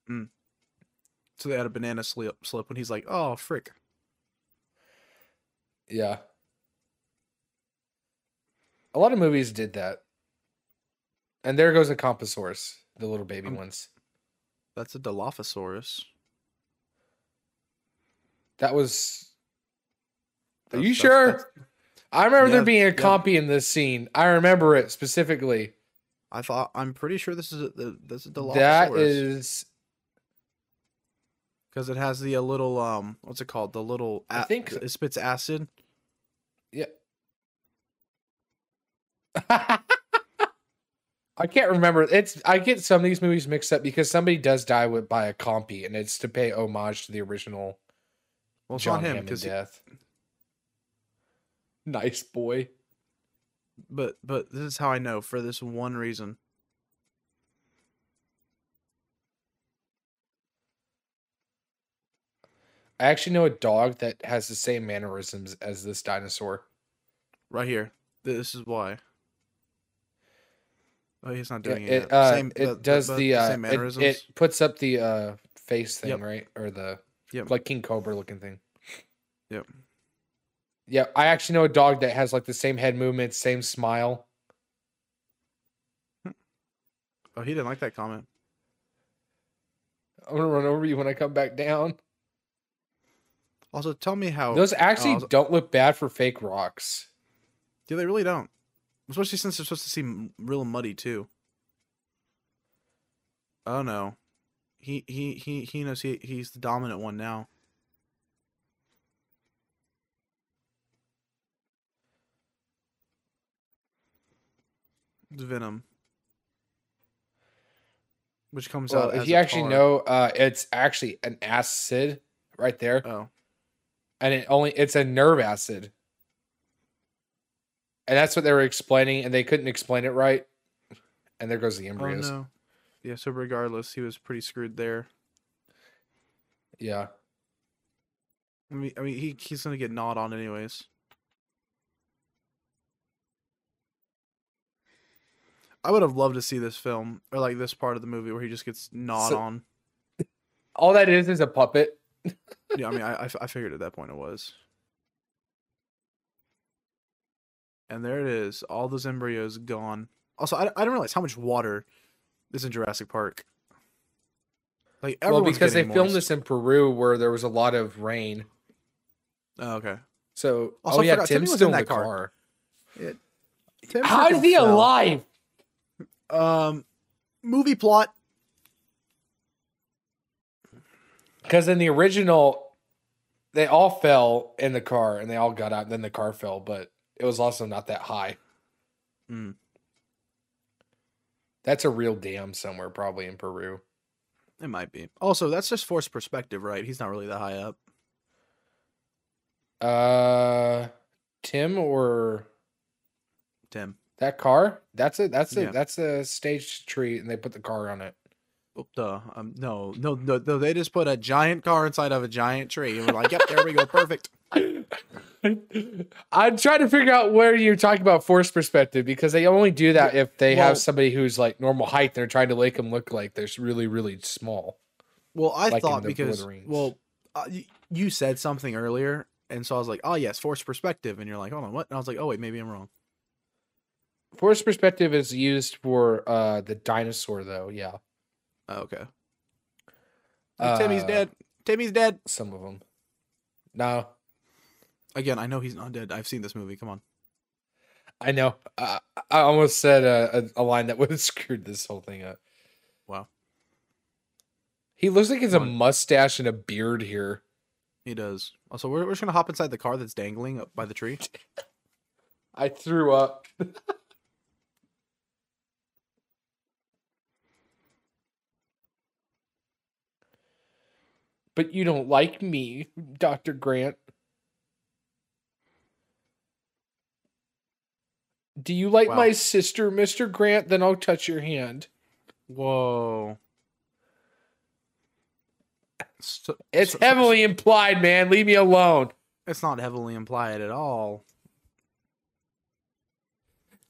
Speaker 1: So they had a banana slip slip when he's like, "Oh, frick."
Speaker 2: Yeah. A lot of movies did that. And there goes a Compasaurus, the little baby
Speaker 1: Um,
Speaker 2: ones.
Speaker 1: That's a Dilophosaurus.
Speaker 2: That was. Are you
Speaker 1: that's-
Speaker 2: sure?
Speaker 1: that's-
Speaker 2: I remember there being a
Speaker 1: yeah.
Speaker 2: compy in this scene. I remember it specifically.
Speaker 1: I thought I'm pretty sure this is a, the- this is Dilophosaurus.
Speaker 2: That is.
Speaker 1: because it has the a little um what's it called the little
Speaker 2: I
Speaker 1: a-
Speaker 2: think-
Speaker 1: it spits acid.
Speaker 2: Yeah. I can't remember. It's I get some of these movies mixed up because somebody does die with by a compy, and it's to pay homage to the original
Speaker 1: Well, it's
Speaker 2: John
Speaker 1: not him because
Speaker 2: death. Nice boy.
Speaker 1: but but this is how I know for this one reason.
Speaker 2: I actually know a dog that has the same mannerisms as this dinosaur.
Speaker 1: Right here. This is why. Oh, he's not doing it.
Speaker 2: it uh,
Speaker 1: Same-
Speaker 2: it
Speaker 1: but-
Speaker 2: does
Speaker 1: but
Speaker 2: the uh,
Speaker 1: same
Speaker 2: it,
Speaker 1: mannerisms.
Speaker 2: it puts up the uh face thing,
Speaker 1: Yep.
Speaker 2: right? Or the
Speaker 1: Yep.
Speaker 2: like King Cobra looking thing.
Speaker 1: Yep.
Speaker 2: Yeah, I actually know a dog that has like the same head movement, same smile.
Speaker 1: Oh, he didn't like that comment.
Speaker 2: I'm gonna run over you when I come back down.
Speaker 1: Also, tell me how.
Speaker 2: Those actually don't look bad for fake rocks.
Speaker 1: yeah, they really don't. Especially since they're supposed to seem real muddy too. Oh no, he he he he knows he he's the dominant one now. Venom, which comes
Speaker 2: Well,
Speaker 1: out.
Speaker 2: if
Speaker 1: as
Speaker 2: you
Speaker 1: a
Speaker 2: actually
Speaker 1: tar.
Speaker 2: know, uh, it's actually an acid right there,
Speaker 1: Oh,
Speaker 2: and it only it's a nerve acid, and that's what they were explaining, and they couldn't explain it right. And there goes the
Speaker 1: oh
Speaker 2: embryos.
Speaker 1: no. Yeah. So regardless, he was pretty screwed there.
Speaker 2: Yeah,
Speaker 1: I mean, I mean, he he's gonna get gnawed on anyways. I would have loved to see this film or like this part of the movie where he just gets gnawed
Speaker 2: So-
Speaker 1: on.
Speaker 2: all that is is a puppet.
Speaker 1: Yeah, I mean, I, I figured at that point it was. And there it is, all those embryos gone. Also, I, I didn't realize how much water is in Jurassic Park. Like
Speaker 2: well, because they
Speaker 1: getting
Speaker 2: filmed this in Peru where there was a lot of rain.
Speaker 1: Oh, okay.
Speaker 2: So,
Speaker 1: Also,
Speaker 2: oh yeah, Tim's
Speaker 1: was
Speaker 2: still
Speaker 1: in that
Speaker 2: the
Speaker 1: car.
Speaker 2: car.
Speaker 1: Tim
Speaker 2: How is he alive?
Speaker 1: Um, movie plot.
Speaker 2: Because in the original, they all fell in the car and they all got out, and then the car fell, but it was also not that high.
Speaker 1: Hmm.
Speaker 2: That's a real dam somewhere, probably in Peru.
Speaker 1: It might be. Also, that's just forced perspective, right? He's not really that high up.
Speaker 2: Uh, Tim or
Speaker 1: Tim.
Speaker 2: That car? That's it. That's it.
Speaker 1: Yeah.
Speaker 2: That's a stage tree, and they put the car on it.
Speaker 1: Oh, duh. Um, no, no, no, no. They just put a giant car inside of a giant tree, and we're like, "Yep, there we go, perfect."
Speaker 2: I'm trying to figure out where you're talking about force perspective because they only do that if they
Speaker 1: Well-
Speaker 2: have somebody who's like normal height. and They're trying to make them look like they're really, really small.
Speaker 1: Well, I
Speaker 2: Like
Speaker 1: thought because
Speaker 2: Lord of the Rings.
Speaker 1: well, uh, you said something earlier, and so I was like, "Oh yes, forced perspective," and you're like, "Hold on, what?" And I was like, "Oh wait, maybe I'm wrong."
Speaker 2: Force perspective is used for uh the dinosaur, though. Yeah,
Speaker 1: Oh, okay. Timmy's
Speaker 2: Uh,
Speaker 1: dead. Timmy's dead.
Speaker 2: Some of them. No,
Speaker 1: Again, I know he's not dead. I've seen this movie. Come on.
Speaker 2: I know. Uh, I almost said a, a, a line that would have screwed this whole thing up.
Speaker 1: Wow,
Speaker 2: He looks like he has a mustache and a beard here.
Speaker 1: he does. Also, we're, we're just gonna hop inside the car that's dangling up by the tree.
Speaker 2: I threw up. but you don't like me, Dr. Grant. Do you like
Speaker 1: Wow.
Speaker 2: my sister, Mr. Grant? Then I'll touch your hand.
Speaker 1: Whoa. So-
Speaker 2: It's
Speaker 1: so-
Speaker 2: heavily implied, man. Leave me alone.
Speaker 1: It's not heavily implied at all.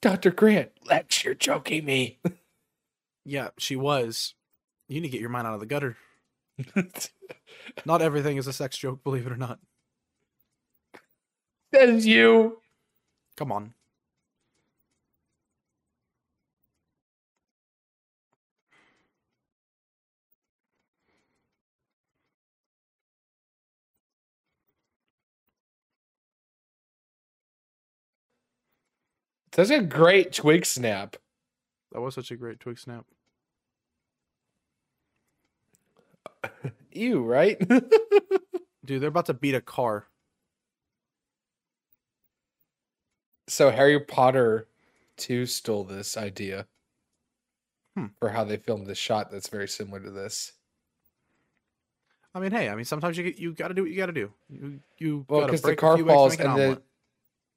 Speaker 2: Dr. Grant, Lex, you're joking me.
Speaker 1: Yeah, she was. You need to get your mind out of the gutter. Not everything is a sex joke, believe it or not.
Speaker 2: that is you.
Speaker 1: Come on.
Speaker 2: That's a great twig snap.
Speaker 1: That was such a great twig snap.
Speaker 2: You, right?
Speaker 1: Dude, they're about to beat a car.
Speaker 2: so Harry Potter 2 stole this idea
Speaker 1: Hmm.
Speaker 2: for how they filmed this shot that's very similar to this.
Speaker 1: I mean, hey, I mean, sometimes you you got to do what you got to do. You you
Speaker 2: Well, because the car falls and the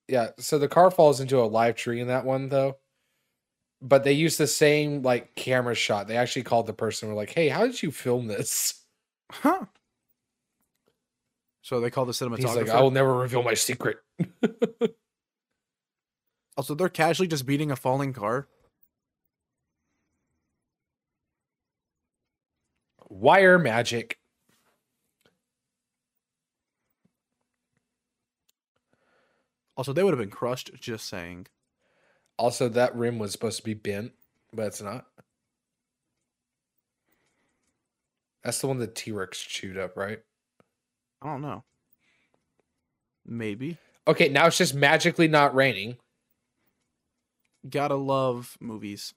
Speaker 2: yeah, so the car falls into a live tree in that one though. But they use the same like camera shot. They actually called the person. and Were like, "Hey, how did you film this?"
Speaker 1: Huh. So they call the cinematographer.
Speaker 2: He's like, "I will never reveal my secret."
Speaker 1: Also, they're casually just beating a falling car.
Speaker 2: Wire magic.
Speaker 1: Also, they would have been crushed. Just saying.
Speaker 2: Also, that rim was supposed to be bent, but it's not. That's the one that T Rex chewed up, right?
Speaker 1: I don't know. Maybe.
Speaker 2: Okay, now it's just magically not raining.
Speaker 1: Gotta love movies.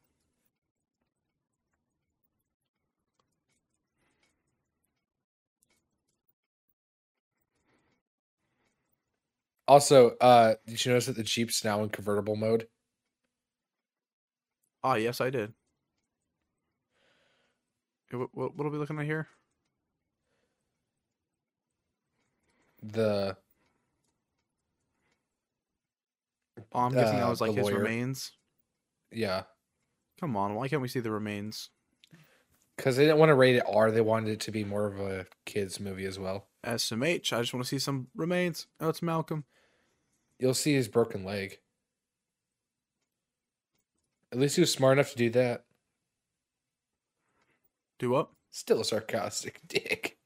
Speaker 2: Also, uh, did you notice that the Jeep's now in convertible mode?
Speaker 1: Ah, yes, I did. What, what, what are we looking at here?
Speaker 2: The
Speaker 1: Oh, I'm guessing that
Speaker 2: Uh,
Speaker 1: was like his
Speaker 2: lawyer.
Speaker 1: remains.
Speaker 2: yeah,
Speaker 1: Come on, why can't we see the remains?
Speaker 2: because they didn't want to rate it R. They wanted it to be more of a kids movie as well.
Speaker 1: SMH. I just want to see some remains. Oh, it's Malcolm.
Speaker 2: You'll see his broken leg. At least he was smart enough to do that.
Speaker 1: Do what?
Speaker 2: Still a sarcastic dick.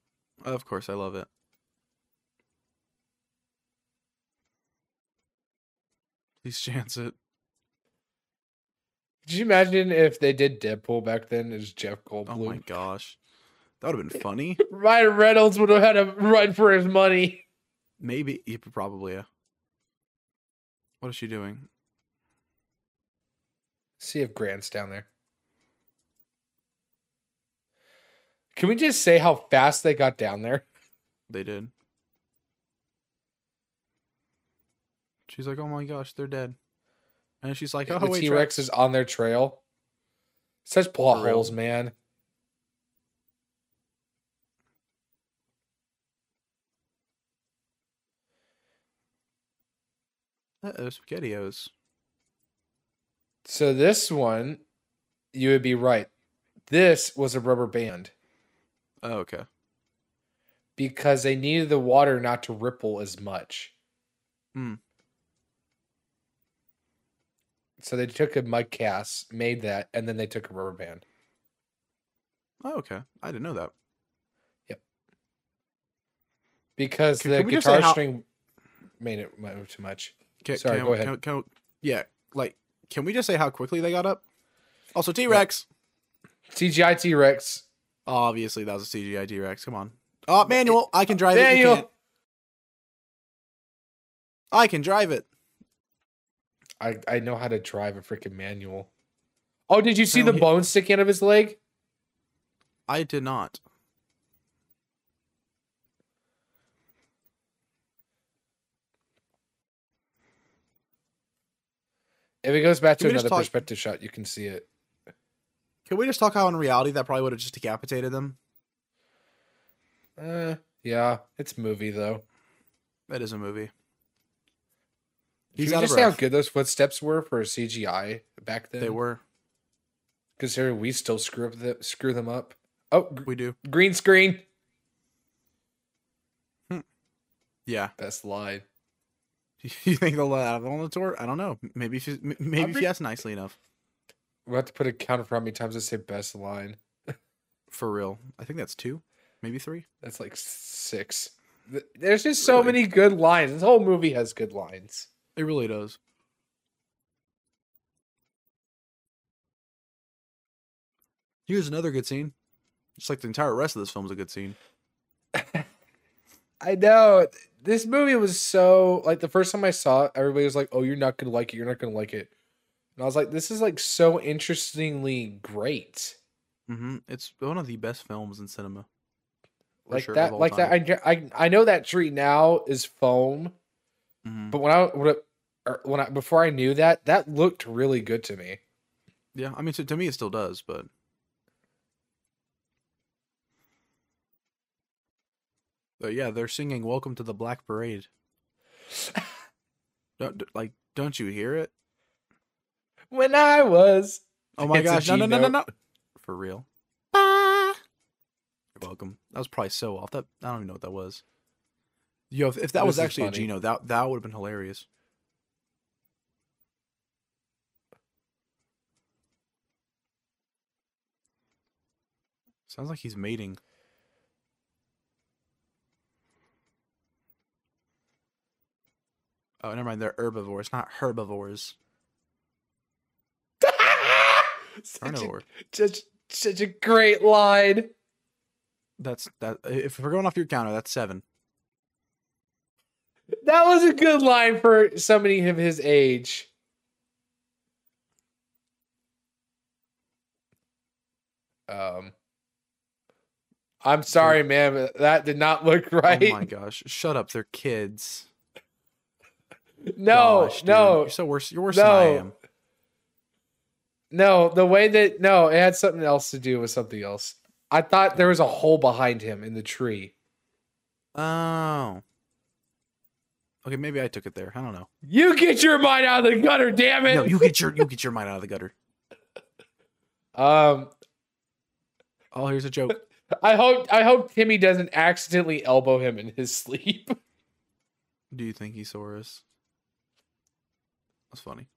Speaker 1: Of course, I love it. Please chance it.
Speaker 2: Could you imagine if they did Deadpool back then as Jeff
Speaker 1: oh
Speaker 2: Goldblum?
Speaker 1: Oh my gosh. That would have been funny.
Speaker 2: Ryan Reynolds would have had to run for his money.
Speaker 1: Maybe. Yeah, probably. Yeah. What is she doing?
Speaker 2: See if Grant's down there. Can we just say how fast they got down there?
Speaker 1: They did. She's like, "Oh my gosh, they're dead," and she's like, "Oh
Speaker 2: the T Rex is on their trail. Such plot holes, man.
Speaker 1: Uh-oh, spaghettios.
Speaker 2: So this one, you would be right. This was a rubber band
Speaker 1: Oh, okay.
Speaker 2: because they needed the water not to ripple as much.
Speaker 1: Hmm.
Speaker 2: So they took a mud cast, made that, and then they took a rubber band.
Speaker 1: Oh, okay. I didn't know that. Yep.
Speaker 2: Because
Speaker 1: Can-
Speaker 2: the
Speaker 1: can
Speaker 2: guitar
Speaker 1: how-
Speaker 2: string made it move too much.
Speaker 1: Can,
Speaker 2: Sorry, go ahead.
Speaker 1: can- yeah, like, can we just say how quickly they got up? Also, T Rex.
Speaker 2: CGI T Rex.
Speaker 1: Obviously, that was a CGI T Rex. Come on. Oh, manual. I can drive it.
Speaker 2: Manual.
Speaker 1: I can drive it.
Speaker 2: I I know how to drive a freaking manual. Oh, did you see the bone sticking out of his leg?
Speaker 1: I did not.
Speaker 2: If it goes back to
Speaker 1: Can we just
Speaker 2: another
Speaker 1: talk-
Speaker 2: perspective shot, you can see it.
Speaker 1: Can we just talk how in reality that probably would have just decapitated them?
Speaker 2: Uh, yeah, it's a movie though.
Speaker 1: That is a movie.
Speaker 2: Can
Speaker 1: He's
Speaker 2: you
Speaker 1: out
Speaker 2: just say how good those footsteps were for CGI back then?
Speaker 1: They were.
Speaker 2: Considering we still screw up the, screw them up. Oh, gr-
Speaker 1: We do.
Speaker 2: green screen.
Speaker 1: Yeah.
Speaker 2: Best line.
Speaker 1: You think they'll let out on the tour? I don't know. Maybe if you, maybe if
Speaker 2: re-
Speaker 1: you ask nicely enough.
Speaker 2: We'll have to put a counter for how many times I say best line.
Speaker 1: For real. I think that's two, maybe three.
Speaker 2: That's like six. There's just so
Speaker 1: Really?
Speaker 2: many good lines. This whole movie has good lines.
Speaker 1: It really does. Here's another good scene. Just like the entire rest of this film is a good scene.
Speaker 2: I know. This movie was so like the first time I saw it, everybody was like, "Oh, you're not gonna like it. You're not gonna like it." And I was like, "This is like so interestingly great."
Speaker 1: hmm It's one of the best films in cinema.
Speaker 2: Like
Speaker 1: sure,
Speaker 2: that, like that. I, I I know that tree now is foam,
Speaker 1: Mhm.
Speaker 2: but when I when I, when I before I knew that, that looked really good to me.
Speaker 1: Yeah, I mean, to, to me, it still does, but. But yeah, they're singing "Welcome to the Black Parade." Don't, like, don't you hear it?
Speaker 2: When I was
Speaker 1: Oh my
Speaker 2: It's
Speaker 1: gosh! No, no, no, no, no! For real. You're welcome. That was probably so off. That I don't even know what that was. Yo, if, if that
Speaker 2: This
Speaker 1: was
Speaker 2: is
Speaker 1: actually a. Gino, that that would have been hilarious. Sounds like he's mating. Oh, never mind. They're herbivores, not herbivores.
Speaker 2: such, a, such such a great line.
Speaker 1: That's that. If we're going off your counter, that's seven.
Speaker 2: That was a good line for somebody of his age. Um, I'm sorry, man, that did not look right.
Speaker 1: Oh my gosh! Shut up. They're kids.
Speaker 2: no,
Speaker 1: Gosh,
Speaker 2: no,
Speaker 1: You're so worse. You're worse than I am.
Speaker 2: No. The way that no, it had something else to do with something else. I thought there was a hole behind him in the tree.
Speaker 1: Oh. Okay, maybe I took it there. I don't know.
Speaker 2: You get your mind out of the gutter, damn it!
Speaker 1: No, you get your you get your mind out of the gutter.
Speaker 2: um,
Speaker 1: Oh, here's a joke.
Speaker 2: I hope I hope Timmy doesn't accidentally elbow him in his sleep.
Speaker 1: Do you think he saw us? That's funny.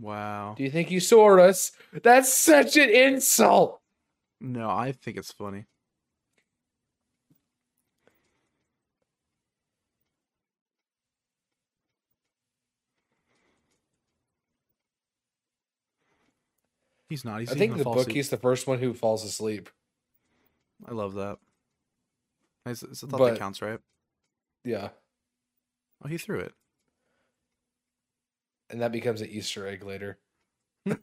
Speaker 1: Wow.
Speaker 2: Do you think you saw us? That's such an insult.
Speaker 1: No, I think it's funny. He's not. He's
Speaker 2: I think the bookie's the first one who falls asleep.
Speaker 1: I love that. It's, it's a thought
Speaker 2: but,
Speaker 1: that counts, right?
Speaker 2: Yeah.
Speaker 1: Oh, he threw it
Speaker 2: and that becomes an Easter egg later.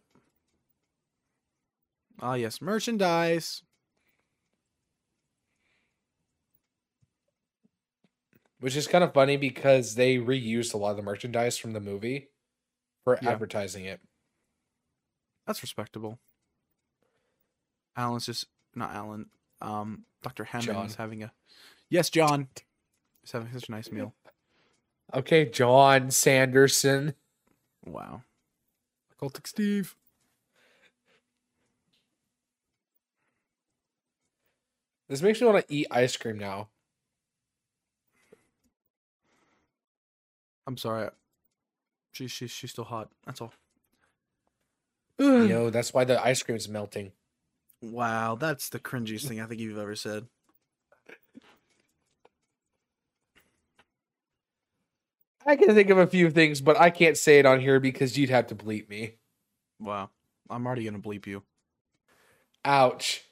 Speaker 1: Ah, yes, merchandise.
Speaker 2: Which is kind of funny because they reused a lot of the merchandise from the movie for
Speaker 1: Yeah.
Speaker 2: advertising it.
Speaker 1: That's respectable. Alan's just not Alan. Um, Doctor Hammond is having a yes, John. He's having such a nice meal.
Speaker 2: Okay, John Sanderson.
Speaker 1: Wow. Cultic Steve.
Speaker 2: This makes me want to eat ice cream now.
Speaker 1: I'm sorry. She's she's she's still hot. That's all.
Speaker 2: You know, that's why the ice cream is melting.
Speaker 1: Wow, that's the cringiest thing I think you've ever said.
Speaker 2: I can think of a few things, but I can't say it on here because you'd have to bleep me.
Speaker 1: Wow. I'm already gonna bleep you.
Speaker 2: Ouch.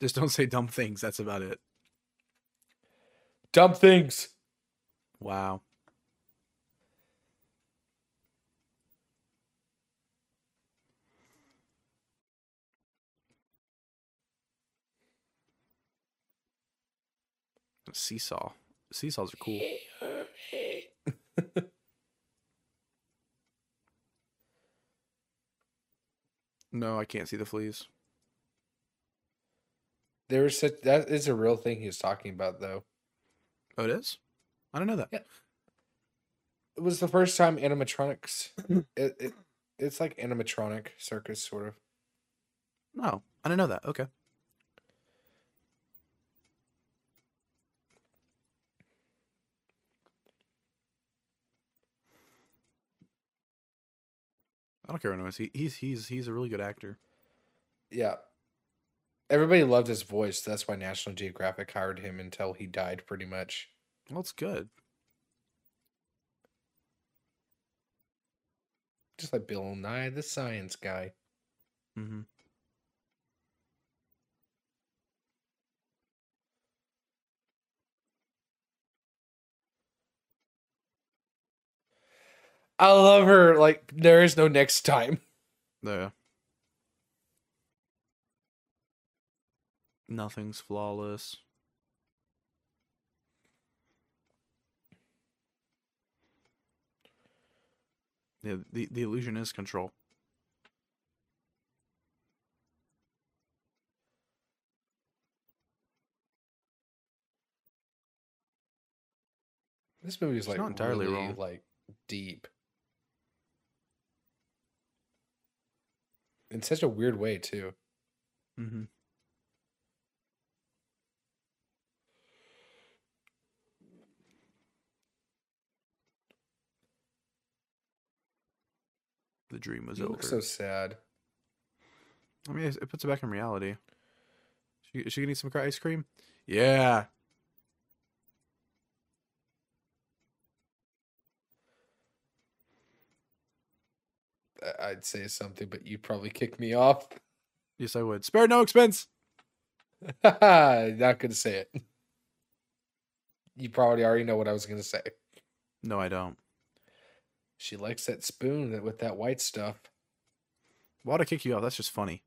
Speaker 1: Just don't say dumb things. That's about it.
Speaker 2: Dumb things.
Speaker 1: Wow. Seesaw. Seesaws are cool. No, I can't see the fleas.
Speaker 2: There was such that is a real thing he's talking about though.
Speaker 1: Oh, it is? I don't know that.
Speaker 2: Yeah. It was the first time animatronics. it, it it's like animatronic circus sort of.
Speaker 1: No, I didn't know that. Okay. I don't care what anyone he, he's he's he's a really good actor.
Speaker 2: Yeah. Everybody loved his voice. That's why National Geographic hired him until he died, pretty much.
Speaker 1: Well, it's good.
Speaker 2: Just like Bill Nye, the science guy.
Speaker 1: hmm
Speaker 2: I love her. Like there is no next time.
Speaker 1: Yeah. Nothing's flawless. Yeah, the, the illusion is control.
Speaker 2: This movie is like
Speaker 1: not entirely
Speaker 2: really,
Speaker 1: wrong.
Speaker 2: like deep. In such a weird way too.
Speaker 1: Mm-hmm. The dream was
Speaker 2: You
Speaker 1: over.
Speaker 2: look so sad.
Speaker 1: I mean, it it puts it back in reality. She, is she gonna eat some ice cream? Yeah.
Speaker 2: I'd say something, but you'd probably kick me off.
Speaker 1: Yes, I would. Spare no expense.
Speaker 2: Not gonna say it. You probably already know what I was gonna say.
Speaker 1: No, I don't.
Speaker 2: She likes that spoon that- with that white stuff.
Speaker 1: Why'd I kick you off? That's just funny.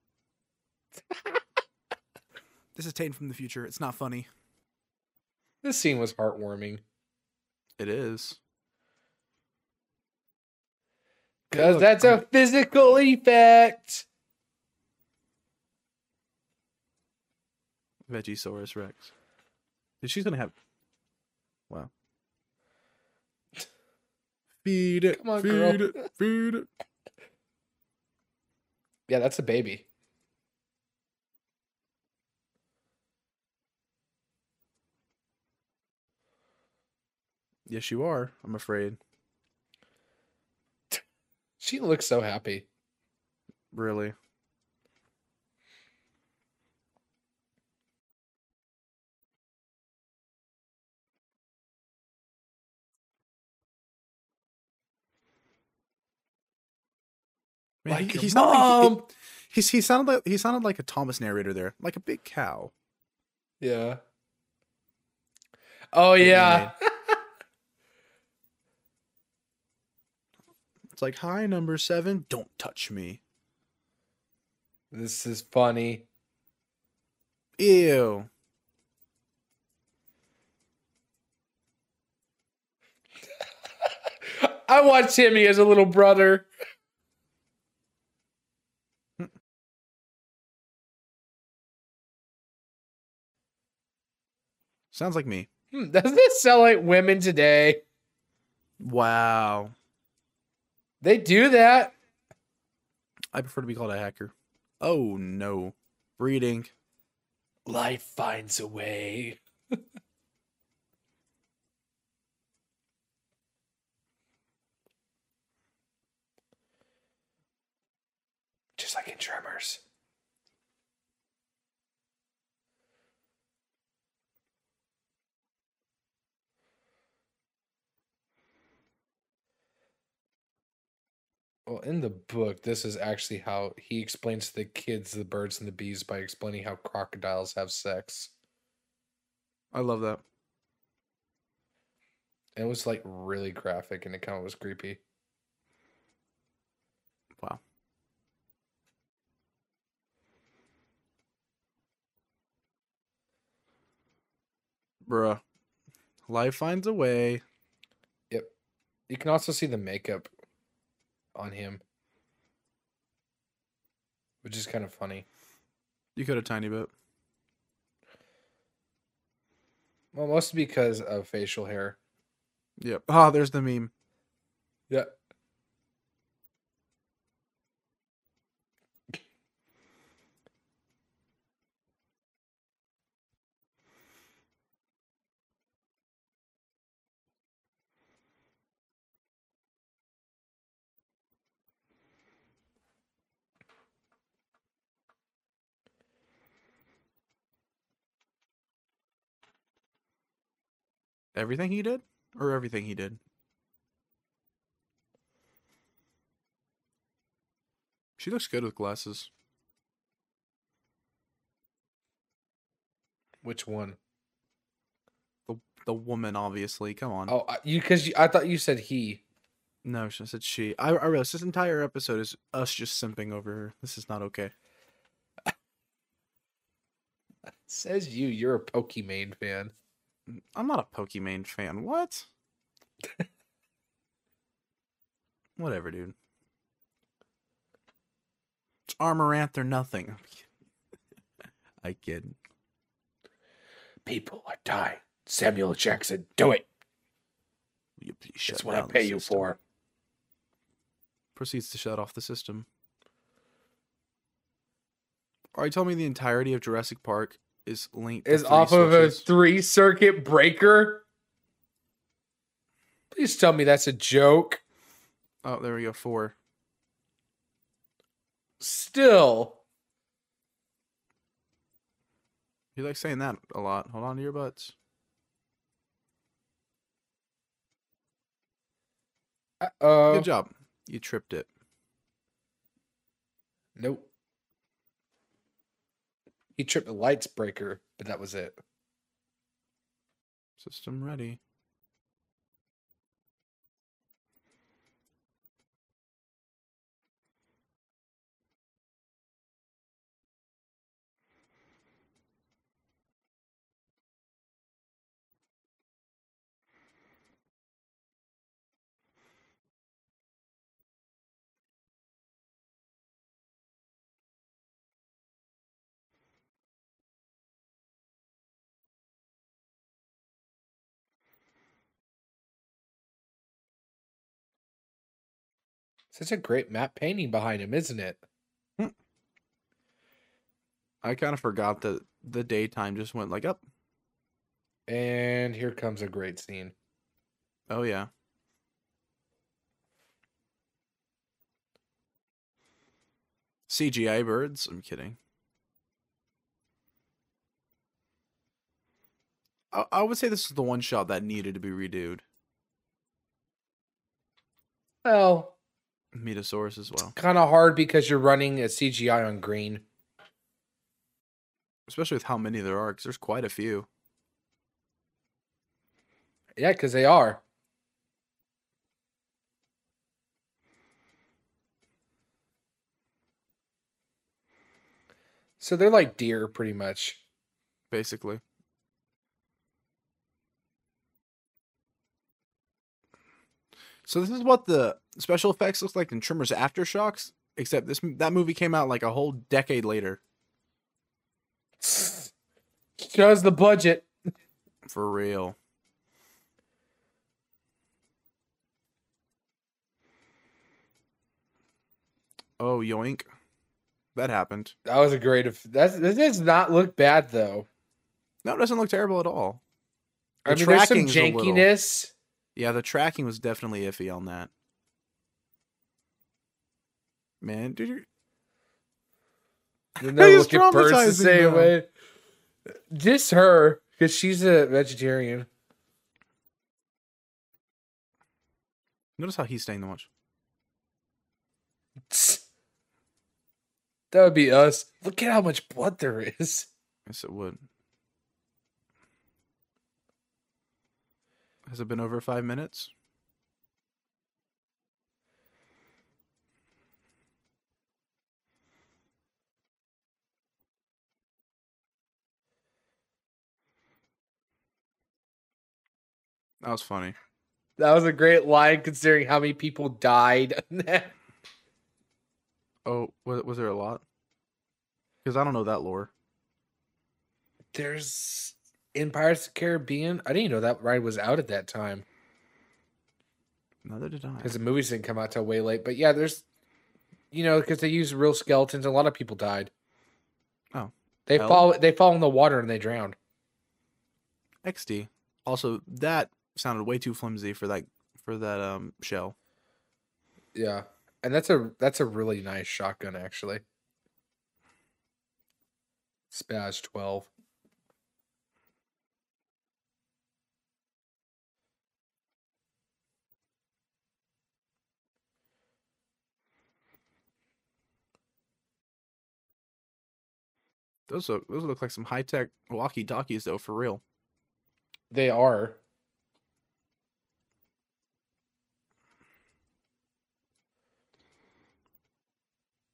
Speaker 1: this is Tane from the future. It's not funny.
Speaker 2: This scene was heartwarming
Speaker 1: It is. Hey,
Speaker 2: because that's a physical effect.
Speaker 1: Vegisaurus Rex. She's gonna have. Wow. Feed it.
Speaker 2: Come on,
Speaker 1: feed
Speaker 2: girl.
Speaker 1: it. Feed it.
Speaker 2: Yeah, that's a baby.
Speaker 1: Yes, you are. I'm afraid.
Speaker 2: She looks so happy.
Speaker 1: Really? Man,
Speaker 2: like
Speaker 1: he, mom. Like, he, he, he sounded like he sounded like a Thomas narrator there, like a big cow.
Speaker 2: Yeah. Oh yeah.
Speaker 1: It's like, hi, number seven, don't touch me.
Speaker 2: this is funny.
Speaker 1: Ew.
Speaker 2: I watched Timmy as a little brother.
Speaker 1: Sounds like me.
Speaker 2: Hmm, Doesn't it sound like women today?
Speaker 1: Wow.
Speaker 2: They do that.
Speaker 1: I prefer to be called a hacker. Oh no. Breeding.
Speaker 2: Life finds a way. Just like in Tremors. Well, in the book, this is actually how he explains to the kids the birds and the bees by explaining how crocodiles have sex.
Speaker 1: I love that.
Speaker 2: It was like really graphic and it kind of was creepy.
Speaker 1: Wow. Bruh. Life finds a way.
Speaker 2: Yep. You can also see the makeup on him, which is kind of funny.
Speaker 1: You could a tiny bit.
Speaker 2: Well, mostly because of facial hair.
Speaker 1: Yep. Ah, there's the meme.
Speaker 2: Yeah.
Speaker 1: Everything he did? Or everything he did? She looks good with glasses.
Speaker 2: Which one?
Speaker 1: The the woman, obviously. Come on.
Speaker 2: Oh, you because I thought you said he.
Speaker 1: No, she said she. I, I realized this entire episode is us just simping over her. This is not okay.
Speaker 2: Says you. You're a Pokimane fan.
Speaker 1: I'm not a Pokimane fan. What? Whatever, dude. It's Amouranth or nothing. I kid.
Speaker 2: People are dying. Samuel Jackson, do it.
Speaker 1: Will you please shut
Speaker 2: That's what I pay you
Speaker 1: system?
Speaker 2: for.
Speaker 1: Proceeds to shut off the system. Are you telling me the entirety of Jurassic Park is linked?
Speaker 2: Is off of a three circuit breaker. Please tell me that's a joke.
Speaker 1: Oh, there we go. Four.
Speaker 2: Still.
Speaker 1: You like saying that a lot. Hold on to your butts.
Speaker 2: Uh
Speaker 1: Good job. You tripped it.
Speaker 2: Nope. He tripped the lights breaker, but that was it.
Speaker 1: System ready.
Speaker 2: Such a great map painting behind him, isn't it? Hmm.
Speaker 1: I kind of forgot that the daytime just went like up.
Speaker 2: And here comes a great scene.
Speaker 1: Oh yeah. CGI birds? I'm kidding. I, I would say this is the one shot that needed to be redoed.
Speaker 2: Well,
Speaker 1: Metasaurus as well,
Speaker 2: Kind of hard because you're running a CGI on green.
Speaker 1: especially with how many there are, because there's quite a few.
Speaker 2: Yeah, because they are. So they're like deer, pretty much.
Speaker 1: basically. So this is what the special effects looks like in Tremors Aftershocks, except this that movie came out like a whole decade later.
Speaker 2: Shows the budget.
Speaker 1: For real. Oh, yoink. That happened.
Speaker 2: That was a great. That's this does not look bad though.
Speaker 1: No, it doesn't look terrible at all.
Speaker 2: I
Speaker 1: The
Speaker 2: mean, there's some
Speaker 1: tracking's a little-
Speaker 2: jankiness.
Speaker 1: Yeah, the tracking was definitely iffy on that. Man, dude, you're-
Speaker 2: They never look at birds the same
Speaker 1: them.
Speaker 2: way. Just her, because she's a vegetarian.
Speaker 1: notice how he's staying to watch.
Speaker 2: That would be us. Look at how much blood there is.
Speaker 1: Yes, it would. Has it been over five minutes? That was funny.
Speaker 2: That was a great line considering how many people died.
Speaker 1: Oh, was, was there a lot? Because I don't know that lore.
Speaker 2: There's in Pirates of the Caribbean. I didn't even know that ride was out at that time
Speaker 1: Neither did I.
Speaker 2: because the movies didn't come out till way late. But yeah, there's, you know, because they use real skeletons. A lot of people died.
Speaker 1: Oh.
Speaker 2: they fall. They fall in the water and they drowned.
Speaker 1: XD. Also, that sounded way too flimsy for that for that um shell.
Speaker 2: Yeah, and that's a that's a really nice shotgun actually. Spaz twelve.
Speaker 1: Those look those look like some high tech walkie talkies though, for real.
Speaker 2: They are.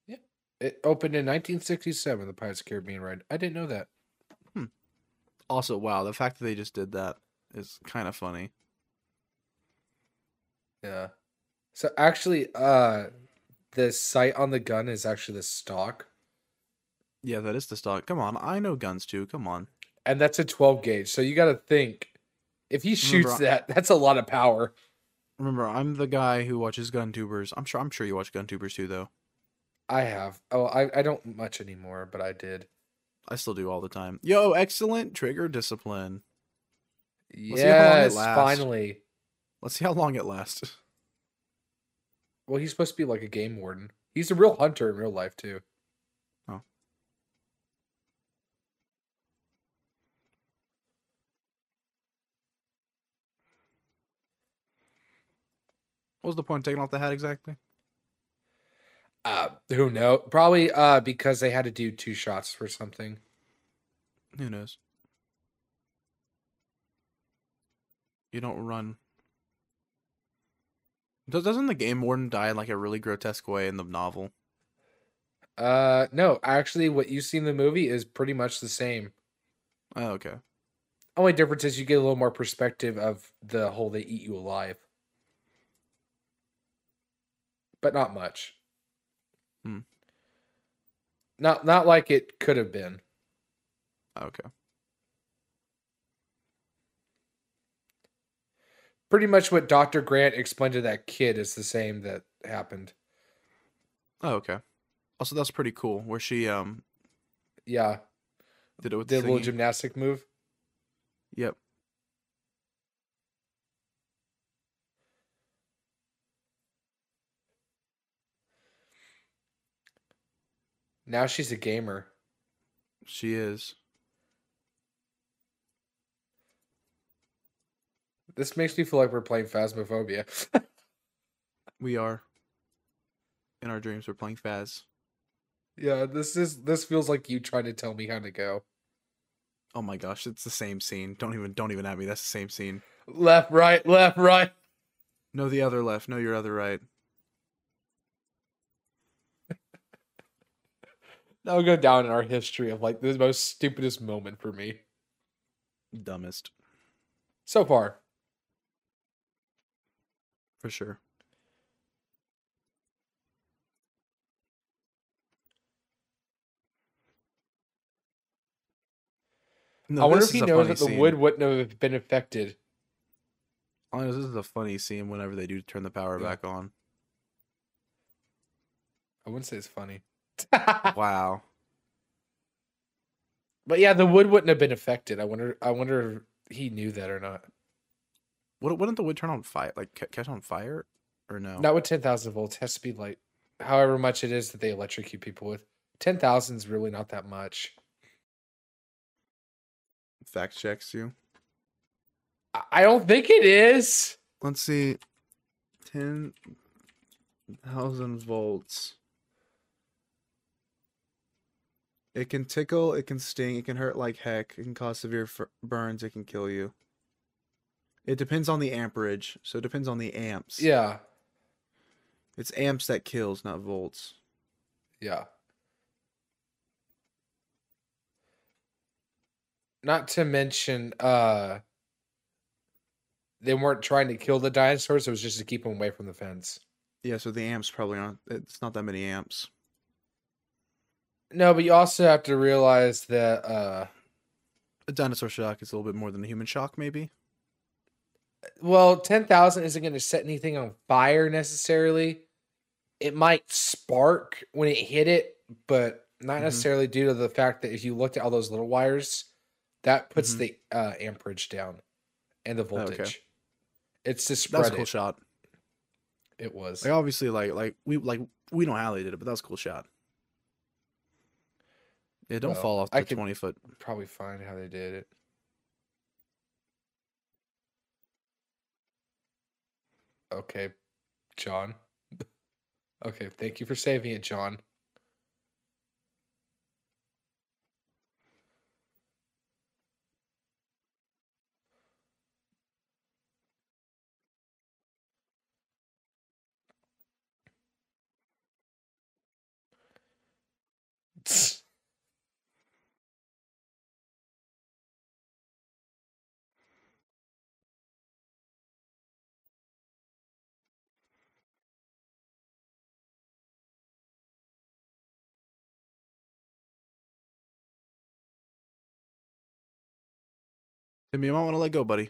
Speaker 2: Yeah. It opened in 1967, the Pirates of the Caribbean ride. I didn't know that.
Speaker 1: Also, wow, the fact that they just did that is kind of funny.
Speaker 2: Yeah. So actually, uh, the sight on the gun is actually the stock,
Speaker 1: Yeah, that is the stock. Come on, I know guns too. Come on.
Speaker 2: and that's a 12 gauge. So you got to think, if he shoots
Speaker 1: Remember,
Speaker 2: that, that's a lot of power.
Speaker 1: Remember, I'm the guy who watches gun tubers. I'm sure I'm sure you watch gun tubers too though.
Speaker 2: I have. Oh, I, I don't much anymore, but I did.
Speaker 1: I still do all the time. Yo, excellent trigger discipline. long
Speaker 2: Yes, finally.
Speaker 1: Let's see how long it lasts.
Speaker 2: Well, he's supposed to be like a game warden. He's a real hunter in real life too.
Speaker 1: Oh. What was the point of taking off the hat exactly?
Speaker 2: Uh, who know? Probably uh because they had to do two shots for something.
Speaker 1: Who knows? You don't run. Does- Doesn't the game warden die in like a really grotesque way in the novel?
Speaker 2: Uh, no, actually, what you see in the movie is pretty much the same.
Speaker 1: Oh, okay.
Speaker 2: Only difference is you get a little more perspective of the whole they eat you alive, but not much.
Speaker 1: Hmm.
Speaker 2: Not not like it could have been.
Speaker 1: Okay.
Speaker 2: Pretty much what Doctor Grant explained to that kid is the same that happened.
Speaker 1: Oh, okay. Also, that's pretty cool. Where she um
Speaker 2: Yeah,
Speaker 1: did it with
Speaker 2: the
Speaker 1: the
Speaker 2: little gymnastic move.
Speaker 1: Yep.
Speaker 2: Now she's a gamer.
Speaker 1: She is.
Speaker 2: This makes me feel like we're playing Phasmophobia.
Speaker 1: We are. in our dreams we're playing Faz.
Speaker 2: Yeah, this is this feels like you trying to tell me how to go.
Speaker 1: Oh my gosh, it's the same scene. Don't even don't even at me. That's the same scene.
Speaker 2: Left, right, left, right.
Speaker 1: No, the other left. No, your other right.
Speaker 2: That'll go down in our history of like the most stupidest moment for me
Speaker 1: Dumbest
Speaker 2: so far.
Speaker 1: for sure. No,
Speaker 2: I wonder if he knows that the
Speaker 1: scene.
Speaker 2: wood wouldn't have been affected.
Speaker 1: Oh, this is a funny scene whenever they do turn the power
Speaker 2: Yeah.
Speaker 1: back on.
Speaker 2: I wouldn't say it's funny.
Speaker 1: Wow.
Speaker 2: but yeah, the wood wouldn't have been affected. I wonder. I wonder if he knew that or not.
Speaker 1: What wouldn't the wood turn on fire? Like catch on fire, or no?
Speaker 2: Not with ten thousand volts. Has to be like however much it is that they electrocute people with. Ten thousand is really not that much.
Speaker 1: Fact checks you.
Speaker 2: I- I don't think it is.
Speaker 1: Let's see. Ten thousand volts. It can tickle, it can sting, it can hurt like heck, it can cause severe f- burns, it can kill you. It depends on the amperage, so it depends on the amps.
Speaker 2: Yeah.
Speaker 1: It's amps that kills, not volts.
Speaker 2: Yeah. Not to mention, uh, they weren't trying to kill the dinosaurs. It was just to keep them away from the fence.
Speaker 1: Yeah, so the amps probably aren't. It's not that many amps.
Speaker 2: No, but you also have to realize that, uh,
Speaker 1: A dinosaur shock is a little bit more than a human shock, maybe.
Speaker 2: well, 10,000 isn't going to set anything on fire necessarily. It might spark when it hit it, but not
Speaker 1: Mhm.
Speaker 2: necessarily due to the fact that if you looked at all those little wires, that puts
Speaker 1: Mhm.
Speaker 2: the uh, amperage down and the
Speaker 1: Oh, okay.
Speaker 2: voltage. It's to
Speaker 1: That
Speaker 2: spread
Speaker 1: was a cool
Speaker 2: it.
Speaker 1: shot.
Speaker 2: It was.
Speaker 1: Like obviously, like like we like we know how they did it, but that was a cool shot. Yeah, don't
Speaker 2: Well,
Speaker 1: fall off
Speaker 2: I
Speaker 1: the
Speaker 2: could-
Speaker 1: twenty foot.
Speaker 2: Probably find how they did it. Okay, John. Okay, thank you for saving it, John.
Speaker 1: Timmy, you might want to let go, buddy.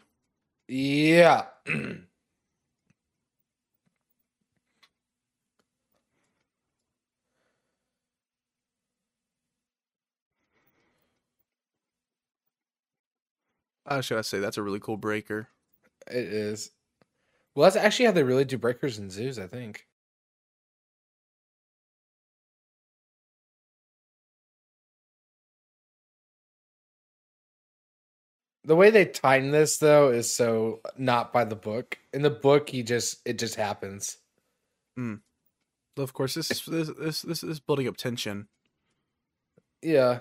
Speaker 2: Yeah.
Speaker 1: Uh, should I say that's a really cool breaker?
Speaker 2: It is. Well, that's actually how they really do breakers in zoos, I think. The way they tighten this though is so not by the book. In the book, he just it just happens. Mm.
Speaker 1: Of course, this is this this this is building up tension.
Speaker 2: Yeah.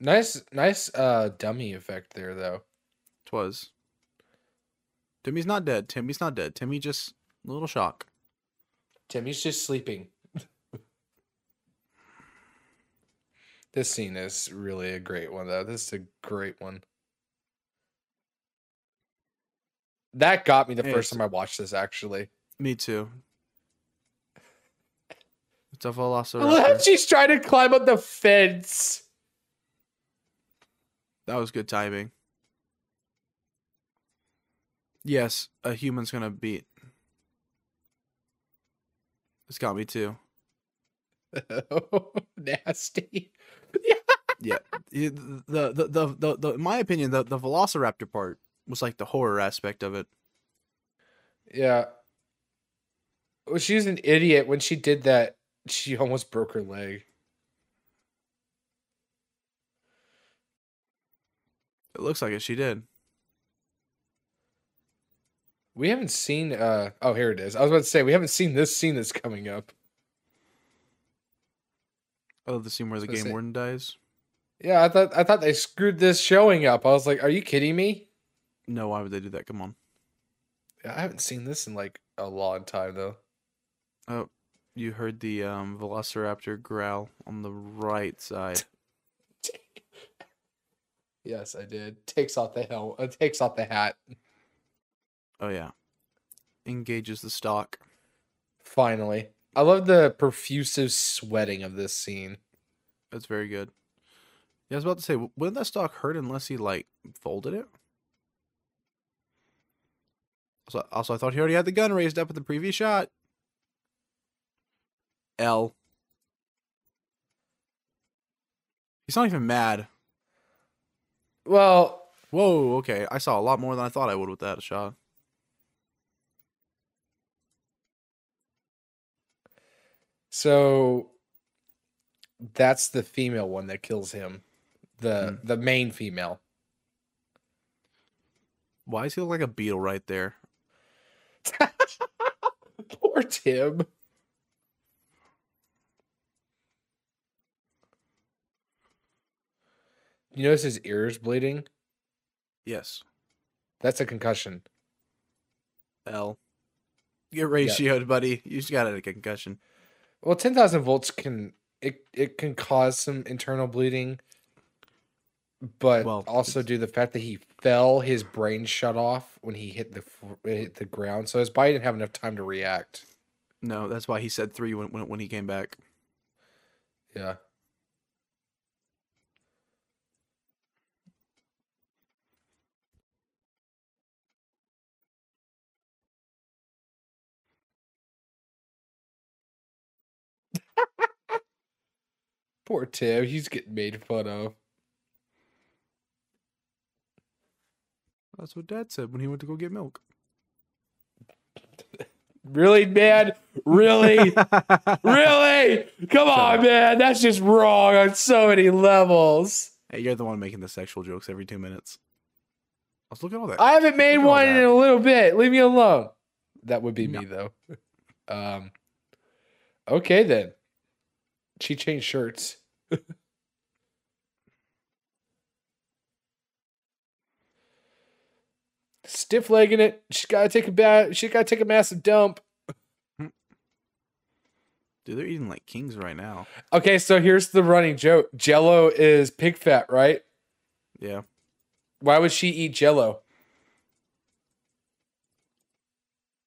Speaker 2: Nice nice uh dummy effect there though.
Speaker 1: Twas. Timmy's not dead. Timmy's not dead. Timmy just a little shock.
Speaker 2: Timmy's just sleeping. This scene is really a great one, though. This is a great one. That got me the
Speaker 1: Yeah,
Speaker 2: first time I watched this, actually.
Speaker 1: Me too. It's a
Speaker 2: I love how
Speaker 1: velociraptor.
Speaker 2: she's trying to climb up the fence.
Speaker 1: That was good timing. Yes, a human's gonna beat. It's got me too.
Speaker 2: Nasty.
Speaker 1: Yeah, the the the the, the, the in my opinion, the the velociraptor part was like the horror aspect of it.
Speaker 2: Yeah. Well, she was an idiot when she did that. She almost broke her leg.
Speaker 1: It looks like it. She did.
Speaker 2: We haven't seen. uh Oh, here it is. I was about to say we haven't seen this scene that's coming up.
Speaker 1: Oh, the scene where the game warden dies.
Speaker 2: Yeah, I thought I thought they screwed this showing up. I was like, "Are you kidding me?"
Speaker 1: No, why would they do that? Come on.
Speaker 2: I haven't seen this in like a long time though.
Speaker 1: Oh, you heard the um, Velociraptor growl on the right side.
Speaker 2: yes, I did. Takes off the helm. Uh, takes off the hat.
Speaker 1: Oh yeah, engages the stock.
Speaker 2: Finally, I love the profusive sweating of this scene.
Speaker 1: That's very good. Yeah, I was about to say, wouldn't that stock hurt unless he like folded it? Also, also, I thought he already had the gun raised up at the previous shot. L. He's not even mad.
Speaker 2: Well,
Speaker 1: Whoa, okay. I saw a lot more than I thought I would with that shot.
Speaker 2: So that's the female one that kills him. The
Speaker 1: Hmm.
Speaker 2: the main female.
Speaker 1: Why does he look like a beetle right there?
Speaker 2: Poor Tim. You notice his ears bleeding?
Speaker 1: Yes.
Speaker 2: That's a concussion.
Speaker 1: L. Get ratioed, buddy. You just got a concussion.
Speaker 2: Well, ten thousand volts can it it can cause some internal bleeding, but
Speaker 1: Well,
Speaker 2: also due to the fact that he fell, his brain shut off when he hit the hit the ground, so his body didn't have enough time to react.
Speaker 1: No, that's why he said three when when, when he came back.
Speaker 2: Yeah. Poor Tim, he's getting made fun of.
Speaker 1: That's what Dad said when he went to go get milk.
Speaker 2: Really, man? Really? really? Come on, man. That's just wrong on so many levels.
Speaker 1: Hey, you're the one making the sexual jokes every two minutes. Let's look at all that.
Speaker 2: I haven't made
Speaker 1: Look at all
Speaker 2: one in a little bit. Leave me alone. That would be
Speaker 1: No.
Speaker 2: me though. Um Okay then. She changed shirts. Stiff legging it. She's gotta take a bath. She gotta take a massive dump.
Speaker 1: Dude, they're eating like kings right now.
Speaker 2: Okay, so here's the running joke. Jello is pig fat, right?
Speaker 1: Yeah.
Speaker 2: Why would she eat jello?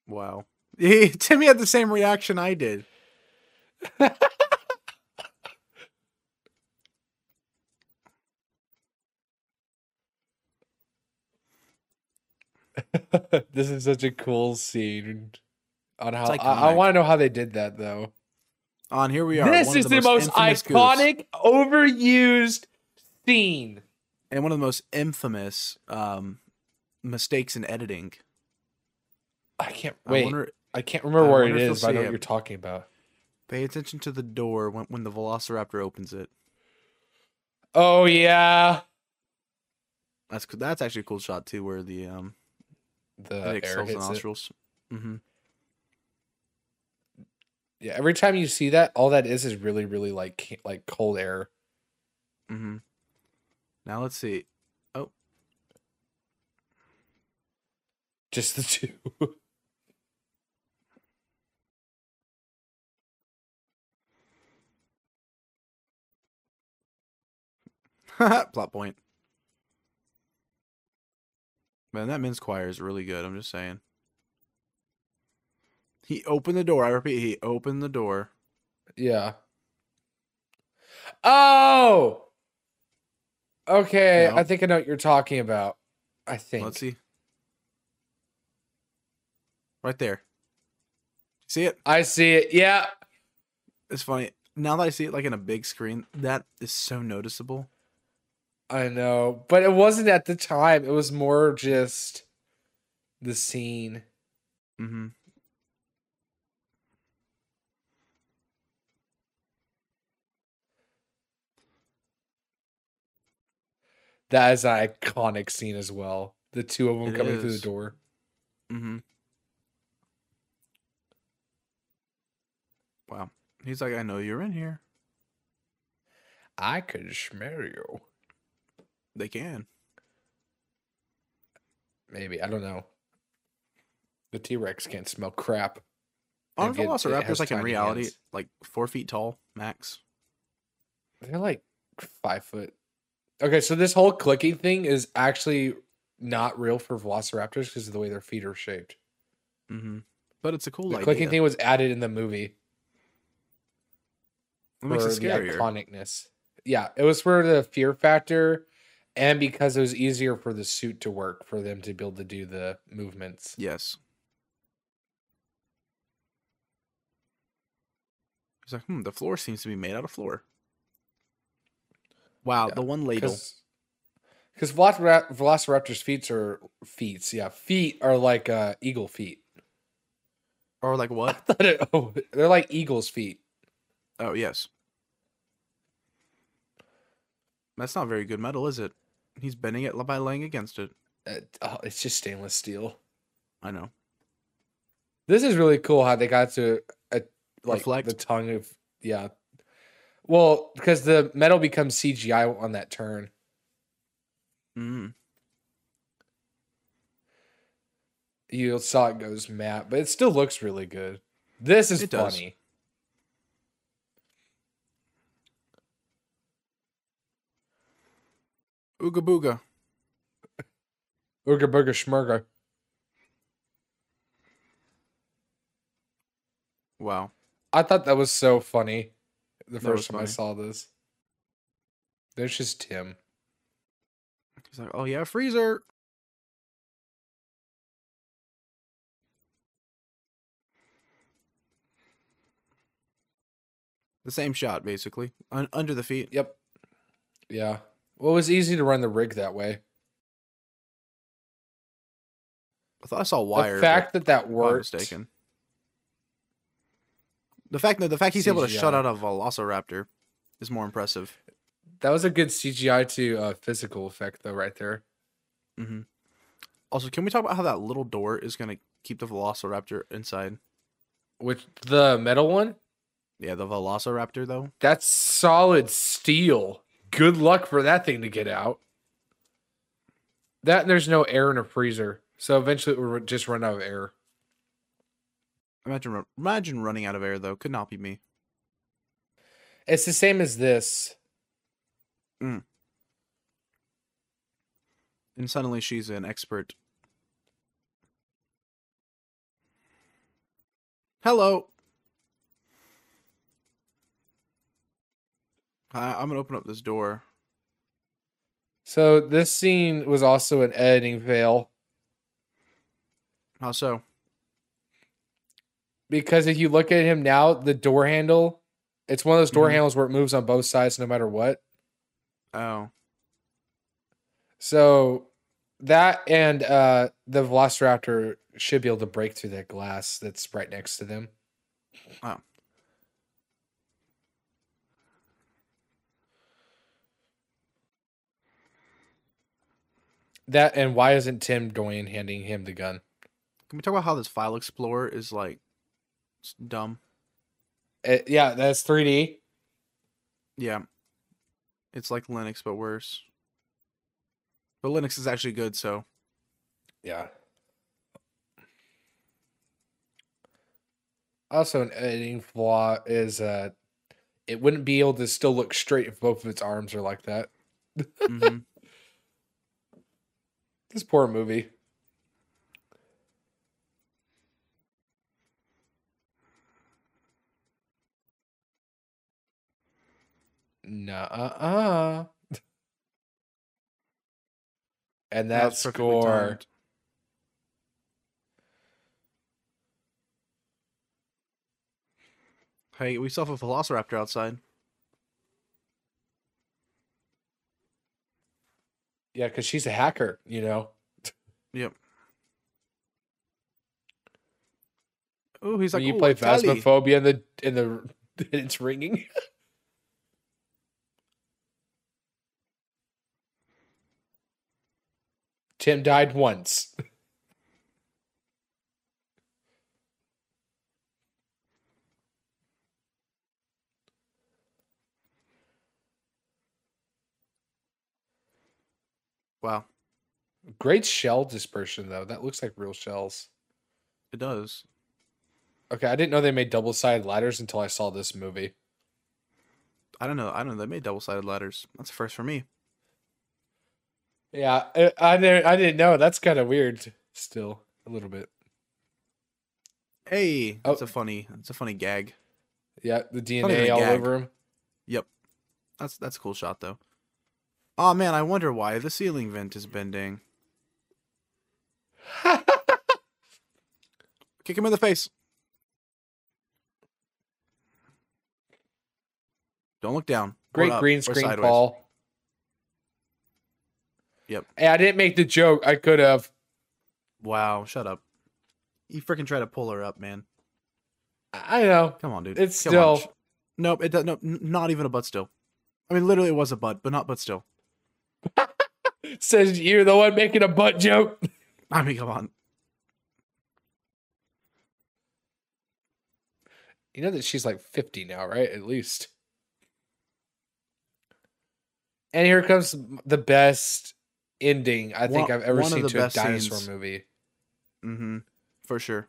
Speaker 1: Wow. Timmy had the same reaction I did.
Speaker 2: this is such a cool scene. On how I, I want to know how they did that though.
Speaker 1: On here we are.
Speaker 2: This is the, most,
Speaker 1: infamous goofs-
Speaker 2: iconic, overused scene.
Speaker 1: and one of the most infamous um, mistakes in editing.
Speaker 2: I can't wait. I,
Speaker 1: wonder.
Speaker 2: can't remember
Speaker 1: I
Speaker 2: where
Speaker 1: it is,
Speaker 2: it
Speaker 1: if you'll
Speaker 2: is, but I know what you're talking about.
Speaker 1: Pay attention to the door when when the Velociraptor opens it.
Speaker 2: Oh yeah,
Speaker 1: That's that's actually a cool shot too, where the um
Speaker 2: the
Speaker 1: it
Speaker 2: air hits it.
Speaker 1: nostrils. Mm-hmm.
Speaker 2: Yeah, every time you see that, all that is is really, really like like cold air.
Speaker 1: Mm-hmm. Now let's see.
Speaker 2: Oh, just the two.
Speaker 1: Plot point. Man, that men's choir is really good. I'm just saying. He opened the door. I repeat, he opened the door.
Speaker 2: yeah. Oh. Okay,
Speaker 1: No.
Speaker 2: I think I know what you're talking about. I think.
Speaker 1: Let's see. Right there. See it?
Speaker 2: I see it. Yeah.
Speaker 1: It's funny. Now that I see it like in a big screen, that is so noticeable.
Speaker 2: I know, but it wasn't at the time. It was more just the scene.
Speaker 1: Mhm.
Speaker 2: That is an iconic scene as well. The two of them
Speaker 1: it
Speaker 2: coming is. through the door.
Speaker 1: Mhm. Wow. He's like, I know you're in here.
Speaker 2: I could smell you.
Speaker 1: They can.
Speaker 2: Maybe I don't know. The T Rex can't smell crap. It
Speaker 1: velociraptors like in reality
Speaker 2: hands.
Speaker 1: like four feet tall max?
Speaker 2: They're like five foot. Okay, so this whole clicking thing is actually not real for velociraptors because of the way their feet are shaped.
Speaker 1: Mm-hmm. But it's a cool
Speaker 2: The
Speaker 1: idea.
Speaker 2: clicking thing was added in the movie
Speaker 1: It makes it scarier.
Speaker 2: iconicness. Yeah, it was for the fear factor, and because it was easier for the suit to work for them to be able to do the movements.
Speaker 1: Yes. He's like, hmm, the floor seems to be made out of floor. Wow,
Speaker 2: Yeah,
Speaker 1: the one ladle.
Speaker 2: Because velocira- velociraptors' feet are feet. Yeah, feet are like uh, eagle feet.
Speaker 1: Or like what?
Speaker 2: It- oh, they're like eagle's feet.
Speaker 1: Oh, yes. That's not very good metal, is it? He's bending it by laying against it.
Speaker 2: Uh, oh, it's just stainless steel.
Speaker 1: I know.
Speaker 2: This is really cool how they got to uh, like
Speaker 1: Reflect?
Speaker 2: the tongue of yeah. Well, because the metal becomes CGI on that turn.
Speaker 1: Mm.
Speaker 2: You saw it goes matte, but it still looks really good. This is
Speaker 1: It does. Ooga booga.
Speaker 2: Ooga booga schmurga.
Speaker 1: Wow.
Speaker 2: I thought that was so funny the
Speaker 1: That
Speaker 2: first time I saw this. There's just Tim.
Speaker 1: He's like, oh yeah, freezer. The same shot, basically, Un- under the feet.
Speaker 2: Yep. Yeah. Well, it was easy to run the rig that way.
Speaker 1: I thought I saw wire.
Speaker 2: the fact that that worked.
Speaker 1: mistaken. The fact that the fact he's able to shut out a Velociraptor is more impressive.
Speaker 2: That was a good CGI to uh, physical effect, though, right there.
Speaker 1: Mm-hmm. Also, can we talk about how that little door is going to keep the Velociraptor inside?
Speaker 2: Which the metal one?
Speaker 1: Yeah, the Velociraptor though.
Speaker 2: That's solid steel. Good luck for that thing to get out. That there's no air in a freezer, so eventually it will just run out of air.
Speaker 1: Imagine, imagine running out of air though. Could not be me.
Speaker 2: It's the same as this. Mm.
Speaker 1: And suddenly she's an expert. Hello. I, I'm gonna open up this door.
Speaker 2: So this scene was also an editing fail
Speaker 1: How so?
Speaker 2: because if you look at him now, the door handle, it's one of those door
Speaker 1: Mhm.
Speaker 2: handles where it moves on both sides no matter what.
Speaker 1: Oh,
Speaker 2: So that and uh the Velociraptor should be able to break through that glass that's right next to them.
Speaker 1: Oh.
Speaker 2: That and why isn't Tim Doyen handing him the gun?
Speaker 1: can we talk about how this file explorer is like dumb?
Speaker 2: Uh, yeah, that's 3D.
Speaker 1: Yeah, it's like Linux but worse. But Linux is actually good, so
Speaker 2: Yeah. Also, an editing flaw is uh, it wouldn't be able to still look straight if both of its arms are like that.
Speaker 1: mhm.
Speaker 2: This poor movie. Nuh-uh. And that,
Speaker 1: was
Speaker 2: score.
Speaker 1: Hey, we still have a Velociraptor outside.
Speaker 2: Yeah, because she's a hacker, you know.
Speaker 1: Yep. Oh, he's
Speaker 2: when
Speaker 1: like,
Speaker 2: you
Speaker 1: "Ooh,
Speaker 2: play
Speaker 1: a tally."
Speaker 2: Phasmophobia in the in the and it's ringing. Tim died once.
Speaker 1: Wow,
Speaker 2: Great shell dispersion though. That looks like real shells.
Speaker 1: it does.
Speaker 2: Okay, I didn't know they made double sided ladders until I saw this movie.
Speaker 1: I don't know. I don't know. They made double sided ladders. That's a first for me.
Speaker 2: Yeah, I, I didn't. I didn't know. That's kind of weird. Still a little bit.
Speaker 1: Hey,
Speaker 2: Oh.
Speaker 1: that's a funny. That's a funny gag.
Speaker 2: Yeah, the DNA all
Speaker 1: gag.
Speaker 2: over him.
Speaker 1: Yep. That's that's a cool shot though. Oh man, I wonder why the ceiling vent is bending. Kick him in the face. Don't look down.
Speaker 2: Great green screen. Paul.
Speaker 1: Yep.
Speaker 2: Hey, I didn't make the joke. I could have.
Speaker 1: Wow, shut up. You freaking try to pull her up, man.
Speaker 2: I know.
Speaker 1: Come on, dude.
Speaker 2: It's
Speaker 1: Come on.
Speaker 2: still.
Speaker 1: Nope, it does no not even a butt still. I mean literally it was a butt, but not butt still.
Speaker 2: Says you're the one making a butt joke.
Speaker 1: I mean, come on.
Speaker 2: You know that she's like 50 now, right? At least. And here comes the best ending I think
Speaker 1: One-
Speaker 2: I've ever seen to a dinosaur
Speaker 1: scenes.
Speaker 2: movie.
Speaker 1: Mm-hmm. For sure.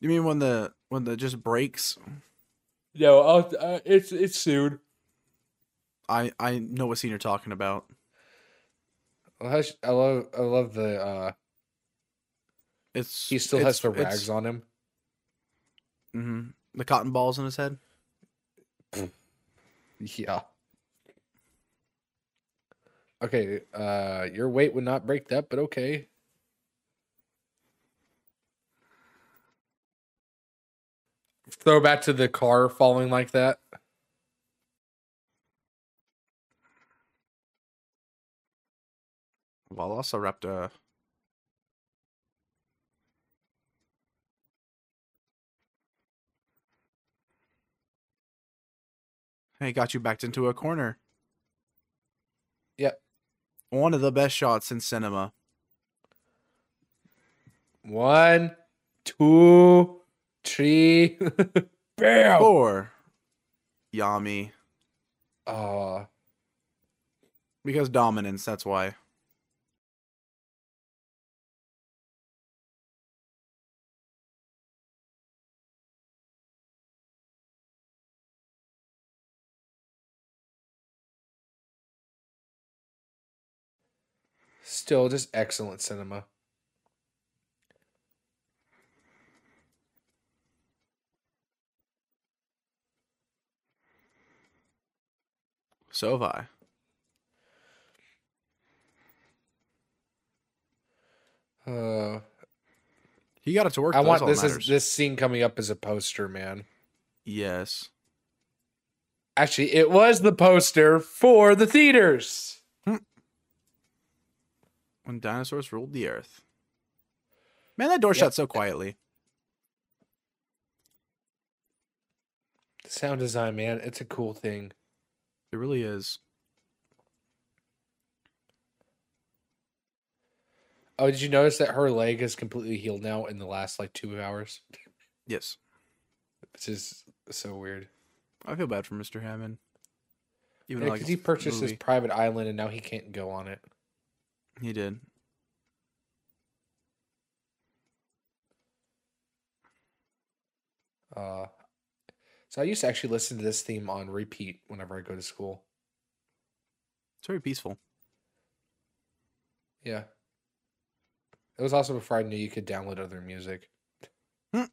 Speaker 1: You mean when the when the just breaks?
Speaker 2: No, I'll, uh, it's it's soon.
Speaker 1: I I know what scene you're talking about.
Speaker 2: I love I love, the uh
Speaker 1: It's
Speaker 2: he still
Speaker 1: it's,
Speaker 2: has the rags on him.
Speaker 1: Mm-hmm. The cotton balls in his head.
Speaker 2: Yeah. Okay, uh your weight would not break that, but okay. Throw back to the car falling like that.
Speaker 1: Velociraptor. Uh, hey, got you backed into a corner.
Speaker 2: Yep.
Speaker 1: One of the best shots in cinema.
Speaker 2: One, two, three. Bam!
Speaker 1: Four. Yami.
Speaker 2: Oh,
Speaker 1: Because dominance, that's why.
Speaker 2: Still just excellent cinema.
Speaker 1: So have I.
Speaker 2: Uh,
Speaker 1: He got it to work.
Speaker 2: I
Speaker 1: though,
Speaker 2: want this is this scene coming up as a poster, man.
Speaker 1: Yes.
Speaker 2: Actually, it was the poster for the theaters.
Speaker 1: When dinosaurs ruled the earth. Man, that door
Speaker 2: Yep.
Speaker 1: shut so quietly.
Speaker 2: Sound design, man, it's a cool thing.
Speaker 1: It really is.
Speaker 2: Oh, did you notice that her leg is completely healed now in the last like two hours?
Speaker 1: Yes.
Speaker 2: This is so weird.
Speaker 1: I feel bad for Mr. Hammond. Even
Speaker 2: Yeah,
Speaker 1: like,
Speaker 2: because he purchased this
Speaker 1: movie.
Speaker 2: private island and now he can't go on it.
Speaker 1: He did.
Speaker 2: Uh, so I used to actually listen to this theme on repeat whenever I go to school.
Speaker 1: It's very peaceful.
Speaker 2: Yeah. It was also before I knew you could download other music.
Speaker 1: Hmm.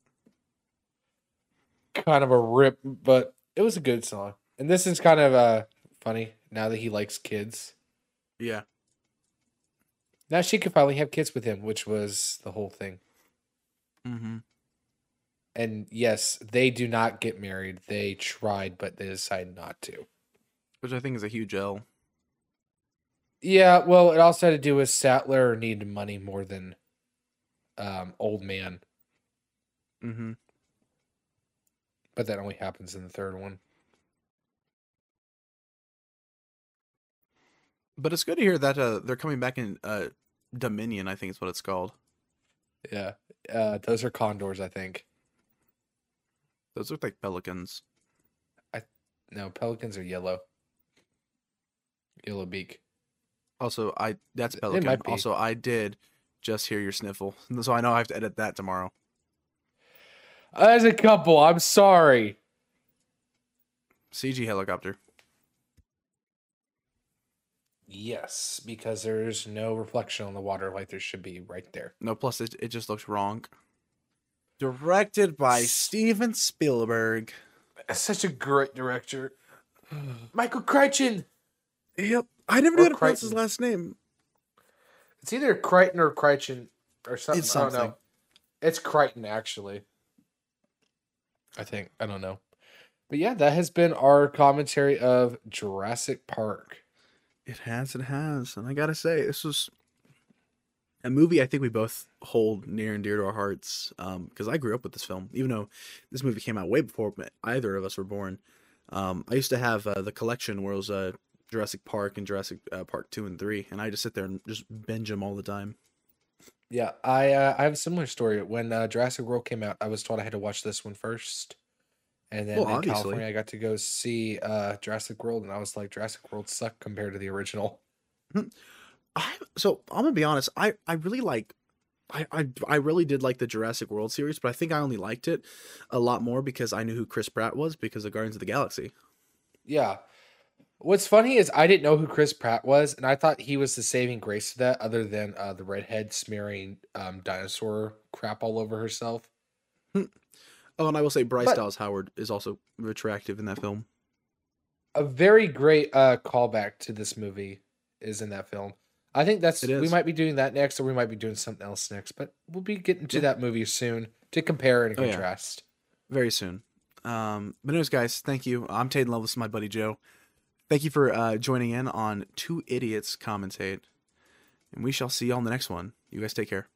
Speaker 2: Kind of a rip, but it was a good song. And this is kind of uh funny now that he likes kids.
Speaker 1: Yeah.
Speaker 2: Now she could finally have kids with him, which was the whole thing.
Speaker 1: Mm-hmm.
Speaker 2: And yes, they do not get married. They tried, but they decided not to.
Speaker 1: Which I think is a huge L.
Speaker 2: Yeah, well, it also had to do with Sattler needed money more than um, old man,
Speaker 1: Mm-hmm.
Speaker 2: but that only happens in the third one.
Speaker 1: But it's good to hear that uh, they're coming back in uh, Dominion. I think is what it's called.
Speaker 2: Yeah, uh, those are condors, I think.
Speaker 1: Those look like pelicans.
Speaker 2: I no, pelicans are yellow. Yellow beak.
Speaker 1: Also, I that's Pelican. Also, I did just hear your sniffle, so I know I have to edit that tomorrow.
Speaker 2: As a couple, I'm sorry.
Speaker 1: CG helicopter.
Speaker 2: Yes, because there's no reflection on the water like there should be right there.
Speaker 1: No, plus it, it just looks wrong. Directed by Steven Spielberg.
Speaker 2: Such a great director. Michael Crichton.
Speaker 1: Yep, I never
Speaker 2: Or
Speaker 1: knew how to pronounce his
Speaker 2: Crichton.
Speaker 1: last name.
Speaker 2: It's either Crichton or Crichton or something.
Speaker 1: It's
Speaker 2: I don't know.
Speaker 1: something.
Speaker 2: It's Crichton, actually. I think. I don't know. But yeah, that has been our commentary of Jurassic Park.
Speaker 1: It has, it has, and I gotta say, this was a movie I think we both hold near and dear to our hearts. Um, because I grew up with this film, even though this movie came out way before either of us were born. Um, I used to have uh, the collection where it was uh, Jurassic Park and Jurassic uh, Park two and three, and I just sit there and just binge them all the time.
Speaker 2: Yeah, I uh, I have a similar story. When uh, Jurassic World came out, I was told I had to watch this one first, and then
Speaker 1: Well,
Speaker 2: in
Speaker 1: obviously.
Speaker 2: California, I got to go see uh, Jurassic World, and I was like, Jurassic World sucked compared to the original.
Speaker 1: I so I'm gonna be honest. I I really like. I, I I really did like the Jurassic World series, but I think I only liked it a lot more because I knew who Chris Pratt was because of Guardians of the Galaxy.
Speaker 2: Yeah. What's funny is I didn't know who Chris Pratt was, and I thought he was the saving grace to that, other than uh, the redhead smearing um, dinosaur crap all over herself.
Speaker 1: Oh, and I will say Bryce
Speaker 2: But-
Speaker 1: Dallas Howard is also attractive in that film.
Speaker 2: A very great uh, callback to this movie is in that film. I think that's we might be doing that next, or we might be doing something else next, but we'll be getting to
Speaker 1: Yeah.
Speaker 2: that movie soon to compare and
Speaker 1: Oh, yeah.
Speaker 2: contrast.
Speaker 1: very soon. Um, but anyways, guys, thank you. I'm Taden Love. This is my buddy Joe. Thank you for uh, joining in on Two Idiots Commentate. And we shall see you on the next one. You guys take care.